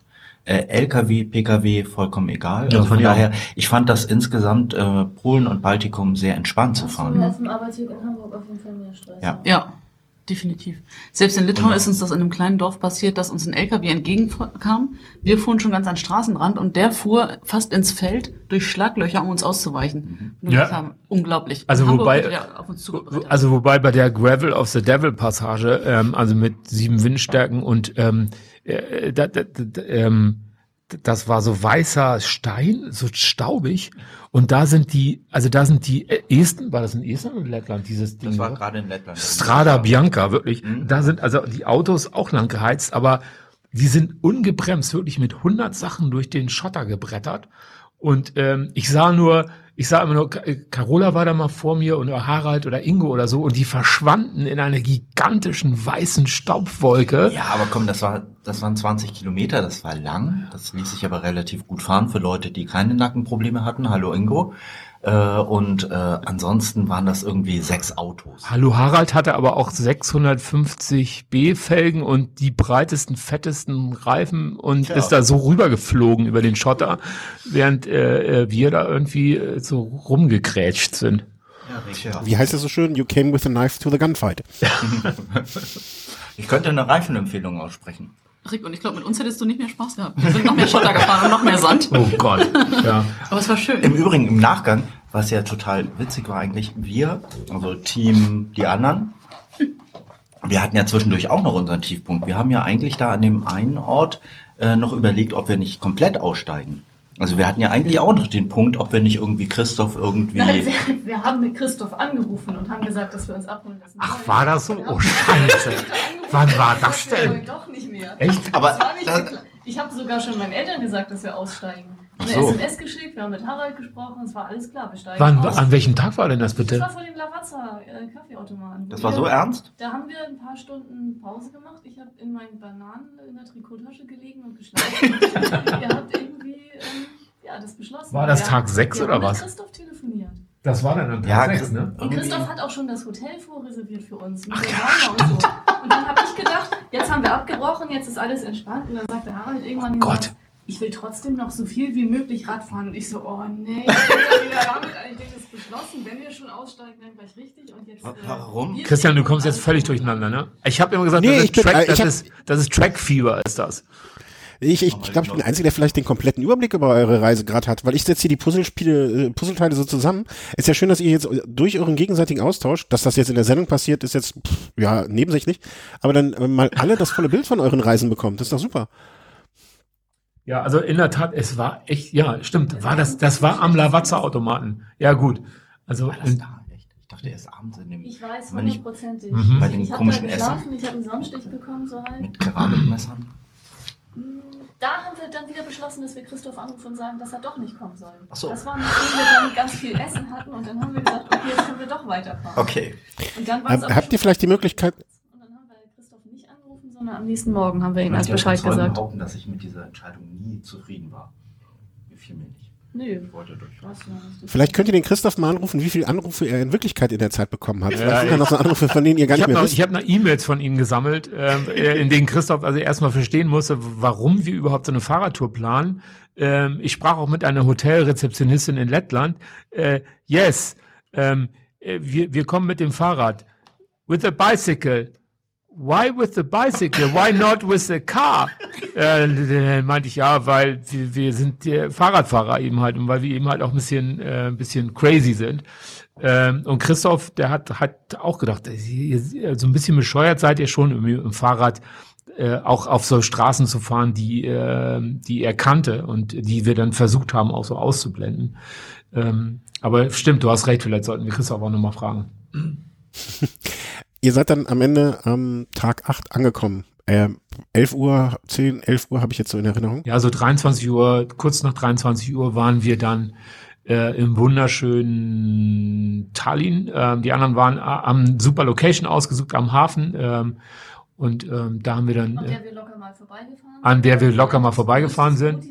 Äh, LKW, PKW, vollkommen egal. Ja, also von auch. daher, ich fand das insgesamt äh, Polen und Baltikum sehr entspannt zu fahren. auf dem Arbeitsweg in Hamburg auf jeden Fall mehr Stress. Ja. Ja, definitiv. Selbst in Litauen ist uns das in einem kleinen Dorf passiert, dass uns ein LKW entgegenkam. Wir fuhren schon ganz an den Straßenrand und der fuhr fast ins Feld durch Schlaglöcher, um uns auszuweichen. Und Ja. das haben, unglaublich. Also wobei-. Also wobei bei der Gravel of the Devil Passage, ähm, also mit sieben Windstärken und ähm, äh, da, da, da, ähm, das war so weißer Stein, so staubig. Und da sind die, also da sind die Esten, war das in Estland oder Lettland, dieses Ding? Das war ne? gerade in Lettland. Strada Bianca, wirklich. Mhm. Da sind also die Autos auch lang geheizt, aber die sind ungebremst, wirklich mit 100 Sachen durch den Schotter gebrettert. Und ähm, ich sah nur, ich sah immer nur, Carola war da mal vor mir oder Harald oder Ingo oder so und die verschwanden in einer gigantischen weißen Staubwolke. Ja, aber komm, das war, das waren 20 Kilometer, das war lang. Das ließ sich aber relativ gut fahren für Leute, die keine Nackenprobleme hatten. Hallo Ingo. Äh, und äh, ansonsten waren das irgendwie sechs Autos. Hallo Harald hatte aber auch 650 B-Felgen und die breitesten, fettesten Reifen und Tja. ist da so rübergeflogen über den Schotter, während äh, äh, wir da irgendwie äh, so rumgekrätscht sind. Tja. Wie heißt es so schön? You came with a knife to the gunfight. (laughs) (laughs) Ich könnte eine Reifenempfehlung aussprechen. Rick, und ich glaube, mit uns hättest du nicht mehr Spaß gehabt. Wir sind noch mehr Schotter gefahren und noch mehr Sand. Oh Gott. ja. (laughs) Aber es war schön. Im Übrigen, im Nachgang, was ja total witzig war eigentlich, wir, also Team die anderen, wir hatten ja zwischendurch auch noch unseren Tiefpunkt. Wir haben ja eigentlich da an dem einen Ort äh, noch überlegt, ob wir nicht komplett aussteigen. Also wir hatten ja eigentlich auch noch den Punkt, ob wir nicht irgendwie Christoph irgendwie... Nein, wir, wir haben mit Christoph angerufen und haben gesagt, dass wir uns abholen lassen. Ach, war das so? Oh, Scheiße. (laughs) Wann war das denn? Doch nicht mehr. Echt? Aber Das war nicht da- geklappt. ich habe sogar schon meinen Eltern gesagt, dass wir aussteigen. Eine so. SMS geschickt, wir haben mit Harald gesprochen, es war alles klar, wir steigen Wann, aus. an welchem Tag war denn das Das bitte? war vor dem Lavazza äh, Kaffeeautomaten. Das war so Wir- ernst? Da haben wir ein paar Stunden Pause gemacht. Ich habe in meinen Bananen in der Trikottasche gelegen und geschlafen. (laughs) Ihr habt irgendwie ähm, ja, das beschlossen. War das Wir Tag haben- sechs wir oder haben mit was? Christoph telefoniert. Das war dann am Ja, Tag sechs, ne? Und Christoph hat auch schon das Hotel vorreserviert für uns. Mit Ach, und so. Und dann habe ich gedacht, jetzt haben wir abgebrochen, jetzt ist alles entspannt. Und dann sagte Harald irgendwann, Oh Gott. ich will trotzdem noch so viel wie möglich Radfahren. Und ich so, oh nee, ich bin ja wieder damit eigentlich das beschlossen. Wenn wir schon aussteigen, dann gleich richtig. Und jetzt, äh, Warum? Christian, du kommst jetzt völlig durcheinander, ne? Ich habe immer gesagt, Nee, das, ich ist Track, ich das, ist, das ist Trackfieber, ist das. Ich, ich, ich glaube, ich bin der Einzige, der vielleicht den kompletten Überblick über eure Reise gerade hat, weil ich setze hier die Puzzlespiele, äh, Puzzleteile so zusammen. Ist ja schön, dass ihr jetzt durch euren gegenseitigen Austausch, dass das jetzt in der Sendung passiert, ist jetzt pff, ja nebensächlich, aber dann äh, mal alle das volle Bild von euren Reisen bekommt. Das ist doch super. Ja, also in der Tat, es war echt, ja, stimmt, war das, das war am Lavazza-Automaten. Ja, gut. Also, War das da? Echt? Ich dachte erst abends in dem... Ich weiß hundertprozentig. Mhm. Bei den ich habe da komischen geschlafen, ich habe einen Sonnenstich bekommen, so halt. mit Keramikmessern. Da haben wir dann wieder beschlossen, dass wir Christoph anrufen und sagen, dass er doch nicht kommen soll. Ach so. Das war, nachdem wir dann ganz viel Essen hatten und dann haben wir gesagt, okay, jetzt können wir doch weiterfahren. Okay. Und dann Hab, habt ihr vielleicht die Möglichkeit, und dann haben wir Christoph nicht angerufen, sondern am nächsten Morgen haben wir ihm Ich erst möchte Bescheid gesagt. behaupten, dass ich mit dieser Entscheidung nie zufrieden war. Gefiel mir nicht. Ich wollte ja, das- vielleicht könnt ihr den Christoph mal anrufen, wie viele Anrufe er in Wirklichkeit in der Zeit bekommen hat. Vielleicht sind da ich- noch so Anrufe, von denen ihr gar ich nicht habe mehr noch, wisst. ich hab noch E-Mails von ihm gesammelt, ähm, äh, in denen Christoph also erstmal verstehen musste, warum wir überhaupt so eine Fahrradtour planen. ähm, ich sprach auch mit einer Hotelrezeptionistin in Lettland. Äh, yes, ähm, äh, wir, wir kommen mit dem Fahrrad. With a bicycle. Why with the bicycle? Why not with the car? (laughs) Äh, dann meinte ich ja, weil wir, wir sind die Fahrradfahrer eben halt und weil wir eben halt auch ein bisschen, äh, ein bisschen crazy sind. Ähm, und Christoph, der hat, hat auch gedacht, ihr, ihr, so ein bisschen bescheuert seid ihr schon im, im Fahrrad äh, auch auf so Straßen zu fahren, die, äh, die er kannte und die wir dann versucht haben, auch so auszublenden. Ähm, aber stimmt, du hast recht, vielleicht sollten wir Christoph auch nochmal fragen. (laughs) Ihr seid dann am Ende am Tag 8 angekommen. Äh, 11 Uhr, 10, 11 Uhr habe ich jetzt so in Erinnerung. Ja, so 23 Uhr, kurz nach 23 Uhr waren wir dann äh, im wunderschönen Tallinn. Ähm, die anderen waren am super Location ausgesucht, am Hafen. Ähm, und ähm, da haben wir dann. An der wir locker mal vorbeigefahren An der wir locker mal vorbeigefahren sind.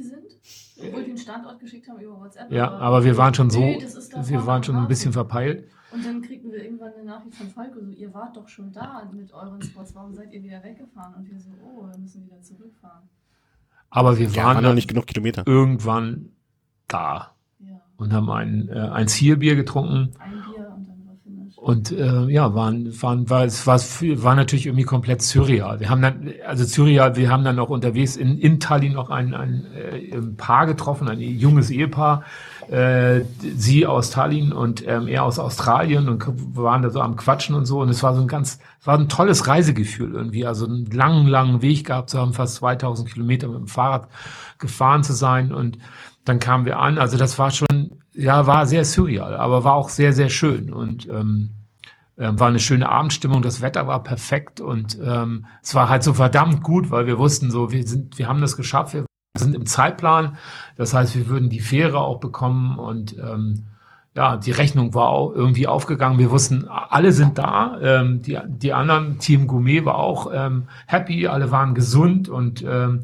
Obwohl die einen Standort geschickt haben über WhatsApp. Ja, aber wir waren schon so, wir waren schon ein bisschen verpeilt. Und dann kriegten wir irgendwann eine Nachricht von Falco, so, ihr wart doch schon da mit euren Spots, warum seid ihr wieder weggefahren? Und wir so, oh, wir müssen wieder zurückfahren. Aber wir Ja, waren noch nicht genug Kilometer. irgendwann da Ja, und haben ein, äh, ein Zierbier getrunken. ein Bier und dann war Finish. Und äh, ja, waren, waren, war, es war, war natürlich irgendwie komplett surreal. Wir haben dann, also surreal, wir haben dann noch unterwegs in, in Tallinn noch ein, ein, äh, ein Paar getroffen, ein junges Ehepaar, äh, sie aus Tallinn und ähm, er aus Australien und waren da so am Quatschen und so. Und es war so ein ganz, war ein tolles Reisegefühl irgendwie. Also einen langen, langen Weg gehabt zu haben, fast 2000 Kilometer mit dem Fahrrad gefahren zu sein. Und dann kamen wir an. Also das war schon, ja, war sehr surreal, aber war auch sehr, sehr schön. Und ähm, ähm, war eine schöne Abendstimmung, das Wetter war perfekt und ähm, es war halt so verdammt gut, weil wir wussten so, wir sind, wir haben das geschafft, wir sind im Zeitplan, das heißt, wir würden die Fähre auch bekommen und ähm, ja, die Rechnung war auch irgendwie aufgegangen. Wir wussten, alle sind da. Ähm, die, die anderen, Team Gourmet war auch ähm, happy, alle waren gesund und ähm,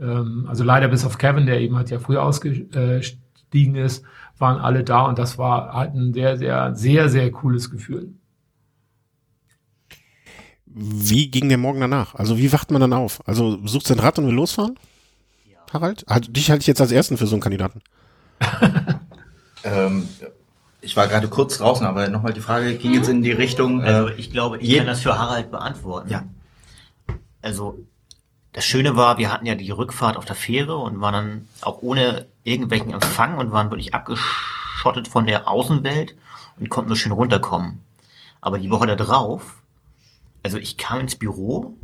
ähm, also leider bis auf Kevin, der eben halt ja früher ausgestiegen ist, waren alle da und das war halt ein sehr, sehr, sehr, sehr cooles Gefühl. Wie ging der Morgen danach? Also wie wacht man dann auf? Also sucht sein Rad und will losfahren? Harald? Also, dich halte ich jetzt als ersten für so einen Kandidaten. (laughs) Ähm, ich war gerade kurz draußen, aber nochmal die Frage ging jetzt in die Richtung. Also Äh, ich glaube, ich kann das für Harald beantworten. Ja. Also das Schöne war, wir hatten ja die Rückfahrt auf der Fähre und waren dann auch ohne irgendwelchen Empfang und waren wirklich abgeschottet von der Außenwelt und konnten so schön runterkommen. Aber die Woche da drauf, also ich kam ins Büro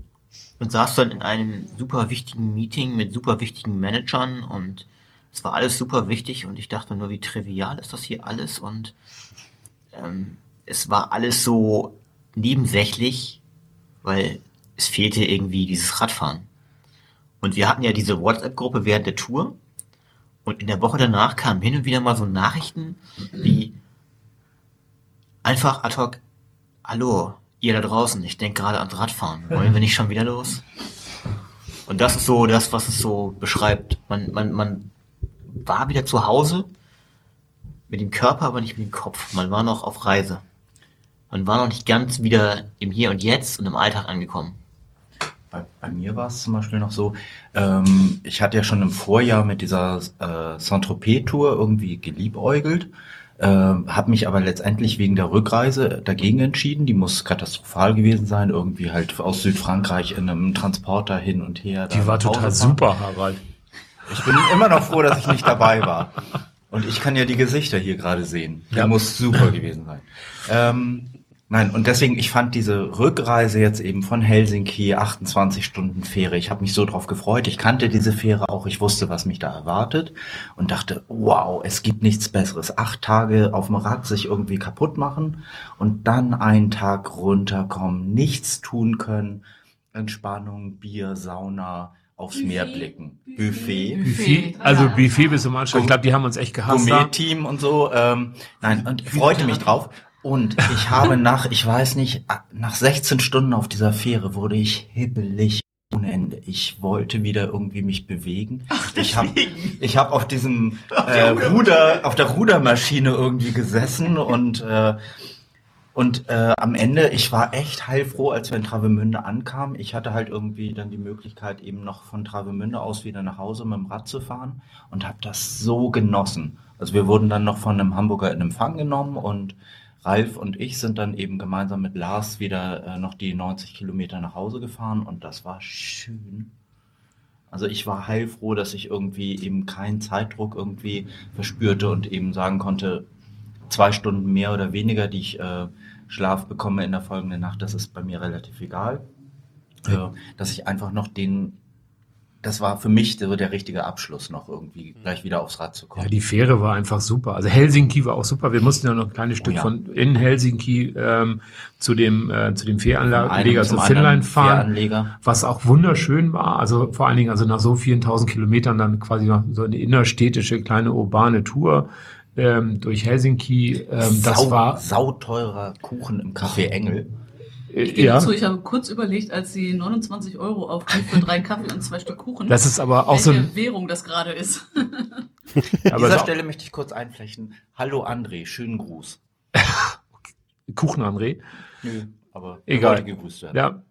und saß dann in einem super wichtigen Meeting mit super wichtigen Managern und es war alles super wichtig und ich dachte nur, wie trivial ist das hier alles und ähm, es war alles so nebensächlich, weil es fehlte irgendwie dieses Radfahren. Und wir hatten ja diese WhatsApp-Gruppe während der Tour und in der Woche danach kamen hin und wieder mal so Nachrichten wie einfach ad hoc, hallo, ihr da draußen, ich denke gerade ans Radfahren, wollen wir nicht schon wieder los? Und das ist so das, was es so beschreibt. Man, man, man war wieder zu Hause mit dem Körper, aber nicht mit dem Kopf. Man war noch auf Reise. Man war noch nicht ganz wieder im Hier und Jetzt und im Alltag angekommen. Bei, bei mir war es zum Beispiel noch so, ähm, ich hatte ja schon im Vorjahr mit dieser äh, Saint-Tropez-Tour irgendwie geliebäugelt, äh, habe mich aber letztendlich wegen der Rückreise dagegen entschieden. Die muss katastrophal gewesen sein, irgendwie halt aus Südfrankreich in einem Transporter hin und her. Die war total fahren. super, Harald. Ich bin immer noch froh, dass ich nicht dabei war. Und ich kann ja die Gesichter hier gerade sehen. Die Ja. muss super gewesen sein. Ähm, nein, und deswegen, ich fand diese Rückreise jetzt eben von Helsinki, 28 Stunden Fähre, ich habe mich so drauf gefreut. Ich kannte diese Fähre auch, ich wusste, was mich da erwartet und dachte, wow, es gibt nichts Besseres. Acht Tage auf dem Rad sich irgendwie kaputt machen und dann einen Tag runterkommen, nichts tun können, Entspannung, Bier, Sauna, aufs Meer blicken, Buffet. Buffet, also Buffet bis zum Anschluss. Ich glaube, die haben uns echt gehasst. Gourmet-Team und so. Ähm, nein, und ich freute mich drauf. Und ich habe (laughs) nach, ich weiß nicht, nach 16 Stunden auf dieser Fähre wurde ich hibbelig ohne Ende. Ich wollte wieder irgendwie mich bewegen. ich habe ich hab auf diesem äh, Ruder, auf der Rudermaschine irgendwie gesessen und äh, Und äh, am Ende, ich war echt heilfroh, als wir in Travemünde ankamen. Ich hatte halt irgendwie dann die Möglichkeit, eben noch von Travemünde aus wieder nach Hause mit dem Rad zu fahren und habe das so genossen. Also wir wurden dann noch von einem Hamburger in Empfang genommen und Ralf und ich sind dann eben gemeinsam mit Lars wieder äh, noch die 90 Kilometer nach Hause gefahren und das war schön. Also ich war heilfroh, dass ich irgendwie eben keinen Zeitdruck irgendwie verspürte und eben sagen konnte, zwei Stunden mehr oder weniger, die ich äh, Schlaf bekomme in der folgenden Nacht, das ist bei mir relativ egal. Äh, dass ich einfach noch den, das war für mich so der richtige Abschluss noch irgendwie gleich wieder aufs Rad zu kommen. Ja, die Fähre war einfach super. Also Helsinki war auch super. Wir mussten ja noch ein kleines Stück oh, ja. von in Helsinki ähm, zu dem zu dem Fähranleger, also Finnland fahren, was auch wunderschön war. Also vor allen Dingen also nach so vielen tausend Kilometern dann quasi noch so eine innerstädtische kleine urbane Tour ähm, durch Helsinki. Ähm, das Sau, war sauteurer Kuchen im Café Engel. Ich gebe ja. zu, ich habe kurz überlegt, als sie 29 Euro aufrief für drei Kaffee und zwei Stück Kuchen. Das ist aber auch so eine Währung das gerade ist. (laughs) An dieser Stelle möchte ich kurz einflechten. Hallo André, schönen Gruß. (laughs) Kuchen André? Nö, aber egal. Gegrüßt werden. Ja.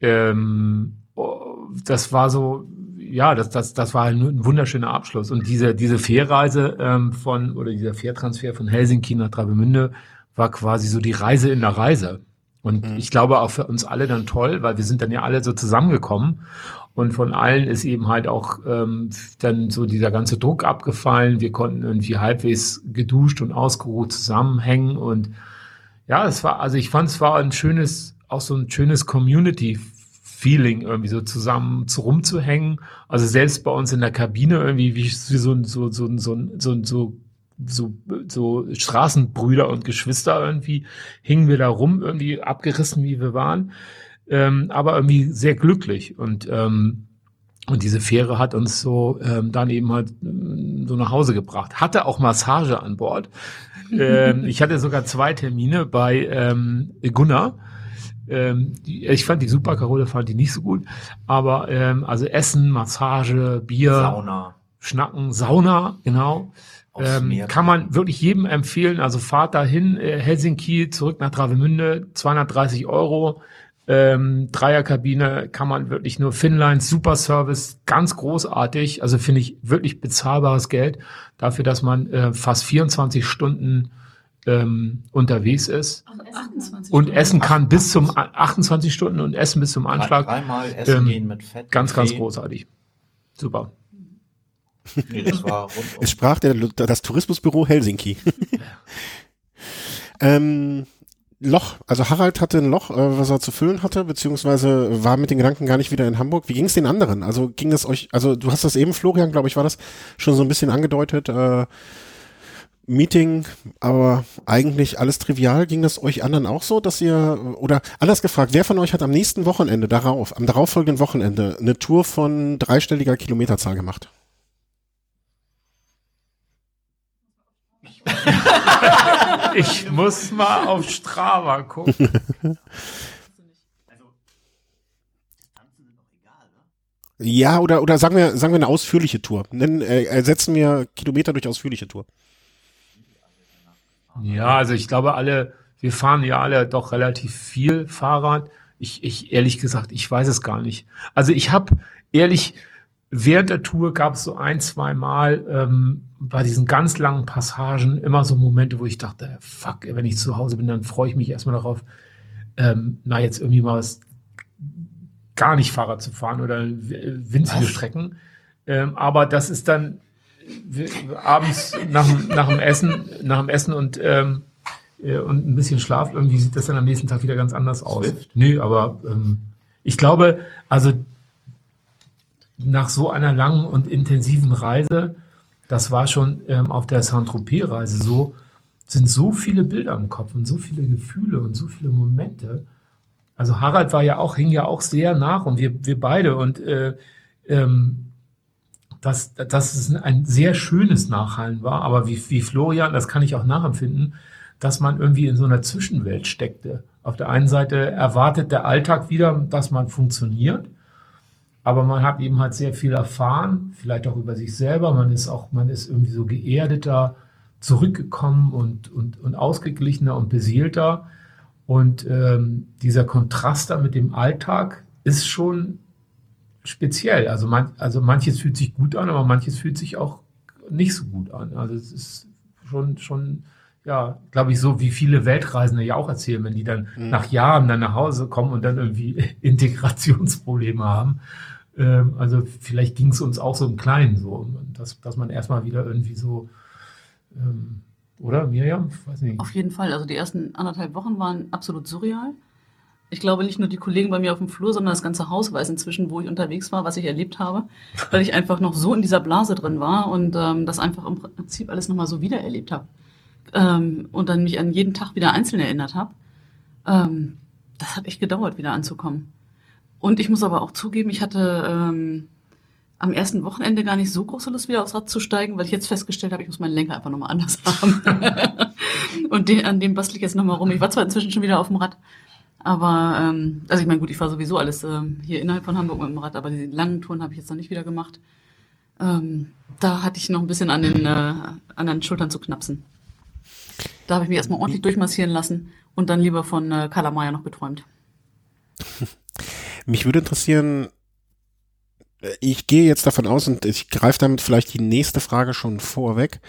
Ähm, oh, das war so, ja, das, das, das war ein wunderschöner Abschluss. Und diese, diese Fährreise ähm, von, oder dieser Fährtransfer von Helsinki nach Travemünde war quasi so die Reise in der Reise. Und mhm. ich glaube auch für uns alle dann toll, weil wir sind dann ja alle so zusammengekommen. Und von allen ist eben halt auch ähm, dann so dieser ganze Druck abgefallen. Wir konnten irgendwie halbwegs geduscht und ausgeruht zusammenhängen. Und ja, es war, also ich fand es war ein schönes, auch so ein schönes Community Feeling, irgendwie so zusammen zu rumzuhängen. Also selbst bei uns in der Kabine irgendwie wie, wie so, so, so, so, so, so so, so Straßenbrüder und Geschwister irgendwie hingen wir da rum, irgendwie abgerissen, wie wir waren, ähm, aber irgendwie sehr glücklich und ähm, und diese Fähre hat uns so ähm, dann eben halt so nach Hause gebracht. Hatte auch Massage an Bord. (laughs) ähm, ich hatte sogar zwei Termine bei ähm, Gunnar ähm, die, ich fand die super, Carole fand die nicht so gut. Aber ähm, also Essen, Massage, Bier, Sauna. Schnacken, Sauna, genau. Ähm, kann man wirklich jedem empfehlen. Also fahrt dahin, äh, Helsinki, zurück nach Travemünde, 230 Euro. Ähm, Dreierkabine kann man wirklich nur Finnline, Super Service, ganz großartig. Also finde ich wirklich bezahlbares Geld dafür, dass man äh, fast 24 Stunden ähm, unterwegs ist und essen kann bis zum 28 Stunden und essen bis zum Anschlag. Dreimal essen ähm, gehen mit Fett. Ganz, ganz großartig. Super. Nee, das war rund Es sprach der, das Tourismusbüro Helsinki. (laughs) ähm, Loch, also Harald hatte ein Loch, äh, was er zu füllen hatte, beziehungsweise war mit den Gedanken gar nicht wieder in Hamburg. Wie ging es den anderen? Also ging es euch, also du hast das eben, Florian, glaube ich, war das schon so ein bisschen angedeutet, äh, Meeting, aber eigentlich alles trivial. Ging das euch anderen auch so, dass ihr, oder anders gefragt, wer von euch hat am nächsten Wochenende darauf, am darauffolgenden Wochenende, eine Tour von dreistelliger Kilometerzahl gemacht? (laughs) ich muss mal auf Strava gucken. Ja, oder, oder sagen wir, sagen wir eine ausführliche Tour. Nennen, äh, ersetzen wir Kilometer durch ausführliche Tour. Ja, also ich glaube alle, wir fahren ja alle doch relativ viel Fahrrad. Ich, ich ehrlich gesagt, ich weiß es gar nicht. Also ich habe ehrlich, während der Tour gab es so ein, zwei Mal ähm, bei diesen ganz langen Passagen immer so Momente, wo ich dachte, fuck, wenn ich zu Hause bin, dann freue ich mich erstmal darauf, ähm, na jetzt irgendwie mal was gar nicht Fahrrad zu fahren oder winzige was? Strecken. Ähm, aber das ist dann abends nach, nach dem Essen, nach dem Essen und, ähm, äh, und ein bisschen Schlaf, irgendwie sieht das dann am nächsten Tag wieder ganz anders aus. Swift? Nö, aber ähm, ich glaube, also nach so einer langen und intensiven Reise, das war schon ähm, auf der Saint-Tropez-Reise so, sind so viele Bilder im Kopf und so viele Gefühle und so viele Momente. Also Harald war ja auch, hing ja auch sehr nach und wir, wir beide und äh, ähm, dass, dass es ein sehr schönes Nachhallen war, aber wie, wie Florian, das kann ich auch nachempfinden, dass man irgendwie in so einer Zwischenwelt steckte. Auf der einen Seite erwartet der Alltag wieder, dass man funktioniert, aber man hat eben halt sehr viel erfahren, vielleicht auch über sich selber. Man ist auch, man ist irgendwie so geerdeter, zurückgekommen und, und, und ausgeglichener und beseelter. Und ähm, dieser Kontrast da mit dem Alltag ist schon speziell. Also, man, also manches fühlt sich gut an, aber manches fühlt sich auch nicht so gut an. Also es ist schon, schon, ja, glaube ich, so wie viele Weltreisende ja auch erzählen, wenn die dann mhm. nach Jahren dann nach Hause kommen und dann irgendwie (laughs) Integrationsprobleme haben. Ähm, also vielleicht ging es uns auch so im Kleinen so, dass, dass man erstmal wieder irgendwie so, ähm, oder Miriam? Weiß nicht. Auf jeden Fall. Also die ersten anderthalb Wochen waren absolut surreal. Ich glaube nicht nur die Kollegen bei mir auf dem Flur, sondern das ganze Haus weiß inzwischen, wo ich unterwegs war, was ich erlebt habe, (laughs) weil ich einfach noch so in dieser Blase drin war und ähm, das einfach im Prinzip alles nochmal so wiedererlebt habe. Ähm, und dann mich an jeden Tag wieder einzeln erinnert habe. Ähm, das hat echt gedauert, wieder anzukommen. Und ich muss aber auch zugeben, ich hatte ähm, am ersten Wochenende gar nicht so große Lust, wieder aufs Rad zu steigen, weil ich jetzt festgestellt habe, ich muss meinen Lenker einfach nochmal anders haben. (laughs) und den, an dem bastel ich jetzt nochmal rum. Ich war zwar inzwischen schon wieder auf dem Rad, aber, ähm, also ich meine, gut, ich fahre sowieso alles ähm, hier innerhalb von Hamburg mit dem Rad, aber die langen Touren habe ich jetzt noch nicht wieder gemacht. Ähm, da hatte ich noch ein bisschen an den, äh, an den Schultern zu knapsen. Da habe ich mich erstmal ordentlich durchmassieren lassen und dann lieber von äh, Kalamaya noch geträumt. (laughs) Mich würde interessieren, ich gehe jetzt davon aus und ich greife damit vielleicht die nächste Frage schon vorweg,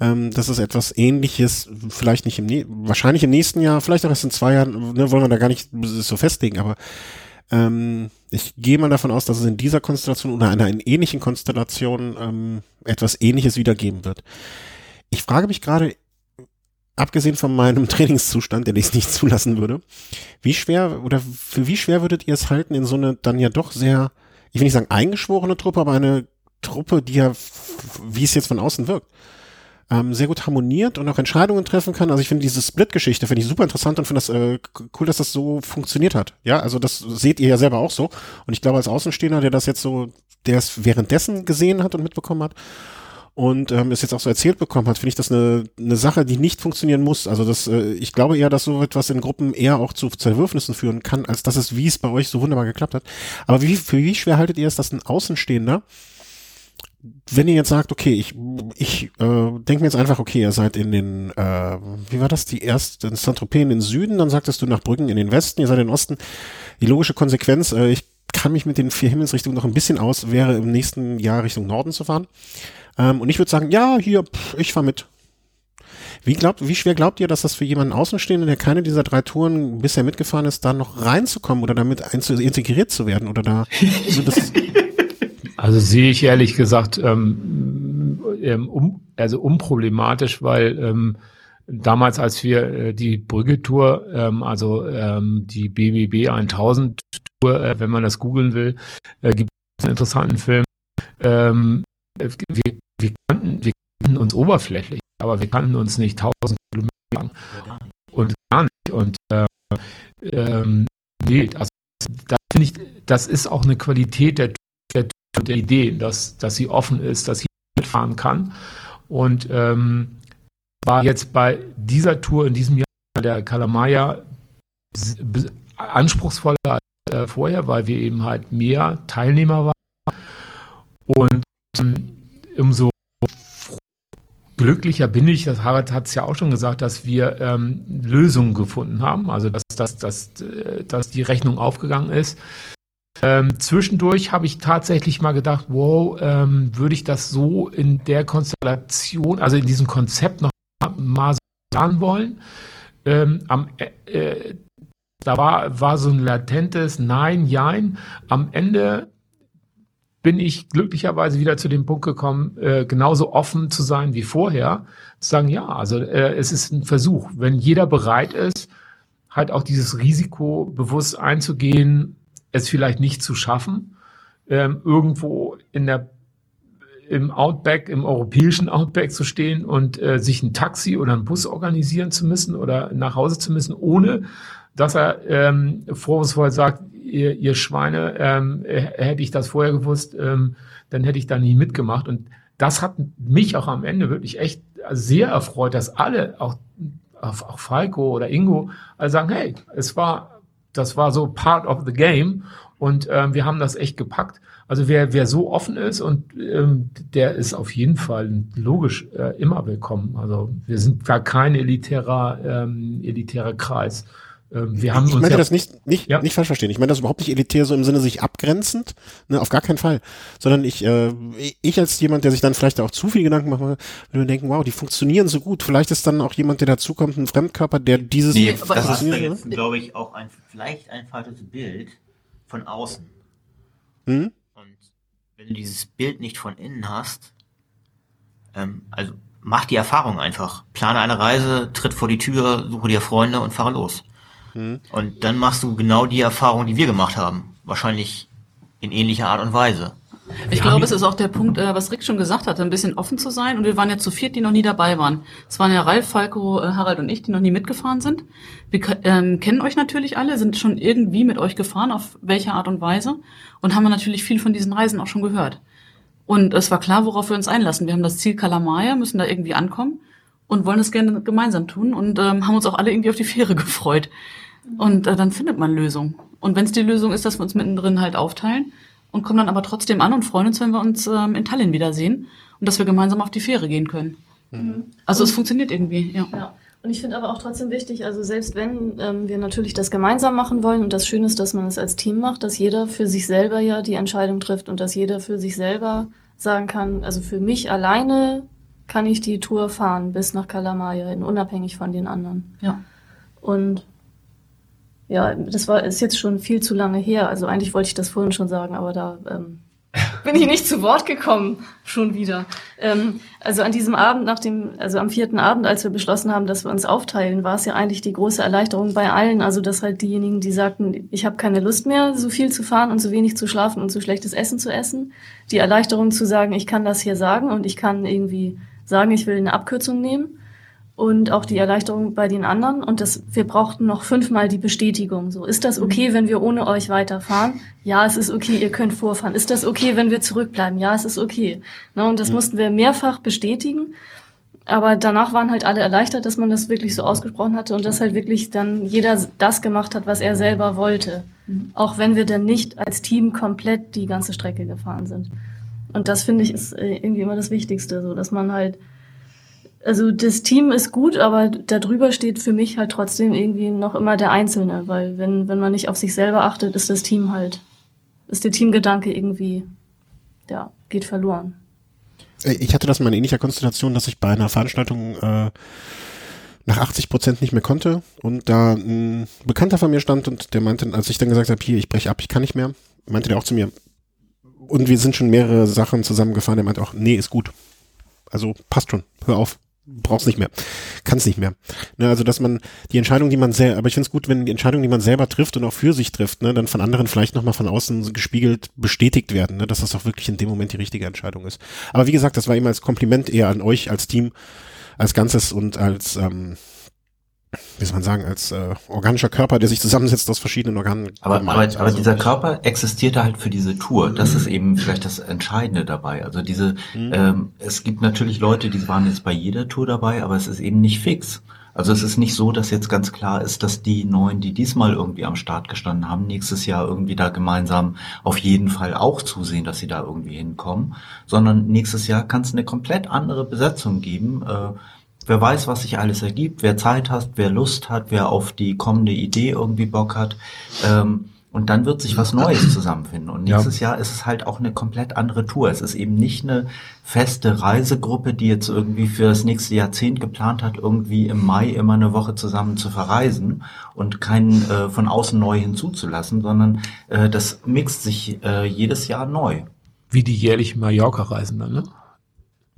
ähm, dass es etwas ähnliches, vielleicht nicht im, wahrscheinlich im nächsten Jahr, vielleicht auch erst in zwei Jahren, ne, wollen wir da gar nicht so festlegen, aber ähm, ich gehe mal davon aus, dass es in dieser Konstellation oder einer in ähnlichen Konstellation ähm, etwas ähnliches wiedergeben wird. Ich frage mich gerade, abgesehen von meinem (laughs) Trainingszustand, der dies nicht zulassen würde, wie schwer oder für wie schwer würdet ihr es halten, in so eine dann ja doch sehr ich will nicht sagen eingeschworene Truppe, aber eine Truppe, die ja, wie es jetzt von außen wirkt, ähm, sehr gut harmoniert und auch Entscheidungen treffen kann. Also ich finde diese Split-Geschichte finde ich super interessant und finde das äh, cool, dass das so funktioniert hat. Ja, also das seht ihr ja selber auch so. Und ich glaube als Außenstehender, der das jetzt so, der es währenddessen gesehen hat und mitbekommen hat, und ähm, es jetzt auch so erzählt bekommen hat, finde ich das eine, eine Sache, die nicht funktionieren muss. Also das, äh, ich glaube eher, dass so etwas in Gruppen eher auch zu Zerwürfnissen führen kann, als dass es, wie es bei euch so wunderbar geklappt hat. Aber wie, für wie schwer haltet ihr es, dass ein Außenstehender, wenn ihr jetzt sagt, okay, ich, ich äh, denke mir jetzt einfach, okay, ihr seid in den, äh, wie war das, die erste, in Saint-Tropez in den Süden, dann sagtest du nach Brücken in den Westen, ihr seid in den Osten. Die logische Konsequenz, äh, ich kann mich mit den vier Himmelsrichtungen noch ein bisschen aus, wäre im nächsten Jahr Richtung Norden zu fahren. Ähm, und ich würde sagen, ja, hier, pff, ich fahre mit. Wie, glaubt, wie schwer glaubt ihr, dass das für jemanden Außenstehenden, der keine dieser drei Touren bisher mitgefahren ist, da noch reinzukommen oder damit integriert zu werden? Oder da also, (laughs) also sehe ich ehrlich gesagt ähm, ähm, um, also unproblematisch, weil ähm, damals, als wir äh, die Brügge-Tour, ähm, also ähm, die BBB 1000 Tour, äh, wenn man das googeln will, äh, gibt es einen interessanten Film. Ähm, wir, wir, kannten, wir kannten uns oberflächlich, aber wir kannten uns nicht tausend Kilometer lang. Und gar nicht. Und äh, ähm, nee, also da finde ich, das ist auch eine Qualität der, der, der Idee, dass, dass sie offen ist, dass sie mitfahren kann. Und ähm, war jetzt bei dieser Tour in diesem Jahr der Kalamaya anspruchsvoller als äh, vorher, weil wir eben halt mehr Teilnehmer waren. Und umso glücklicher bin ich, das Harald hat es ja auch schon gesagt, dass wir ähm, Lösungen gefunden haben, also dass, dass, dass, äh, dass die Rechnung aufgegangen ist. Ähm, zwischendurch habe ich tatsächlich mal gedacht, wow, ähm, würde ich das so in der Konstellation, also in diesem Konzept noch mal so planen wollen. Ähm, am, äh, äh, da war, war so ein latentes Nein, Jein. Am Ende bin ich glücklicherweise wieder zu dem Punkt gekommen, äh, genauso offen zu sein wie vorher, zu sagen, ja, also äh, es ist ein Versuch. Wenn jeder bereit ist, halt auch dieses Risiko bewusst einzugehen, es vielleicht nicht zu schaffen, ähm, irgendwo in der im Outback, im europäischen Outback zu stehen und äh, sich ein Taxi oder einen Bus organisieren zu müssen oder nach Hause zu müssen, ohne dass er ähm, vorwurfsvoll sagt, ihr, ihr Schweine, ähm, hätte ich das vorher gewusst, ähm, dann hätte ich da nie mitgemacht. Und das hat mich auch am Ende wirklich echt sehr erfreut, dass alle, auch, auch Falco oder Ingo, alle sagen, hey, es war, das war so part of the game und ähm, wir haben das echt gepackt. Also wer, wer so offen ist und ähm, der ist auf jeden Fall logisch äh, immer willkommen. Also wir sind gar kein elitärer, ähm, elitärer Kreis wir haben ich meine ja, das nicht, nicht, Ja. nicht falsch verstehen. Ich meine das überhaupt nicht elitär so im Sinne sich abgrenzend, ne, auf gar keinen Fall. Sondern ich, äh, ich als jemand, der sich dann vielleicht auch zu viel Gedanken macht, würde mir denken, wow, die funktionieren so gut. Vielleicht ist dann auch jemand, der dazukommt, ein Fremdkörper, der dieses Nee, aber Das ist jetzt, glaube ich, auch ein vielleicht ein falsches Bild von außen. Hm? Und wenn du dieses Bild nicht von innen hast, ähm, also mach die Erfahrung einfach. Plane eine Reise, tritt vor die Tür, suche dir Freunde und fahre los. Und dann machst du genau die Erfahrung, die wir gemacht haben. Wahrscheinlich in ähnlicher Art und Weise. Ich glaube, es ist auch der Punkt, äh, was Rick schon gesagt hatte, ein bisschen offen zu sein. Und wir waren ja zu viert, die noch nie dabei waren. Es waren ja Ralf, Falco, äh, Harald und ich, die noch nie mitgefahren sind. Wir ähm, kennen euch natürlich alle, sind schon irgendwie mit euch gefahren, auf welche Art und Weise. Und haben natürlich viel von diesen Reisen auch schon gehört. Und es war klar, worauf wir uns einlassen. Wir haben das Ziel Kalamaya, müssen da irgendwie ankommen und wollen es gerne gemeinsam tun und ähm, haben uns auch alle irgendwie auf die Fähre (laughs) gefreut. Und äh, dann findet man Lösung. Und wenn es die Lösung ist, dass wir uns mittendrin halt aufteilen und kommen dann aber trotzdem an und freuen uns, wenn wir uns ähm, in Tallinn wiedersehen und dass wir gemeinsam auf die Fähre gehen können. Also es funktioniert irgendwie, ja. Ja. Und ich finde aber auch trotzdem wichtig, also selbst wenn ähm, wir natürlich das gemeinsam machen wollen und das Schöne ist, dass man es als Team macht, dass jeder für sich selber ja die Entscheidung trifft und dass jeder für sich selber sagen kann, also für mich alleine kann ich die Tour fahren bis nach Kalamaya hin, unabhängig von den anderen. ja. Und ja, das war ist jetzt schon viel zu lange her. Also eigentlich wollte ich das vorhin schon sagen, aber da ähm, (laughs) bin ich nicht zu Wort gekommen. Schon wieder. Ähm, also an diesem Abend, nach dem, also am vierten Abend, als wir beschlossen haben, dass wir uns aufteilen, war es ja eigentlich die große Erleichterung bei allen. Also dass halt diejenigen, die sagten, ich habe keine Lust mehr, so viel zu fahren und so wenig zu schlafen und so schlechtes Essen zu essen, die Erleichterung zu sagen, ich kann das hier sagen und ich kann irgendwie sagen, ich will eine Abkürzung nehmen und auch die Erleichterung bei den anderen. Und das, wir brauchten noch fünfmal die Bestätigung. So, ist das okay, wenn wir ohne euch weiterfahren? Ja, es ist okay, ihr könnt vorfahren. Ist das okay, wenn wir zurückbleiben? Ja, es ist okay. Na, und das mussten wir mehrfach bestätigen. Aber danach waren halt alle erleichtert, dass man das wirklich so ausgesprochen hatte und dass halt wirklich dann jeder das gemacht hat, was er selber wollte. Auch wenn wir dann nicht als Team komplett die ganze Strecke gefahren sind. Und das finde ich ist äh, irgendwie immer das Wichtigste, so dass man halt also das Team ist gut, aber darüber steht für mich halt trotzdem irgendwie noch immer der Einzelne, weil wenn, wenn man nicht auf sich selber achtet, ist das Team halt, ist der Teamgedanke irgendwie, ja, geht verloren. Äh, Ich hatte das mal in ähnlicher Konstellation, dass ich bei einer Veranstaltung äh, nach 80 Prozent nicht mehr konnte und da ein Bekannter von mir stand und der meinte, als ich dann gesagt habe, hier, ich breche ab, ich kann nicht mehr, meinte der auch zu mir, und wir sind schon mehrere Sachen zusammengefahren, der meinte auch, nee, ist gut. Also passt schon, hör auf, brauchst nicht mehr, kannst nicht mehr. Ne, also dass man die Entscheidung, die man selber, aber ich finde es gut, wenn die Entscheidung, die man selber trifft und auch für sich trifft, ne, dann von anderen vielleicht nochmal von außen gespiegelt bestätigt werden, ne, dass das auch wirklich in dem Moment die richtige Entscheidung ist. Aber wie gesagt, das war immer als Kompliment eher an euch als Team, als Ganzes und als, ähm, wie soll man sagen, als äh, organischer Körper, der sich zusammensetzt aus verschiedenen Organen. Aber, aber, also aber dieser Körper existierte halt für diese Tour. Das Mhm. ist eben vielleicht das Entscheidende dabei. Also diese, ähm, es gibt natürlich Leute, die waren jetzt bei jeder Tour dabei, aber es ist eben nicht fix. Also es ist nicht so, dass jetzt ganz klar ist, dass die neun, die diesmal irgendwie am Start gestanden haben, nächstes Jahr irgendwie da gemeinsam auf jeden Fall auch zusehen, dass sie da irgendwie hinkommen, sondern nächstes Jahr kann es eine komplett andere Besetzung geben. Äh, wer weiß, was sich alles ergibt, wer Zeit hat, wer Lust hat, wer auf die kommende Idee irgendwie Bock hat. Ähm, und dann wird sich was Neues zusammenfinden. Und Ja. nächstes Jahr ist es halt auch eine komplett andere Tour. Es ist eben nicht eine feste Reisegruppe, die jetzt irgendwie für das nächste Jahrzehnt geplant hat, irgendwie im Mai immer eine Woche zusammen zu verreisen und keinen äh, von außen neu hinzuzulassen, sondern äh, das mixt sich äh, jedes Jahr neu. Wie die jährlichen Mallorca-Reisen dann, ne?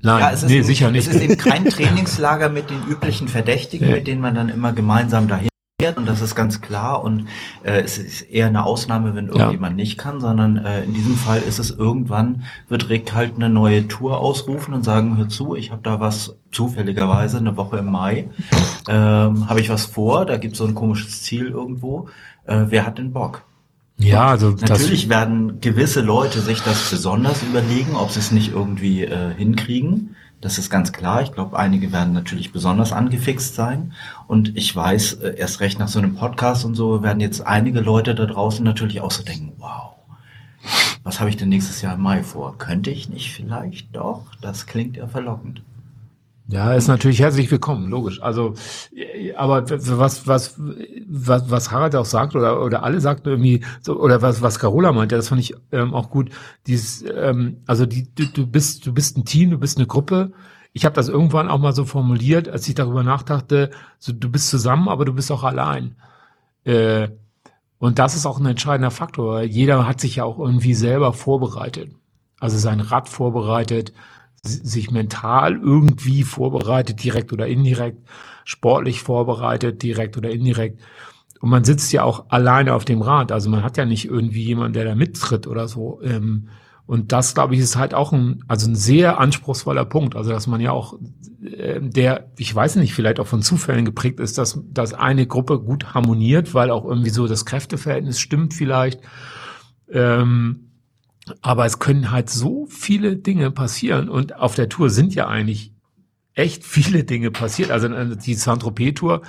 Nein, Ja, es ist nee, eben, sicher nicht. Es ist eben kein (laughs) Trainingslager mit den üblichen Verdächtigen, Ja. mit denen man dann immer gemeinsam dahin fährt. Und das ist ganz klar. Und äh, es ist eher eine Ausnahme, wenn irgendjemand nicht kann, sondern äh, in diesem Fall ist es irgendwann, wird Rick halt eine neue Tour ausrufen und sagen, hör zu, ich habe da was zufälligerweise, eine Woche im Mai, ähm, habe ich was vor, da gibt es so ein komisches Ziel irgendwo. Äh, wer hat denn Bock? Ja, also Natürlich werden gewisse Leute sich das besonders überlegen, ob sie es nicht irgendwie äh, hinkriegen. Das ist ganz klar. Ich glaube, einige werden natürlich besonders angefixt sein. Und ich weiß, äh, erst recht nach so einem Podcast und so werden jetzt einige Leute da draußen natürlich auch so denken, wow, was habe ich denn nächstes Jahr im Mai vor? Könnte ich nicht vielleicht doch? Das klingt ja verlockend. Ja, ist natürlich herzlich willkommen, logisch. Also, aber was, was, was, was Harald auch sagt oder, oder alle sagten irgendwie, so, oder was, was Carola meinte, das fand ich ähm, auch gut. Dieses, ähm, also die, du, du bist, du bist ein Team, du bist eine Gruppe. Ich habe das irgendwann auch mal so formuliert, als ich darüber nachdachte, so, du bist zusammen, aber du bist auch allein. Äh, und das ist auch ein entscheidender Faktor. Jeder hat sich ja auch irgendwie selber vorbereitet. Also sein Rad vorbereitet, sich mental irgendwie vorbereitet, direkt oder indirekt, sportlich vorbereitet, direkt oder indirekt. Und man sitzt ja auch alleine auf dem Rad. Also man hat ja nicht irgendwie jemanden, der da mittritt oder so. Ähm, und das, glaube ich, ist halt auch ein, also ein sehr anspruchsvoller Punkt. Also, dass man ja auch, äh, der, ich weiß nicht, vielleicht auch von Zufällen geprägt ist, dass, dass eine Gruppe gut harmoniert, weil auch irgendwie so das Kräfteverhältnis stimmt vielleicht. Ähm, aber es können halt so viele Dinge passieren und auf der Tour sind ja eigentlich echt viele Dinge passiert. Also äh, die Saint-Tropez-Tour,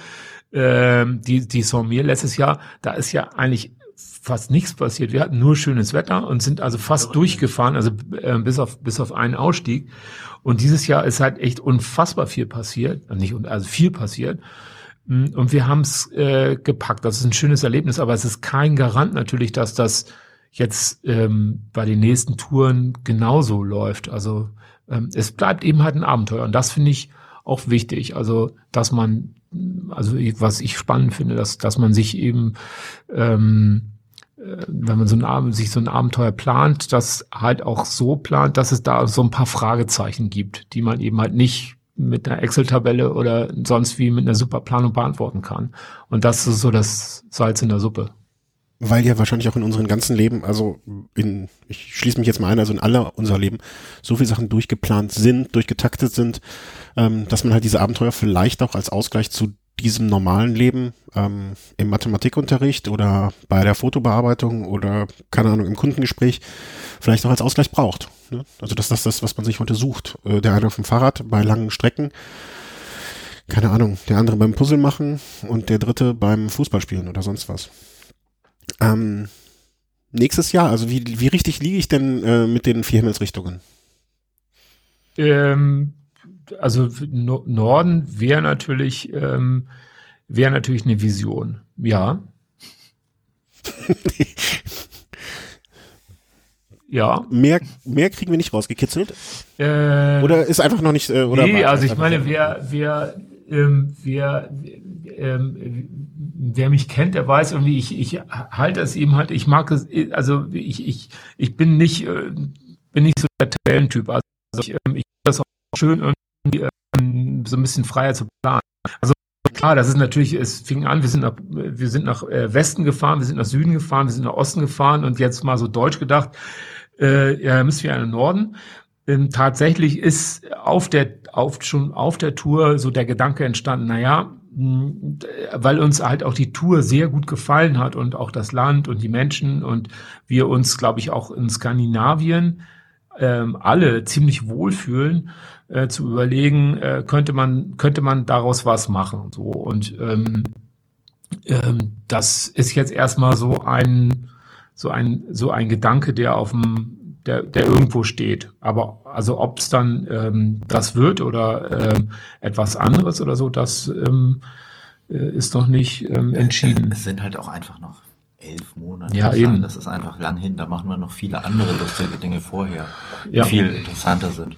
äh, die, die Saint-Mir letztes Jahr, da ist ja eigentlich fast nichts passiert. Wir hatten nur schönes Wetter und sind also fast durchgefahren, also äh, bis auf bis auf einen Ausstieg. Und dieses Jahr ist halt echt unfassbar viel passiert, nicht also viel passiert. Mm, und wir haben es äh, gepackt. Das ist ein schönes Erlebnis, aber es ist kein Garant natürlich, dass das jetzt ähm, bei den nächsten Touren genauso läuft. Also ähm, es bleibt eben halt ein Abenteuer und das finde ich auch wichtig. Also dass man, also was ich spannend finde, dass dass man sich eben ähm, äh, wenn man so ein, sich so ein Abenteuer plant, das halt auch so plant, dass es da so ein paar Fragezeichen gibt, die man eben halt nicht mit einer Excel-Tabelle oder sonst wie mit einer super Planung beantworten kann. Und das ist so das Salz in der Suppe weil ja wahrscheinlich auch in unserem ganzen Leben, also in, ich schließe mich jetzt mal ein, also in aller unser Leben, so viele Sachen durchgeplant sind, durchgetaktet sind, ähm, dass man halt diese Abenteuer vielleicht auch als Ausgleich zu diesem normalen Leben ähm, im Mathematikunterricht oder bei der Fotobearbeitung oder keine Ahnung im Kundengespräch vielleicht auch als Ausgleich braucht. Ne? Also das ist das, was man sich heute sucht. Äh, der eine auf dem Fahrrad bei langen Strecken, keine Ahnung, der andere beim Puzzle machen und der dritte beim Fußballspielen oder sonst was. Ähm, nächstes Jahr, also wie, wie richtig liege ich denn äh, mit den vier Himmelsrichtungen? Ähm, also no Norden wäre natürlich, ähm, wäre natürlich eine Vision, ja. (laughs) ja. Mehr, mehr kriegen wir nicht rausgekitzelt? Äh, oder ist einfach noch nicht. Äh, oder nee, also ich meine, wer, wer, ähm, wer, ähm, wer mich kennt, der weiß irgendwie, ich, ich halte es eben halt, ich mag es, also ich, ich, ich bin nicht, äh, bin nicht so der Tabellentyp. Also ich, ähm, ich finde das auch schön, irgendwie ähm, so ein bisschen freier zu planen. Also klar, das ist natürlich, es fing an, wir sind nach, wir sind nach äh, Westen gefahren, wir sind nach Süden gefahren, wir sind nach Osten gefahren und jetzt mal so deutsch gedacht, äh, ja, müssen wir in den Norden. Ähm, tatsächlich ist auf der, auf, schon auf der Tour so der Gedanke entstanden, naja, weil uns halt auch die Tour sehr gut gefallen hat und auch das Land und die Menschen und wir uns, glaube ich, auch in Skandinavien ähm, alle ziemlich wohlfühlen, äh, zu überlegen, äh, könnte man könnte man daraus was machen. So und ähm, ähm, das ist jetzt erstmal so ein so ein so ein Gedanke, der auf dem der, der irgendwo steht. Aber also ob es dann ähm, das wird oder ähm, etwas anderes oder so, das ähm, äh, ist noch nicht ähm, entschieden. Es sind halt auch einfach noch elf Monate. Ja, eben. Das ist einfach lang hin. Da machen wir noch viele andere lustige Dinge vorher, die ja. viel interessanter sind.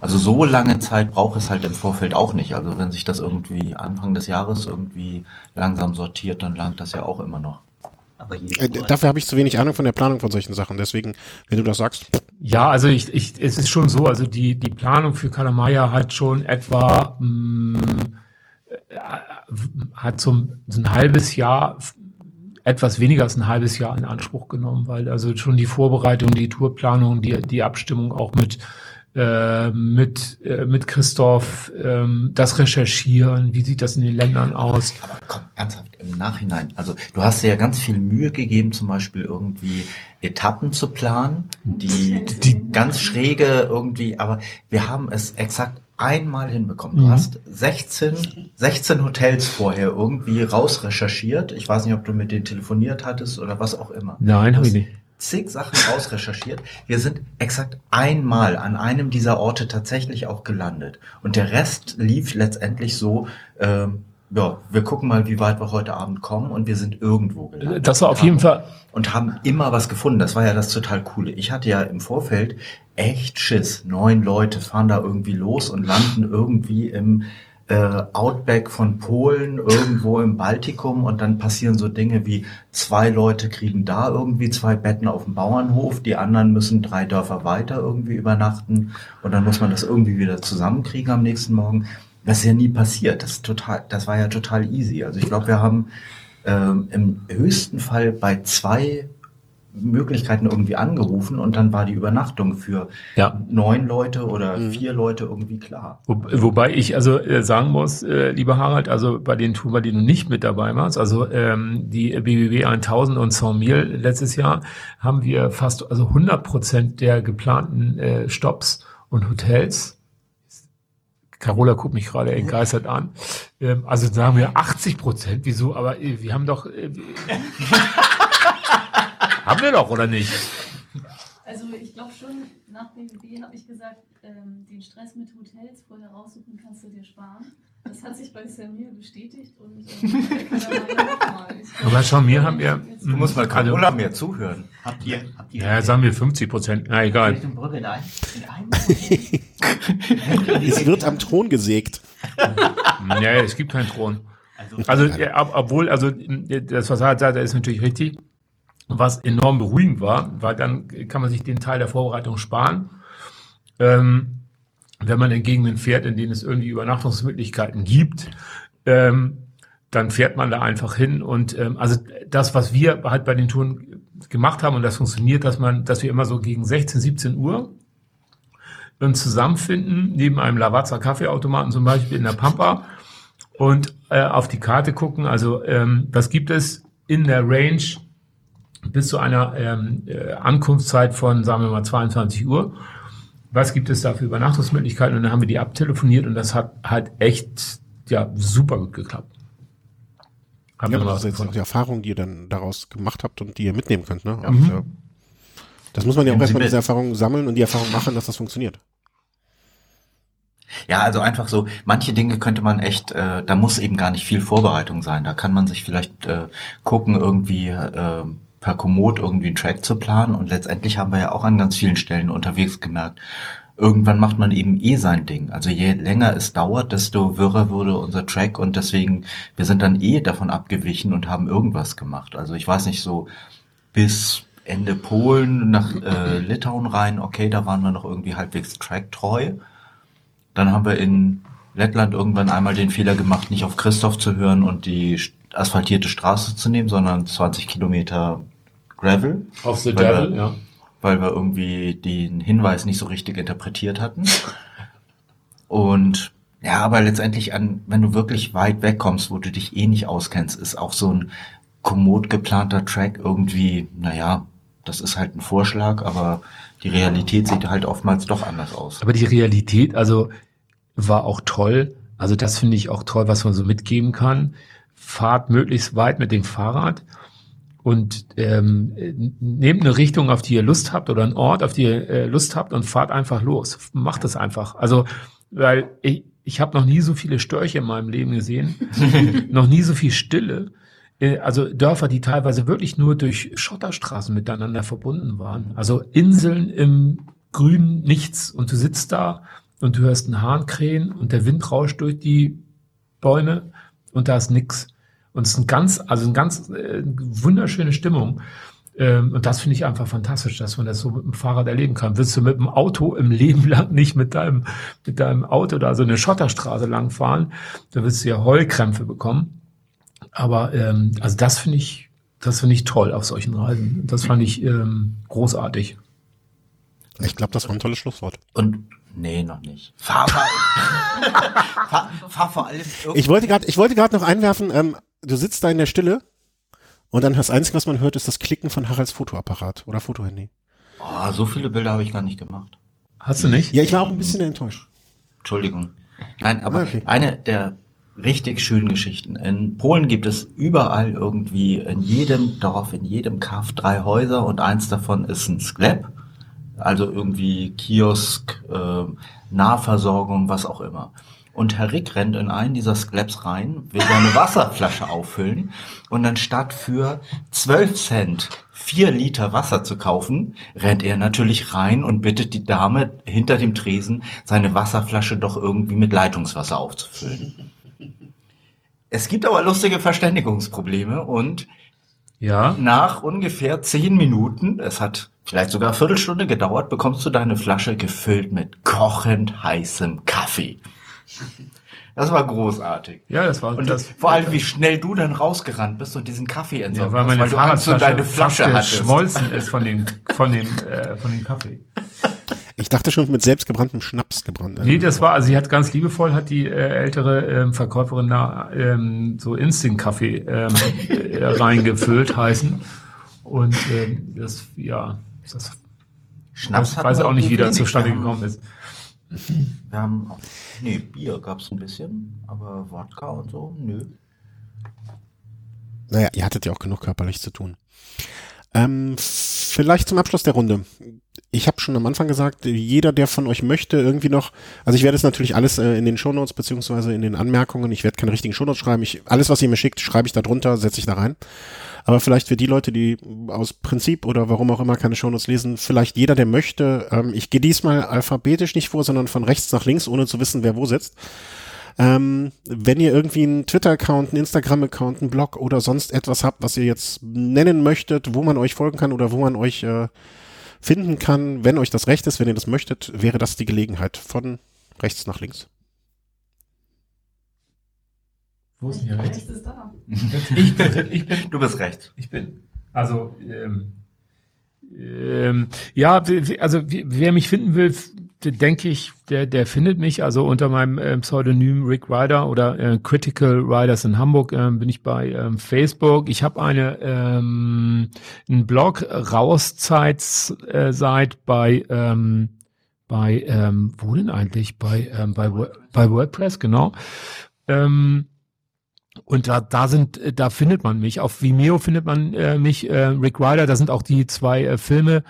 Also so lange Zeit braucht es halt im Vorfeld auch nicht. Also wenn sich das irgendwie Anfang des Jahres irgendwie langsam sortiert, dann langt das ja auch immer noch. Äh, dafür habe ich zu wenig Ahnung von der Planung von solchen Sachen. Deswegen, wenn du das sagst. Ja, also ich, ich, es ist schon so. Also die die Planung für Kalamaya hat schon etwa mh, mm, äh, hat so, so ein halbes Jahr etwas weniger als ein halbes Jahr in Anspruch genommen, weil also schon die Vorbereitung, die Tourplanung, die, die Abstimmung auch mit äh, mit, äh, mit Christoph ähm, das Recherchieren, wie sieht das in den Ländern aus? Aber komm, ernsthaft, im Nachhinein, also du hast dir ja ganz viel Mühe gegeben, zum Beispiel irgendwie Etappen zu planen, die, die ganz schräge irgendwie, aber wir haben es exakt einmal hinbekommen. Du mhm. hast 16, 16 Hotels vorher irgendwie rausrecherchiert. Ich weiß nicht, ob du mit denen telefoniert hattest oder was auch immer. Nein, habe ich nicht zig Sachen ausrecherchiert. Wir sind exakt einmal an einem dieser Orte tatsächlich auch gelandet. Und der Rest lief letztendlich so, ähm, ja, wir gucken mal, wie weit wir heute Abend kommen und wir sind irgendwo gelandet. Das war auf jeden Fall, Und haben immer was gefunden. Das war ja das total coole. Ich hatte ja im Vorfeld echt Schiss. Neun Leute fahren da irgendwie los und landen irgendwie im äh, Outback von Polen, irgendwo im Baltikum und dann passieren so Dinge wie zwei Leute kriegen da irgendwie zwei Betten auf dem Bauernhof, die anderen müssen drei Dörfer weiter irgendwie übernachten und dann muss man das irgendwie wieder zusammenkriegen am nächsten Morgen. Das ist ja nie passiert. Das ist total, das war ja total easy. Also ich glaube, wir haben ähm, im höchsten Fall bei zwei Möglichkeiten irgendwie angerufen und dann war die Übernachtung für Ja. neun Leute oder vier Leute irgendwie klar. Wo, wobei ich also äh, sagen muss, äh, lieber Harald, also bei den Touren, bei denen du nicht mit dabei warst, also ähm, die BBW 1000 und 100 Mil letztes Jahr, haben wir fast also 100 Prozent der geplanten äh, Stops und Hotels. Carola guckt mich gerade entgeistert an. Ähm, also sagen wir 80 Prozent. Wieso? Aber äh, wir haben doch. Äh, (laughs) haben wir doch, oder nicht? Also ich glaube schon, nach BBB habe ich gesagt, ähm, den Stress mit Hotels vorher raussuchen kannst du dir sparen. Das hat sich bei Samir bestätigt und (laughs) ähm, aber schon, wir haben ja. jetzt- Du musst mal Also- Carola mehr zuhören. Habt ihr, habt ihr Ja, sagen wir 50 Prozent. Na egal. Es wird am Thron gesägt. Ja, es gibt keinen Thron. Also, Also, ja, ob, obwohl, also das, was er sagt, ist natürlich richtig. Was enorm beruhigend war, weil dann kann man sich den Teil der Vorbereitung sparen. Ähm, wenn man in Gegenden fährt, in denen es irgendwie Übernachtungsmöglichkeiten gibt, ähm, dann fährt man da einfach hin. Und ähm, also das, was wir halt bei den Touren gemacht haben, und das funktioniert, dass man, dass wir immer so gegen 16, 17 Uhr uns zusammenfinden, neben einem Lavazza Kaffeeautomaten zum Beispiel in der Pampa und äh, auf die Karte gucken. Also ähm, was gibt es in der Range bis zu einer ähm, äh, Ankunftszeit von, sagen wir mal, 22 Uhr. Was gibt es da für Übernachtungsmöglichkeiten? Und dann haben wir die abtelefoniert und das hat halt echt ja super gut geklappt. Haben Ja, wir aber mal das ist jetzt auch die Erfahrung, die ihr dann daraus gemacht habt und die ihr mitnehmen könnt. Ne? Mhm. Und, äh, Das muss man ja auch erstmal diese Erfahrung sammeln und die Erfahrung machen, dass das funktioniert. Ja, also einfach so, manche Dinge könnte man echt, äh, da muss eben gar nicht viel Vorbereitung sein. Da kann man sich vielleicht äh, gucken, irgendwie äh, per Komoot irgendwie einen Track zu planen. Und letztendlich haben wir ja auch an ganz vielen Stellen unterwegs gemerkt, irgendwann macht man eben eh sein Ding. Also je länger es dauert, desto wirrer wurde unser Track und deswegen, wir sind dann eh davon abgewichen und haben irgendwas gemacht. Also ich weiß nicht, so bis Ende Polen nach äh, Litauen rein, okay, da waren wir noch irgendwie halbwegs tracktreu. Dann haben wir in Lettland irgendwann einmal den Fehler gemacht, nicht auf Christoph zu hören und die asphaltierte Straße zu nehmen, sondern 20 Kilometer Gravel, auf The Weil Devil, wir- ja. weil wir irgendwie den Hinweis nicht so richtig interpretiert hatten. Und ja, aber letztendlich an, wenn du wirklich weit wegkommst, wo du dich eh nicht auskennst, ist auch so ein kommod geplanter Track irgendwie, naja, das ist halt ein Vorschlag, aber die Realität sieht halt oftmals doch anders aus. Aber die Realität, also war auch toll. Also das finde ich auch toll, was man so mitgeben kann. Fahrt möglichst weit mit dem Fahrrad und ähm, nehmt eine Richtung, auf die ihr Lust habt oder einen Ort, auf die ihr äh, Lust habt und fahrt einfach los. Macht es einfach. Also, weil ich, ich habe noch nie so viele Störche in meinem Leben gesehen, (laughs) noch nie so viel Stille. Äh, Also Dörfer, die teilweise wirklich nur durch Schotterstraßen miteinander verbunden waren. Also Inseln im grünen Nichts und du sitzt da und du hörst einen Hahn krähen und der Wind rauscht durch die Bäume und da ist nix. Und es ist ein ganz, also eine ganz äh, wunderschöne Stimmung. Ähm, und das finde ich einfach fantastisch, dass man das so mit dem Fahrrad erleben kann. Willst du mit dem Auto im Leben lang nicht mit deinem, mit deinem Auto da so eine Schotterstraße lang fahren, da wirst du ja Heulkrämpfe bekommen. Aber ähm, also das finde ich, das finde ich toll auf solchen Reisen. Das fand ich ähm, großartig. Ich glaube, das war ein tolles Schlusswort. Und nee, noch nicht. Fahr, fahr, (laughs) fahr, fahr vor allem irgendwie- Ich wollte gerade, ich wollte gerade noch einwerfen, ähm, du sitzt da in der Stille und dann das Einzige, was man hört, ist das Klicken von Haralds Fotoapparat oder Fotohandy. Oh, so viele Bilder habe ich gar nicht gemacht. Hast du nicht? Ja, ich war auch ein bisschen enttäuscht. Entschuldigung. Nein, aber Okay. eine der richtig schönen Geschichten. In Polen gibt es überall irgendwie in jedem Dorf, in jedem Kaff drei Häuser und eins davon ist ein Sklep. Also irgendwie Kiosk, äh, Nahversorgung, was auch immer. Und Herr Rick rennt in einen dieser Skleps rein, will seine Wasserflasche auffüllen und anstatt für 12 Cent vier Liter Wasser zu kaufen, rennt er natürlich rein und bittet die Dame hinter dem Tresen, seine Wasserflasche doch irgendwie mit Leitungswasser aufzufüllen. Es gibt aber lustige Verständigungsprobleme und Ja. nach ungefähr zehn Minuten, es hat vielleicht sogar eine Viertelstunde gedauert, bekommst du deine Flasche gefüllt mit kochend heißem Kaffee. (laughs) Das war großartig. Ja, das war Und das. vor allem, wie schnell du dann rausgerannt bist und diesen Kaffee Ja, entsorgt weil hast, meine weil du Angst um Fahrradflasche deine Flasche hattest. geschmolzen ist von dem, von dem, (laughs) äh, von dem Kaffee. Ich dachte schon mit selbstgebranntem Schnaps gebrannt. Nee, das war, also sie hat ganz liebevoll, hat die äh, ältere ähm, Verkäuferin da ähm, so Instant-Kaffee ähm, (laughs) äh, reingefüllt heißen. Und ähm, das, ja, das Schnaps ich weiß auch nicht, wie das zustande gekommen ist. Wir haben, nee, Bier gab's ein bisschen, aber Wodka und so, nö. Naja, ihr hattet ja auch genug körperlich zu tun. Ähm, vielleicht zum Abschluss der Runde. Ich habe schon am Anfang gesagt, jeder, der von euch möchte, irgendwie noch, also ich werde es natürlich alles äh, in den Shownotes beziehungsweise in den Anmerkungen, ich werde keine richtigen Shownotes schreiben, ich, alles, was ihr mir schickt, schreibe ich da drunter, setze ich da rein. Aber vielleicht für die Leute, die aus Prinzip oder warum auch immer keine Shownotes lesen, vielleicht jeder, der möchte, ähm, ich gehe diesmal alphabetisch nicht vor, sondern von rechts nach links, ohne zu wissen, wer wo sitzt. Ähm, wenn ihr irgendwie einen Twitter-Account, einen Instagram-Account, einen Blog oder sonst etwas habt, was ihr jetzt nennen möchtet, wo man euch folgen kann oder wo man euch äh, finden kann, wenn euch das recht ist, wenn ihr das möchtet, wäre das die Gelegenheit von rechts nach links. Wo ist denn hier rechts? ist da. Ich bin, ich bin, Du bist recht. ich bin. Also, ähm, ähm, ja, also wer mich finden will, denke ich, der, der findet mich. Also unter meinem ähm, Pseudonym Rick Ryder oder äh, Critical Riders in Hamburg ähm, bin ich bei ähm, Facebook. Ich habe eine ähm, einen Blog Rauszeit äh, seit bei ähm, bei ähm, wo denn eigentlich bei ähm, bei bei WordPress genau. Ähm, und da, da sind, äh, da findet man mich. Auf Vimeo findet man äh, mich, äh, Rick Ryder. Da sind auch die zwei äh, Filme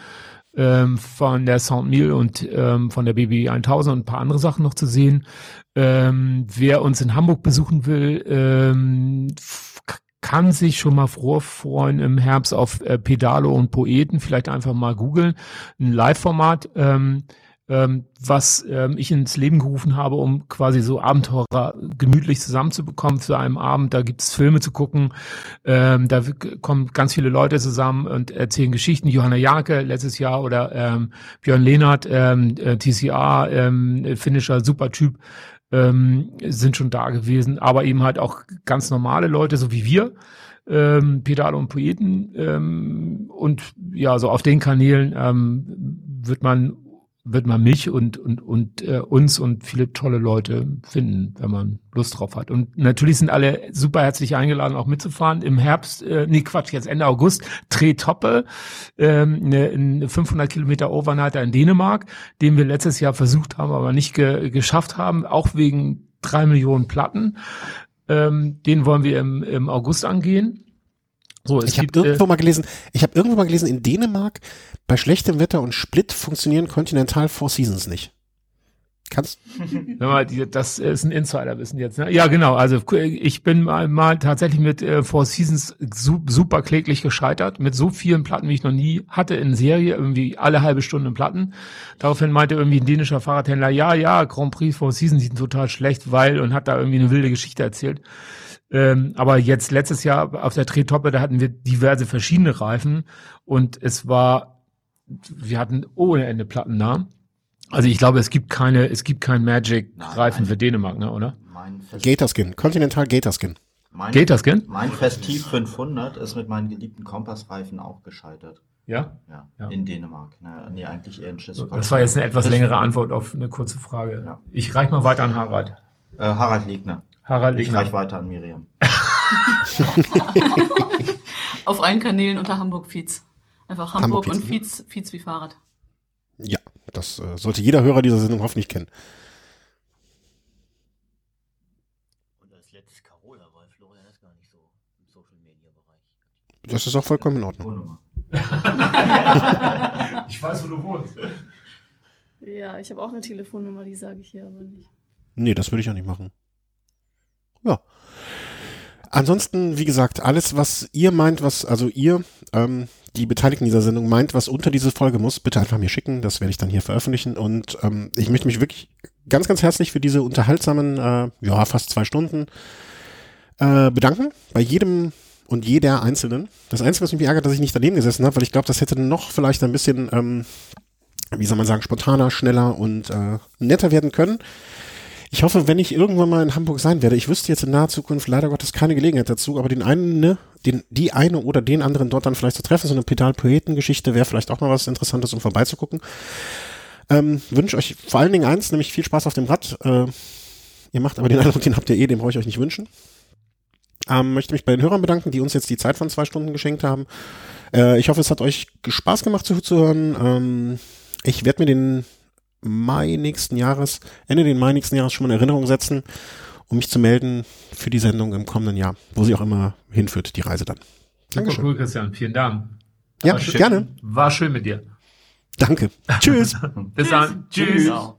ähm, von der Sound Meal und ähm, von der BB 1000 und ein paar andere Sachen noch zu sehen. Ähm, wer uns in Hamburg besuchen will, ähm, kann sich schon mal vorfreuen im Herbst auf äh, Pedalo und Poeten. Vielleicht einfach mal googeln. Ein Live-Format. Ähm, ähm, was ähm, ich ins Leben gerufen habe, um quasi so Abenteurer gemütlich zusammenzubekommen für einen Abend. Da gibt's Filme zu gucken. Ähm, da kommen ganz viele Leute zusammen und erzählen Geschichten. Johanna Jake letztes Jahr oder ähm, Björn Lehnert, ähm, äh, TCA, ähm, finnischer Supertyp, ähm, sind schon da gewesen. Aber eben halt auch ganz normale Leute, so wie wir ähm, Pedale und Poeten ähm, und ja, so auf den Kanälen ähm, wird man wird man mich und und und äh, uns und viele tolle Leute finden, wenn man Lust drauf hat. Und natürlich sind alle super herzlich eingeladen, auch mitzufahren im Herbst. Äh, nee, Quatsch, jetzt Ende August. Tretoppe, ähm, eine, eine 500 Kilometer Overnighter in Dänemark, den wir letztes Jahr versucht haben, aber nicht ge geschafft haben, auch wegen drei Millionen Platten. Ähm, den wollen wir im, im August angehen. So, es Ich habe äh, irgendwo mal gelesen, ich habe irgendwo mal gelesen, in Dänemark bei schlechtem Wetter und Split funktionieren Continental Four Seasons nicht. Kannst (laughs) das ist ein Insiderwissen jetzt. Ne? Ja, genau. Also ich bin mal, mal tatsächlich mit äh, Four Seasons su super kläglich gescheitert, mit so vielen Platten, wie ich noch nie hatte in Serie, irgendwie alle halbe Stunde Platten. Daraufhin meinte irgendwie ein dänischer Fahrradhändler, ja, ja, Grand Prix Four Seasons sind total schlecht, weil und hat da irgendwie eine wilde Geschichte erzählt. Ähm, aber jetzt letztes Jahr auf der Tretoppe, da hatten wir diverse verschiedene Reifen und es war, wir hatten ohne Ende Platten da. Also ich glaube, es gibt keine, es gibt keinen Magic-Reifen für Dänemark, ne, oder? Gatorskin, Continental Gatorskin. mein, gell? Mein Festiv 500 ist mit meinen geliebten Kompassreifen auch gescheitert. Ja. Ja, Ja. in Dänemark. Na, nee, eigentlich eher in Schleswig-Holstein. Das war jetzt eine etwas längere Antwort auf eine kurze Frage. Ja. Ich reich mal weiter an Harald. Äh, Harald Legner. Harald ich gleich weiter an Miriam. (laughs) Auf allen Kanälen unter Hamburg Feeds. Einfach Hamburg, Hamburg und ne? Feeds, Fietz wie Fahrrad. Ja, das äh, sollte jeder Hörer dieser Sendung hoffentlich kennen. Und als letztes Carola, weil Florian ist gar nicht so im Social Media Bereich. Das ist auch vollkommen in Ordnung. (laughs) ich weiß, wo du wohnst. Ja, ich habe auch eine Telefonnummer, die sage ich hier aber nicht. Nee, das würde ich auch nicht machen. Ja. Ansonsten, wie gesagt, alles, was ihr meint, was, also ihr, ähm, die Beteiligten dieser Sendung meint, was unter diese Folge muss, bitte einfach mir schicken. Das werde ich dann hier veröffentlichen. Und ähm, ich möchte mich wirklich ganz, ganz herzlich für diese unterhaltsamen, äh, ja, fast zwei Stunden äh, bedanken. Bei jedem und jeder Einzelnen. Das Einzige, was mich ärgert, dass ich nicht daneben gesessen habe, weil ich glaube, das hätte noch vielleicht ein bisschen, ähm, wie soll man sagen, spontaner, schneller und äh, netter werden können. Ich hoffe, wenn ich irgendwann mal in Hamburg sein werde, ich wüsste jetzt in naher Zukunft leider Gottes keine Gelegenheit dazu, aber den einen, ne, den, die eine oder den anderen dort dann vielleicht zu treffen, so eine Pedal-Poeten-Geschichte wäre vielleicht auch mal was Interessantes, um vorbeizugucken. Ähm, wünsche euch vor allen Dingen eins, nämlich viel Spaß auf dem Rad. Äh, ihr macht aber den Eindruck, den habt ihr eh, den brauche ich euch nicht wünschen. Ähm, möchte mich bei den Hörern bedanken, die uns jetzt die Zeit von zwei Stunden geschenkt haben. Äh, ich hoffe, es hat euch Spaß gemacht zuzuhören. Ähm, ich werde mir den Mai nächsten Jahres, Ende den Mai nächsten Jahres schon mal in Erinnerung setzen, um mich zu melden für die Sendung im kommenden Jahr, wo sie auch immer hinführt, die Reise dann. Dankeschön. Super cool, Christian. Vielen Dank. Ja, schön, gerne. War schön mit dir. Danke. Tschüss. (laughs) Bis dann. Tschüss. Tschüss.